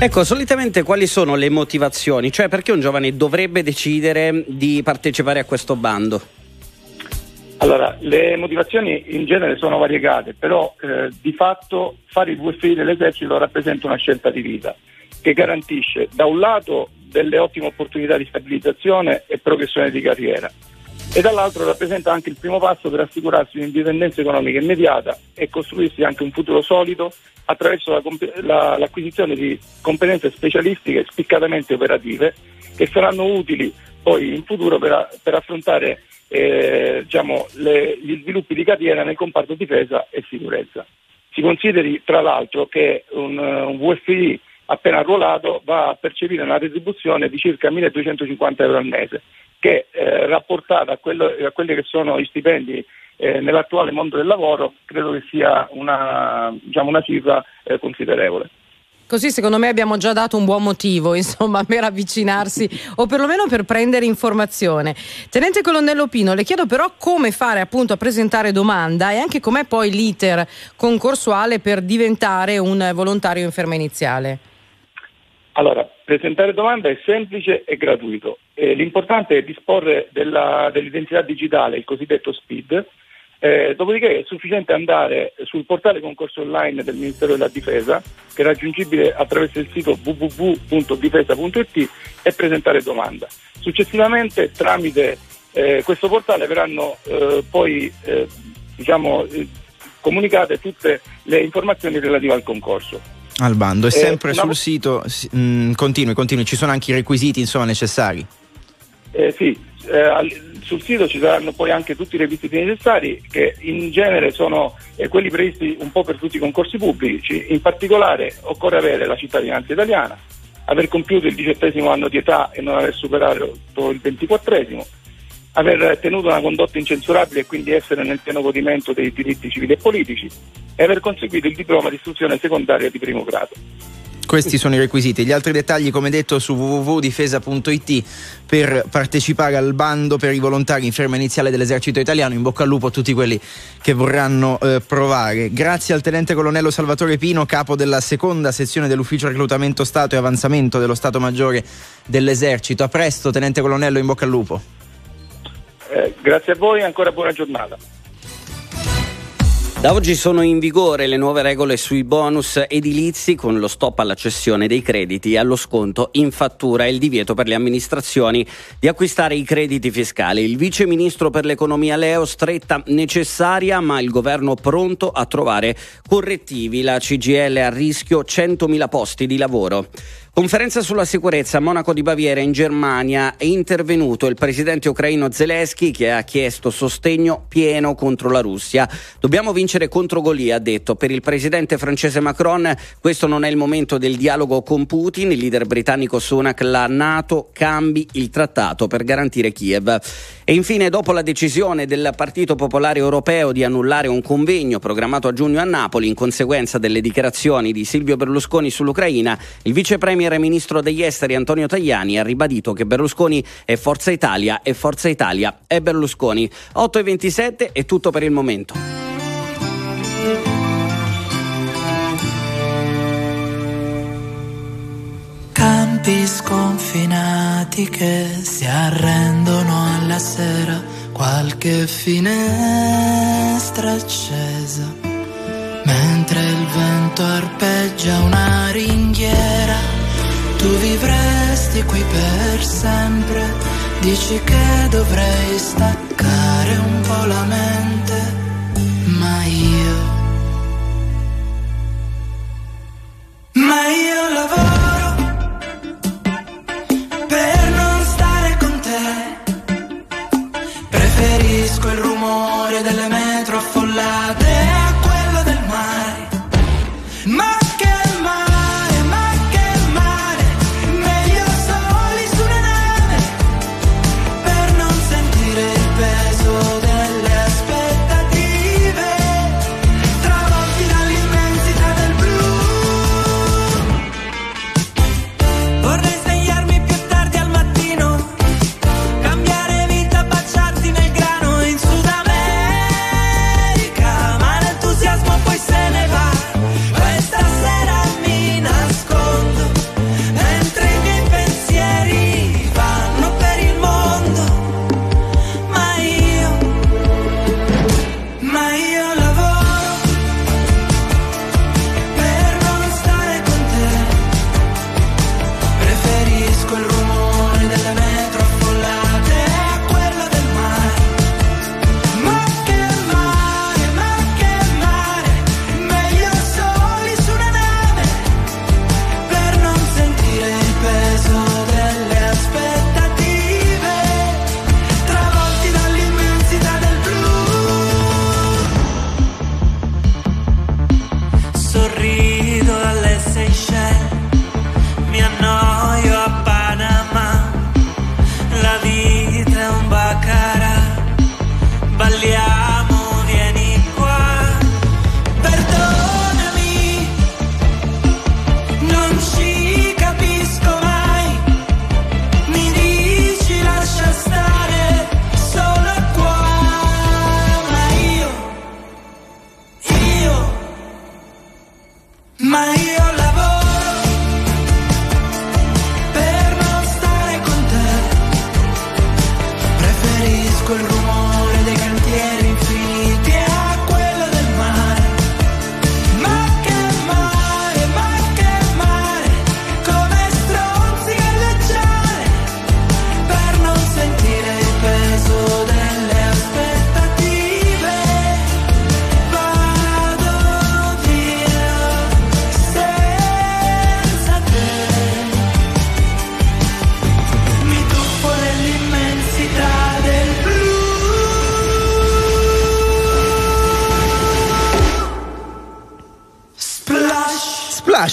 Ecco, solitamente quali sono le motivazioni? Cioè perché un giovane dovrebbe decidere di partecipare a questo bando? Allora, le motivazioni in genere sono variegate, però eh, di fatto fare il VFI dell'esercito rappresenta una scelta di vita che garantisce da un lato delle ottime opportunità di stabilizzazione e progressione di carriera e dall'altro rappresenta anche il primo passo per assicurarsi un'indipendenza economica immediata e costruirsi anche un futuro solido attraverso la comp- la- l'acquisizione di competenze specialistiche spiccatamente operative che saranno utili poi in futuro per, a- per affrontare eh, diciamo, le, gli sviluppi di carriera nel comparto difesa e sicurezza. Si consideri tra l'altro che un, un VFI appena arruolato va a percepire una retribuzione di circa 1.250 euro al mese, che eh, rapportata a, quello, a, quelli che sono i stipendi eh, nell'attuale mondo del lavoro credo che sia una, diciamo, una cifra eh, considerevole. Così secondo me abbiamo già dato un buon motivo, insomma, per avvicinarsi o perlomeno per prendere informazione. Tenente Colonnello Pino, le chiedo però come fare appunto a presentare domanda e anche com'è poi l'iter concorsuale per diventare un volontario inferma iniziale. Allora, presentare domanda è semplice e gratuito. Eh, l'importante è disporre della, dell'identità digitale, il cosiddetto SPID, eh, dopodiché è sufficiente andare sul portale concorso online del Ministero della Difesa, che è raggiungibile attraverso il sito www.difesa.it e presentare domanda. Successivamente tramite eh, questo portale verranno eh, poi eh, diciamo, eh, comunicate tutte le informazioni relative al concorso. Al bando, è eh, sempre sul sito, mh, mm, continui, continui, ci sono anche i requisiti insomma, necessari? Sì, sul sito ci saranno poi anche tutti i requisiti necessari che in genere sono eh, quelli previsti un po' per tutti i concorsi pubblici, in particolare occorre avere la cittadinanza italiana, aver compiuto il diciottesimo anno di età e non aver superato il ventiquattresimo, aver tenuto una condotta incensurabile e quindi essere nel pieno godimento dei diritti civili e politici e aver conseguito il diploma di istruzione secondaria di primo grado. Questi sono i requisiti. Gli altri dettagli, come detto, su www.difesa.it per partecipare al bando per i volontari in ferma iniziale dell'esercito italiano. In bocca al lupo a tutti quelli che vorranno eh, provare. Grazie al tenente colonnello Salvatore Pino, capo della seconda sezione dell'ufficio reclutamento Stato e avanzamento dello Stato Maggiore dell'esercito. A presto, tenente colonnello, in bocca al lupo. Eh, grazie a voi e ancora buona giornata. Da oggi sono in vigore le nuove regole sui bonus edilizi con lo stop alla cessione dei crediti e allo sconto in fattura e il divieto per le amministrazioni di acquistare i crediti fiscali. Il vice ministro per l'economia Leo stretta necessaria ma il governo pronto a trovare correttivi. La CGL a rischio 100.000 posti di lavoro. Conferenza sulla sicurezza a Monaco di Baviera in Germania è intervenuto il presidente ucraino Zelensky che ha chiesto sostegno pieno contro la Russia. Dobbiamo vincere contro Golia, ha detto. Per il presidente francese Macron questo non è il momento del dialogo con Putin. Il leader britannico Sunak, la Nato cambi il trattato per garantire Kiev. E infine, dopo la decisione del Partito Popolare Europeo di annullare un convegno programmato a giugno a Napoli in conseguenza delle dichiarazioni di Silvio Berlusconi sull'Ucraina, il vice premier e ministro degli esteri Antonio Tajani ha ribadito che Berlusconi è Forza Italia e Forza Italia è Berlusconi. 8 e 27 è tutto per il momento. Campi sconfinati che si arrendono alla sera, qualche finestra accesa, mentre il vento arpeggia una ringhiera tu vivresti qui per sempre, dici che dovrei staccare un po' la mente,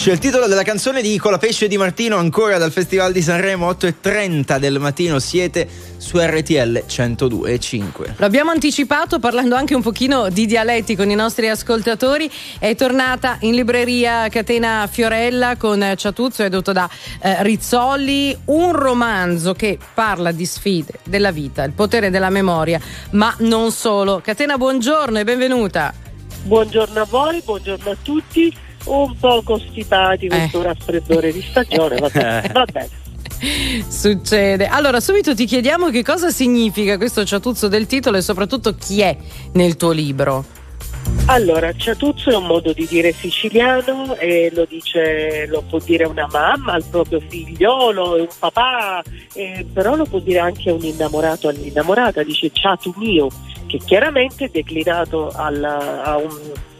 È il titolo della canzone di Colapesce e Di Martino, ancora dal Festival di Sanremo 8.30 del mattino. Siete su RTL 102.5. Lo abbiamo anticipato parlando anche un pochino di dialetti con i nostri ascoltatori. È tornata in libreria Catena Fiorella con Ciatuzzo, edotto da eh, Rizzoli, un romanzo che parla di sfide della vita, il potere della memoria, ma non solo. Catena, buongiorno e benvenuta. Buongiorno a voi, buongiorno a tutti. Un po' costipati questo raffreddore di stagione, vabbè, va bene. Succede. Allora, subito ti chiediamo che cosa significa questo ciatuzzo del titolo e soprattutto chi è nel tuo libro. Allora, ciatuzzo è un modo di dire siciliano e lo dice, lo può dire una mamma al proprio figliolo, un papà, eh, però lo può dire anche un innamorato all'innamorata, dice ciatu mio, che chiaramente è declinato alla- a un,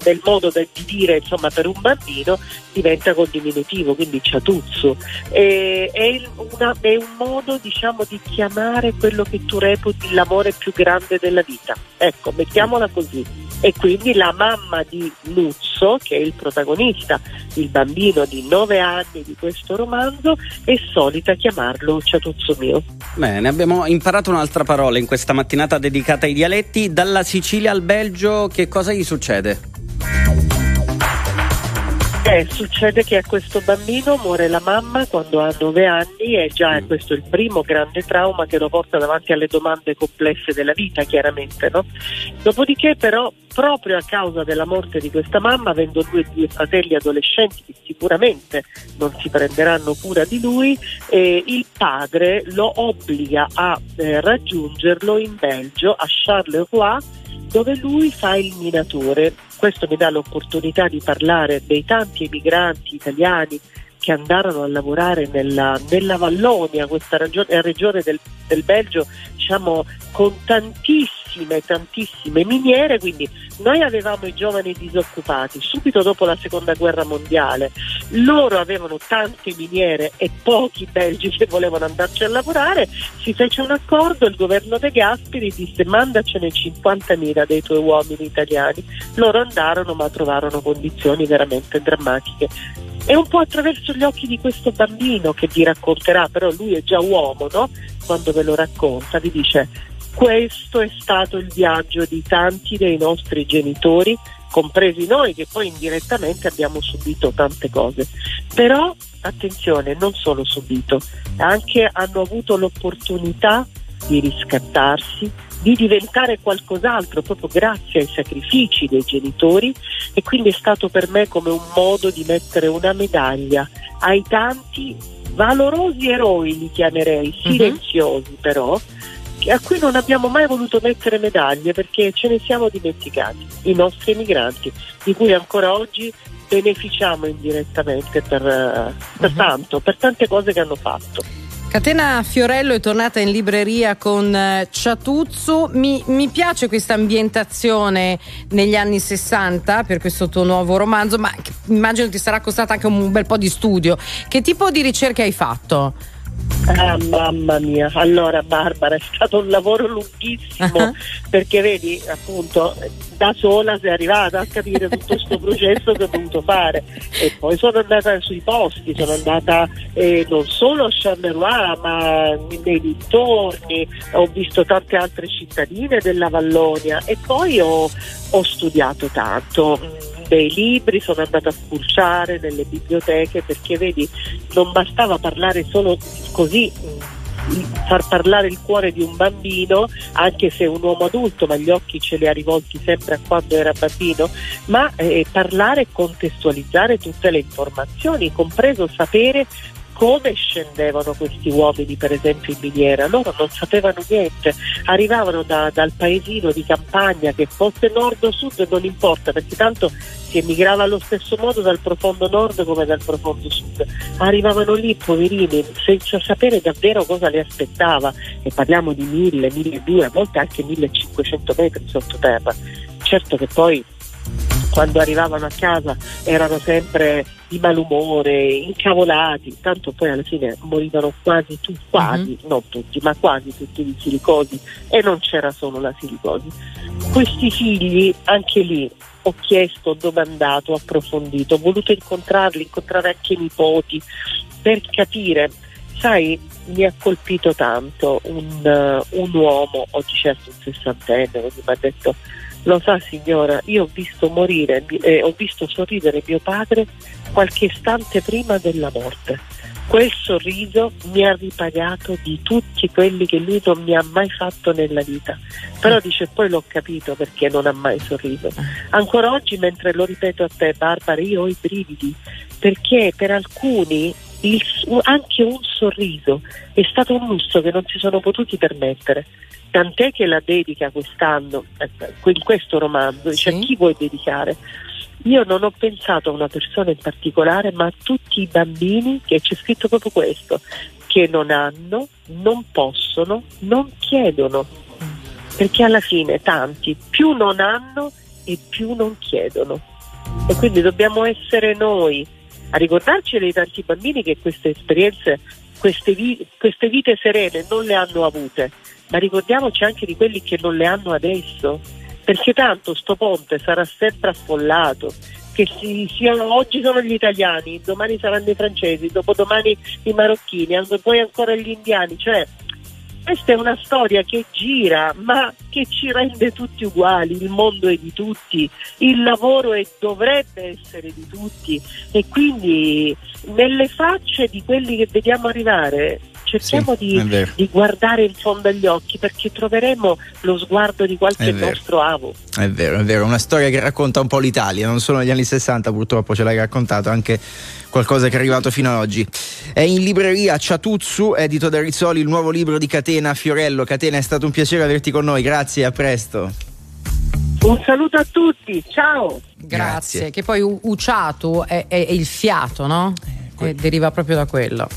del modo di dire insomma per un bambino diventa con diminutivo, quindi ciatuzzo. E- è, una- è un modo diciamo di chiamare quello che tu reputi l'amore più grande della vita. Ecco, mettiamola così. E quindi la mamma di Luzzo, che è il protagonista, il bambino di nove anni di questo romanzo, è solita chiamarlo ciatuzzo mio. Bene, abbiamo imparato un'altra parola in questa mattinata dedicata ai dialetti. Dalla Sicilia al Belgio, che cosa gli succede? Eh, succede che a questo bambino muore la mamma quando ha nove anni e già questo è il primo grande trauma che lo porta davanti alle domande complesse della vita, chiaramente. No? Dopodiché però, proprio a causa della morte di questa mamma, avendo lui due fratelli adolescenti che sicuramente non si prenderanno cura di lui, eh, il padre lo obbliga a eh, raggiungerlo in Belgio, a Charleroi, dove lui fa il minatore. Questo mi dà l'opportunità di parlare dei tanti emigranti italiani che andarono a lavorare nella, nella Vallonia, questa regione, regione del, del Belgio, diciamo con tantissime, tantissime miniere, quindi noi avevamo i giovani disoccupati subito dopo la seconda guerra mondiale, loro avevano tante miniere e pochi belgi che volevano andarci a lavorare, si fece un accordo, il governo De Gasperi disse mandacene 50.000 dei tuoi uomini italiani, loro andarono ma trovarono condizioni veramente drammatiche. È un po' attraverso gli occhi di questo bambino che vi racconterà, però lui è già uomo, no? Quando ve lo racconta, vi dice questo è stato il viaggio di tanti dei nostri genitori, compresi noi che poi indirettamente abbiamo subito tante cose. Però, attenzione, non solo subito, anche hanno avuto l'opportunità di riscattarsi, di diventare qualcos'altro proprio grazie ai sacrifici dei genitori e quindi è stato per me come un modo di mettere una medaglia ai tanti valorosi eroi, li chiamerei, silenziosi però, che- a cui non abbiamo mai voluto mettere medaglie perché ce ne siamo dimenticati, i nostri emigranti, di cui ancora oggi beneficiamo indirettamente per, eh, per tanto, per tante cose che hanno fatto. Catena Fiorello è tornata in libreria con eh, Ciatuzzo. Mi, mi piace questa ambientazione negli anni 60 per questo tuo nuovo romanzo, ma immagino ti sarà costata anche un bel po' di studio. Che tipo di ricerche hai fatto? Ah, mamma mia, allora Barbara è stato un lavoro lunghissimo uh-huh. perché vedi appunto da sola sei arrivata a capire tutto questo processo che ho dovuto fare. E poi sono andata sui posti, sono andata eh, non solo a Charleroi ma nei dintorni, ho visto tante altre cittadine della Vallonia e poi ho, ho studiato tanto dei libri, sono andata a spulciare nelle biblioteche perché vedi non bastava parlare solo così far parlare il cuore di un bambino, anche se un uomo adulto, ma gli occhi ce li ha rivolti sempre a quando era bambino, ma eh, parlare e contestualizzare tutte le informazioni, compreso sapere come scendevano questi uomini per esempio in miniera, loro non sapevano niente, arrivavano da, dal paesino di campagna che fosse nord o sud non importa perché tanto si emigrava allo stesso modo dal profondo nord come dal profondo sud, arrivavano lì poverini senza sapere davvero cosa li aspettava. E parliamo di mille, mille due, a volte anche 1500 metri sottoterra, certo che poi quando arrivavano a casa erano sempre di malumore, incavolati, tanto poi alla fine morivano quasi tutti, quasi, mm-hmm. non tutti, ma quasi tutti di silicosi e non c'era solo la silicosi. Questi figli, anche lì, ho chiesto, ho domandato, ho approfondito, ho voluto incontrarli, incontrare anche i nipoti per capire, sai, mi ha colpito tanto un, uh, un uomo, oggi certo un sessantenne, mi ha detto lo sa signora, io ho visto morire, eh, ho visto sorridere mio padre qualche istante prima della morte. Quel sorriso mi ha ripagato di tutti quelli che lui non mi ha mai fatto nella vita. Però dice poi l'ho capito perché non ha mai sorriso. Ancora oggi mentre lo ripeto a te Barbara io ho i brividi perché per alcuni il, anche un sorriso è stato un lusso che non si sono potuti permettere tant'è che la dedica quest'anno, eh, in questo romanzo, dice sì. a chi vuoi dedicare? Io non ho pensato a una persona in particolare, ma a tutti i bambini, che c'è scritto proprio questo, che non hanno, non possono, non chiedono. Perché alla fine tanti più non hanno e più non chiedono. E quindi dobbiamo essere noi a ricordarci dei tanti bambini che queste esperienze, queste, vi- queste vite serene non le hanno avute ma ricordiamoci anche di quelli che non le hanno adesso, perché tanto sto ponte sarà sempre affollato, che si, siano, oggi sono gli italiani, domani saranno i francesi, dopodomani i marocchini, poi ancora gli indiani, cioè questa è una storia che gira, ma che ci rende tutti uguali, il mondo è di tutti, il lavoro è, dovrebbe essere di tutti. E quindi nelle facce di quelli che vediamo arrivare cerchiamo sì, di, di, guardare in fondo agli occhi perché troveremo lo sguardo di qualche nostro avo. È vero, è vero, una storia che racconta un po' l'Italia, non solo negli anni 60 purtroppo ce l'hai raccontato, anche qualcosa che è arrivato fino ad oggi. È in libreria Ciatuzzu, edito da Rizzoli, il nuovo libro di Catena Fiorello. Catena, è stato un piacere averti con noi, grazie, a presto. Un saluto a tutti, ciao. Grazie, Grazie. che poi uciato è, è, è, il fiato, no? Eh, deriva proprio da quello.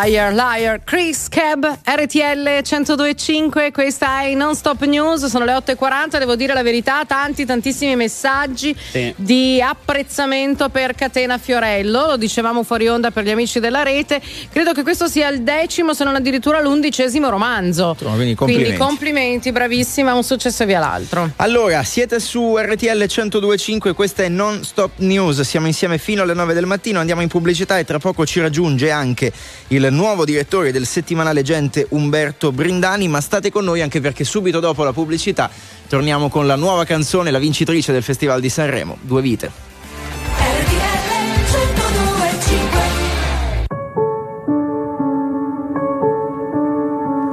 Liar, liar, Chris Cab, RTL 1025, questa è Non Stop News, sono le 8.40, devo dire la verità, tanti tantissimi messaggi Sì. di apprezzamento per Catena Fiorello, lo dicevamo fuori onda per gli amici della rete, credo che questo sia il decimo se non addirittura l'undicesimo romanzo. Quindi complimenti. complimenti, bravissima, un successo via l'altro. Allora, siete su RTL 1025, questa è Non Stop News, siamo insieme fino alle 9 del mattino, andiamo in pubblicità e tra poco ci raggiunge anche il nuovo direttore del settimanale Gente Umberto Brindani, ma state con noi anche perché subito dopo la pubblicità torniamo con la nuova canzone, la vincitrice del Festival di Sanremo, Due Vite.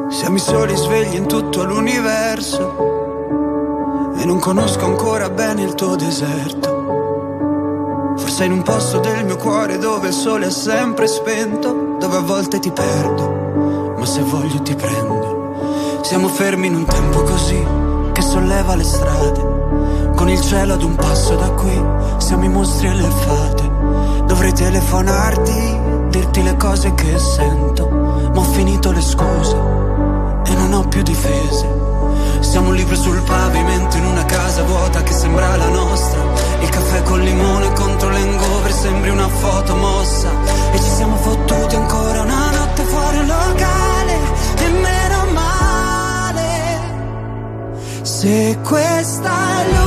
Siamo i soli svegli in tutto l'universo e non conosco ancora bene il tuo deserto. Forse in un posto del mio cuore dove il sole è sempre spento, dove a volte ti perdo, ma se voglio ti prendo. Siamo fermi in un tempo così che solleva le strade, con il cielo ad un passo da qui, siamo i mostri e le fate. Dovrei telefonarti, dirti le cose che sento, ma ho finito le scuse e non ho più difese. Siamo un sul pavimento in una casa vuota che sembra la nostra. Il caffè col limone contro l'engover sembri una foto mossa. E ci siamo fottuti ancora una notte fuori un locale. E meno male. Se questa è l'ultima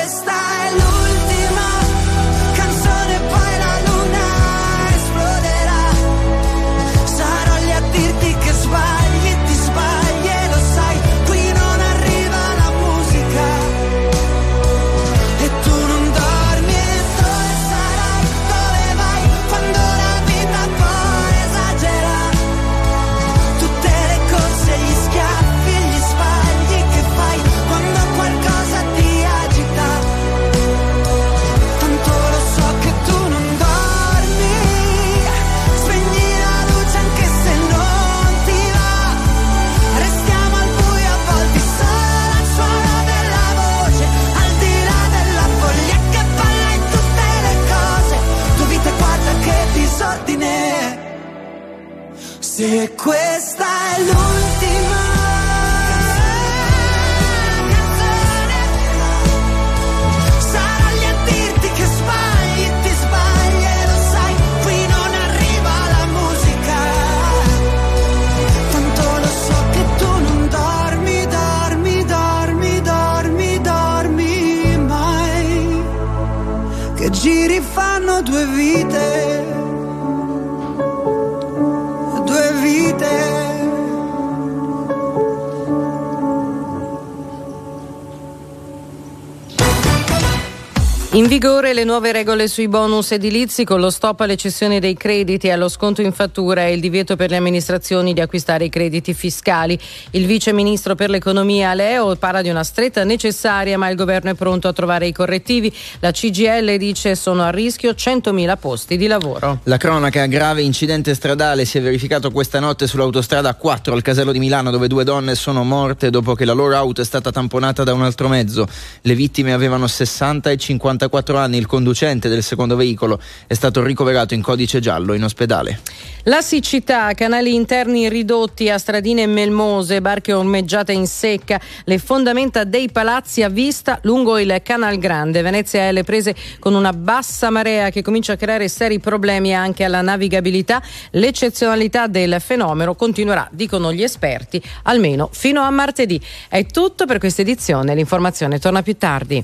In vigore le nuove regole sui bonus edilizi con lo stop alle cessioni dei crediti e allo sconto in fattura e il divieto per le amministrazioni di acquistare i crediti fiscali. Il vice ministro per l'economia Leo parla di una stretta necessaria ma il governo è pronto a trovare i correttivi. La CGL dice sono a rischio 100.000 posti di lavoro. La cronaca grave incidente stradale si è verificato questa notte sull'autostrada 4 al casello di Milano dove due donne sono morte dopo che la loro auto è stata tamponata da un altro mezzo. Le vittime avevano 60 e 50 54 anni, il conducente del secondo veicolo è stato ricoverato in codice giallo in ospedale. La siccità, canali interni ridotti a stradine melmose, barche ormeggiate in secca, le fondamenta dei palazzi a vista lungo il Canal Grande. Venezia è alle prese con una bassa marea che comincia a creare seri problemi anche alla navigabilità. L'eccezionalità del fenomeno continuerà, dicono gli esperti, almeno fino a martedì. È tutto per questa edizione, l'informazione torna più tardi.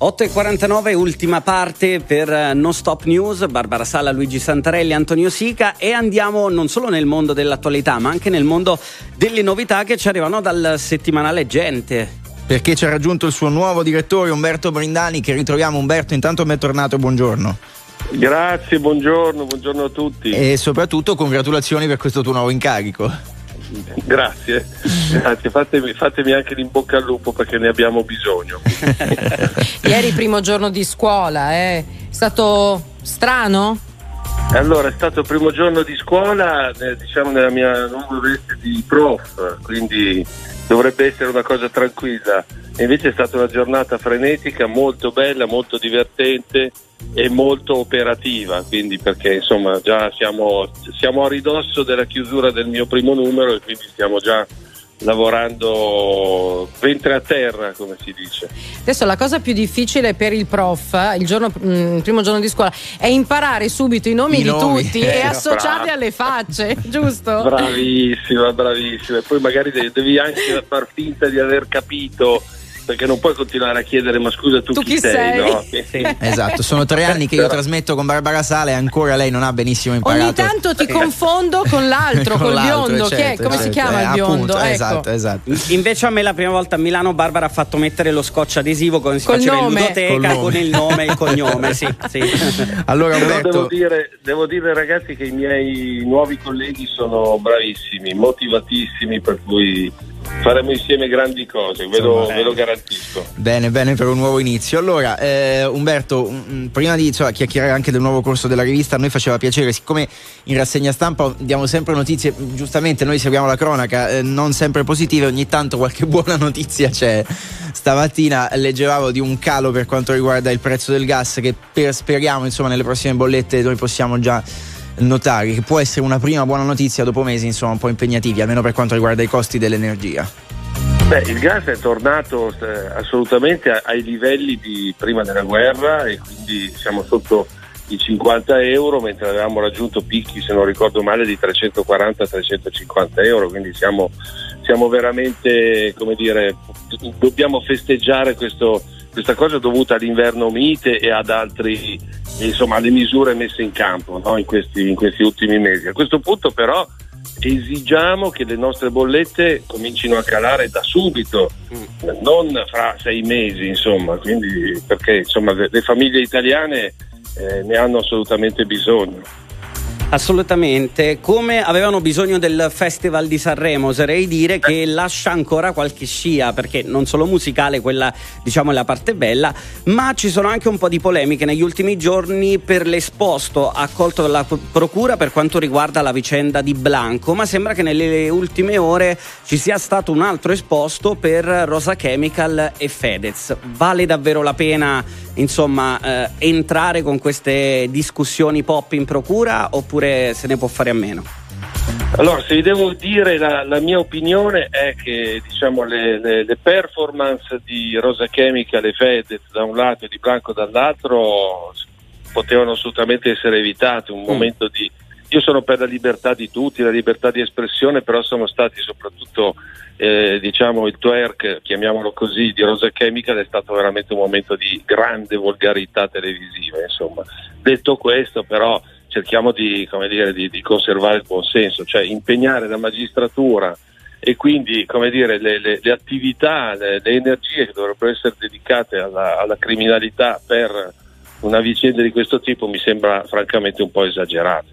8.49, ultima parte per eh, Non Stop News, Barbara Sala, Luigi Santarelli, Antonio Sica e andiamo non solo nel mondo dell'attualità ma anche nel mondo delle novità che ci arrivano dal settimanale Gente. Perché ci ha raggiunto il suo nuovo direttore Umberto Brindani che ritroviamo Umberto, intanto è tornato, buongiorno. Grazie, buongiorno, buongiorno a tutti. E soprattutto congratulazioni per questo tuo nuovo incarico. Grazie, grazie. Fatemi, fatemi, anche l'in al lupo perché ne abbiamo bisogno. Ieri primo giorno di scuola, eh? è stato strano? Allora, è stato il primo giorno di scuola, eh, diciamo nella mia nuova veste di prof, quindi dovrebbe essere una cosa tranquilla. Invece è stata una giornata frenetica, molto bella, molto divertente e molto operativa, quindi perché insomma già siamo, siamo a ridosso della chiusura del mio primo numero e quindi stiamo già lavorando ventre a terra, come si dice. Adesso la cosa più difficile per il prof, il, giorno, mm, il primo giorno di scuola, è imparare subito i nomi I di nomi. tutti e associarli alle facce, giusto? Bravissima, bravissima. E poi magari devi anche far finta di aver capito perché non puoi continuare a chiedere ma scusa tu, tu chi, chi sei, sei? No? Sì. esatto sono tre anni che io trasmetto con Barbara Sale e ancora lei non ha benissimo imparato ogni tanto ti confondo con l'altro con col biondo certo, è, come certo. si chiama eh, il biondo appunto, ecco. esatto, esatto. invece a me la prima volta a Milano Barbara ha fatto mettere lo scotch adesivo si Col ludoteca con il nome e il cognome sì, sì. allora Umberto... devo, dire, devo dire ragazzi che i miei nuovi colleghi sono bravissimi motivatissimi per cui faremo insieme grandi cose, ve lo, ve lo, garantisco. Bene, bene per un nuovo inizio. Allora, eh, Umberto, m- prima di cioè, chiacchierare anche del nuovo corso della rivista, a noi faceva piacere, siccome in rassegna stampa diamo sempre notizie, giustamente noi seguiamo la cronaca, eh, non sempre positive, ogni tanto qualche buona notizia c'è. Stamattina leggevamo di un calo per quanto riguarda il prezzo del gas che per, speriamo insomma nelle prossime bollette noi possiamo già notare che può essere una prima buona notizia dopo mesi insomma un po' impegnativi, almeno per quanto riguarda i costi dell'energia. Beh, il gas è tornato eh, assolutamente ai livelli di prima della guerra e quindi siamo sotto i 50 euro mentre avevamo raggiunto picchi se non ricordo male di 340-350 euro quindi siamo, siamo veramente come dire dobbiamo festeggiare questo, questa cosa dovuta all'inverno mite e ad altri insomma alle misure messe in campo no? in, questi, in questi ultimi mesi a questo punto però esigiamo che le nostre bollette comincino a calare da subito, mm. non fra sei mesi, insomma, quindi, perché insomma, le, le famiglie italiane eh, ne hanno assolutamente bisogno. Assolutamente, come avevano bisogno del Festival di Sanremo, oserei dire che lascia ancora qualche scia, perché non solo musicale, quella diciamo è la parte bella, ma ci sono anche un po' di polemiche negli ultimi giorni per l'esposto accolto dalla Procura per quanto riguarda la vicenda di Blanco, ma sembra che nelle ultime ore ci sia stato un altro esposto per Rosa Chemical e Fedez. Vale davvero la pena insomma eh, entrare con queste discussioni pop in procura oppure se ne può fare a meno? Allora, se vi devo dire la, la mia opinione è che diciamo, le, le, le, performance di Rosa Chemical e Fedez da un lato e di Blanco dall'altro potevano assolutamente essere evitate, un mm. momento di... Io sono per la libertà di tutti, la libertà di espressione, però sono stati soprattutto eh, diciamo il twerk, chiamiamolo così, di Rosa Chemical è stato veramente un momento di grande volgarità televisiva. Insomma. Detto questo, però, cerchiamo di, dire, di, di conservare il buonsenso, cioè impegnare la magistratura e quindi dire, le, le, le, attività, le, le, energie che dovrebbero essere dedicate alla, alla criminalità per una vicenda di questo tipo mi sembra francamente un po' esagerata.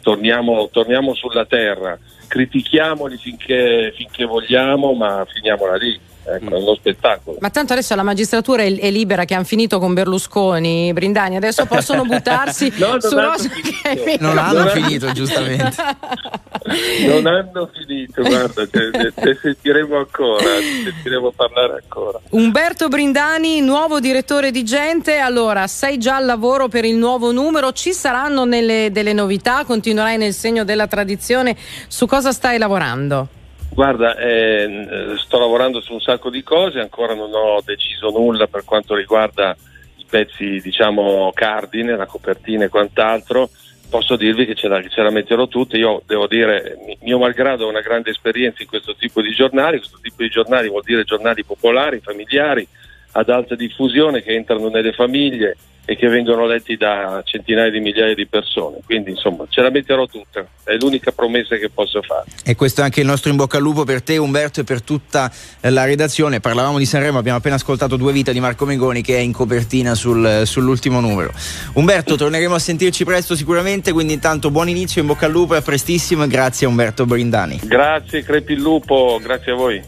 Torniamo, torniamo, sulla terra, critichiamoli finché, finché vogliamo, ma finiamola lì. Ecco, è uno spettacolo. Ma tanto adesso la magistratura è, è, libera che hanno finito con Berlusconi, Brindani, adesso possono buttarsi no, su Rosa che Non hanno finito, giustamente. non hanno finito, guarda, te, te, te sentiremo ancora, te sentiremo parlare ancora. Umberto Brindani, nuovo direttore di Gente, allora sei già al lavoro per il nuovo numero, ci saranno nelle, delle novità, continuerai nel segno della tradizione, su cosa stai lavorando? Guarda, eh, sto lavorando su un sacco di cose, ancora non ho deciso nulla per quanto riguarda i pezzi, diciamo, cardine, la copertina e quant'altro. Posso dirvi che ce la, ce la metterò tutta. Io devo dire, mio malgrado ho una grande esperienza in questo tipo di giornali. Questo tipo di giornali vuol dire giornali popolari, familiari, ad alta diffusione che entrano nelle famiglie e che vengono letti da centinaia di migliaia di persone. Quindi insomma ce la metterò tutta, è l'unica promessa che posso fare. E questo è anche il nostro in bocca al lupo per te Umberto e per tutta la redazione. Parlavamo di Sanremo, abbiamo appena ascoltato Due Vita di Marco Mengoni che è in copertina sul, sull'ultimo numero. Umberto, torneremo a sentirci presto sicuramente, quindi intanto buon inizio, in bocca al lupo e a prestissimo e grazie Umberto Brindani. Grazie, crepi il lupo, grazie a voi.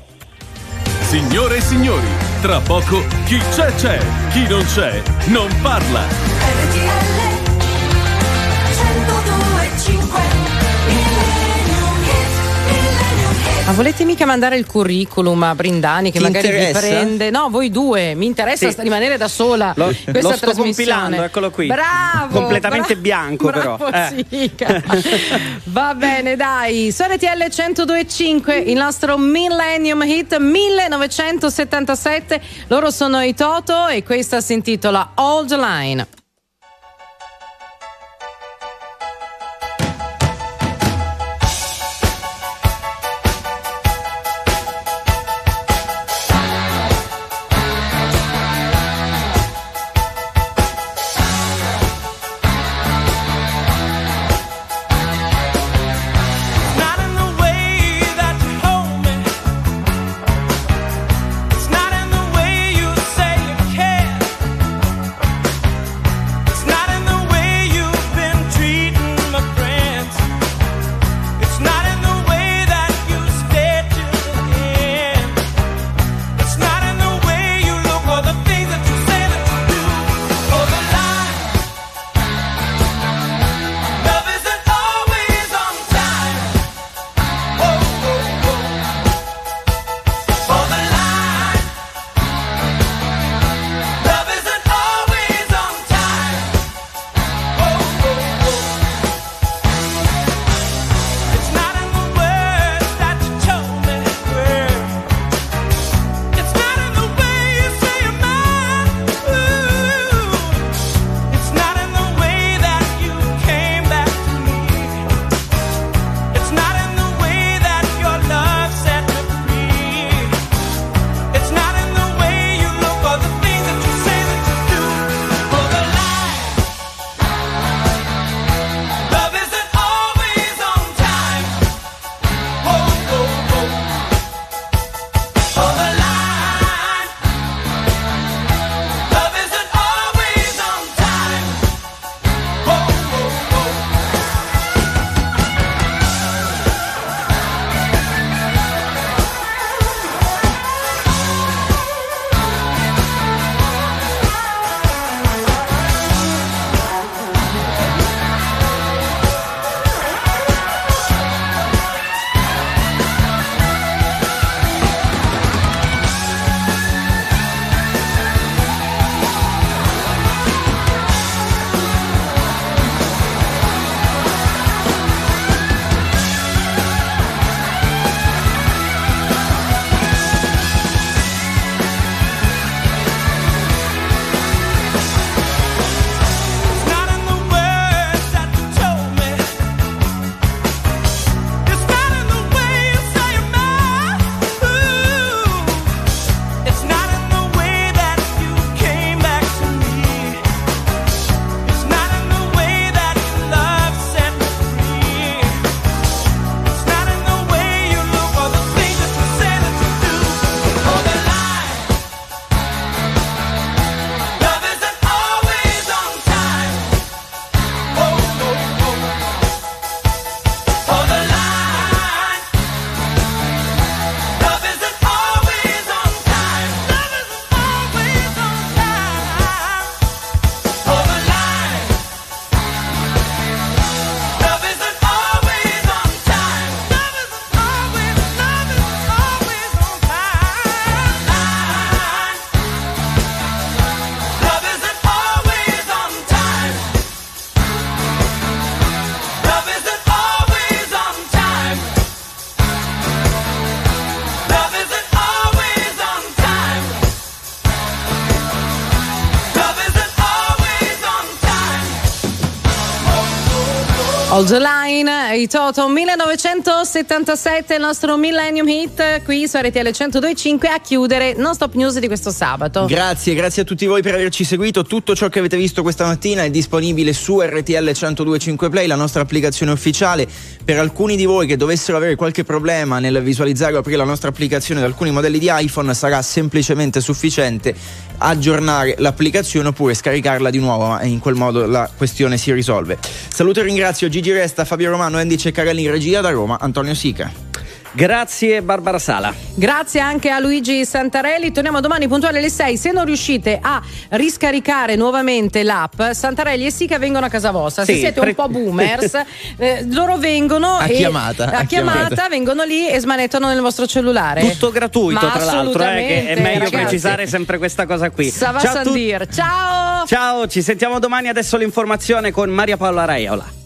Signore e signori, tra poco chi c'è c'è, chi non c'è non parla. Ma volete mica mandare il curriculum a Brindani che Ti magari interessa? vi prende? No, voi due, mi interessa Sì. rimanere da sola. Lo, questa lo sto compilando, eccolo qui. Bravo! Completamente bra- bianco però. bravo, Eh. Sica. Va bene, dai. Su RTL 1025, il nostro Millennium Hit 1977. Loro sono i Toto e questa si intitola Old Line. The line, i Toto 1977, il nostro Millennium Hit qui su RTL 1025 a chiudere non stop news di questo sabato. Grazie, grazie a tutti voi per averci seguito. Tutto ciò che avete visto questa mattina è disponibile su RTL 1025 Play, la nostra applicazione ufficiale. Per alcuni di voi che dovessero avere qualche problema nel visualizzare o aprire la nostra applicazione da alcuni modelli di iPhone, sarà semplicemente sufficiente aggiornare l'applicazione oppure scaricarla di nuovo, ma in quel modo la questione si risolve. Saluto e ringrazio Gigi Resta, Fabio Romano, Andy Ceccarelli in regia da Roma, Antonio Sica. Grazie Barbara Sala. Grazie anche a Luigi Santarelli. Torniamo domani puntuale alle 6. Se non riuscite a riscaricare nuovamente l'app, Santarelli e Sica vengono a casa vostra. Se Sì, siete pre- un po' boomers, eh, loro vengono A e chiamata, a a chiamata, chiamata. vengono lì e smanettano nel vostro cellulare. Tutto gratuito, Ma tra l'altro, eh, che è meglio ragazzi. precisare sempre questa cosa qui. Sava Ciao. Sandir. Ciao! Ciao, ci sentiamo domani. Adesso l'informazione con Maria Paola Raiola.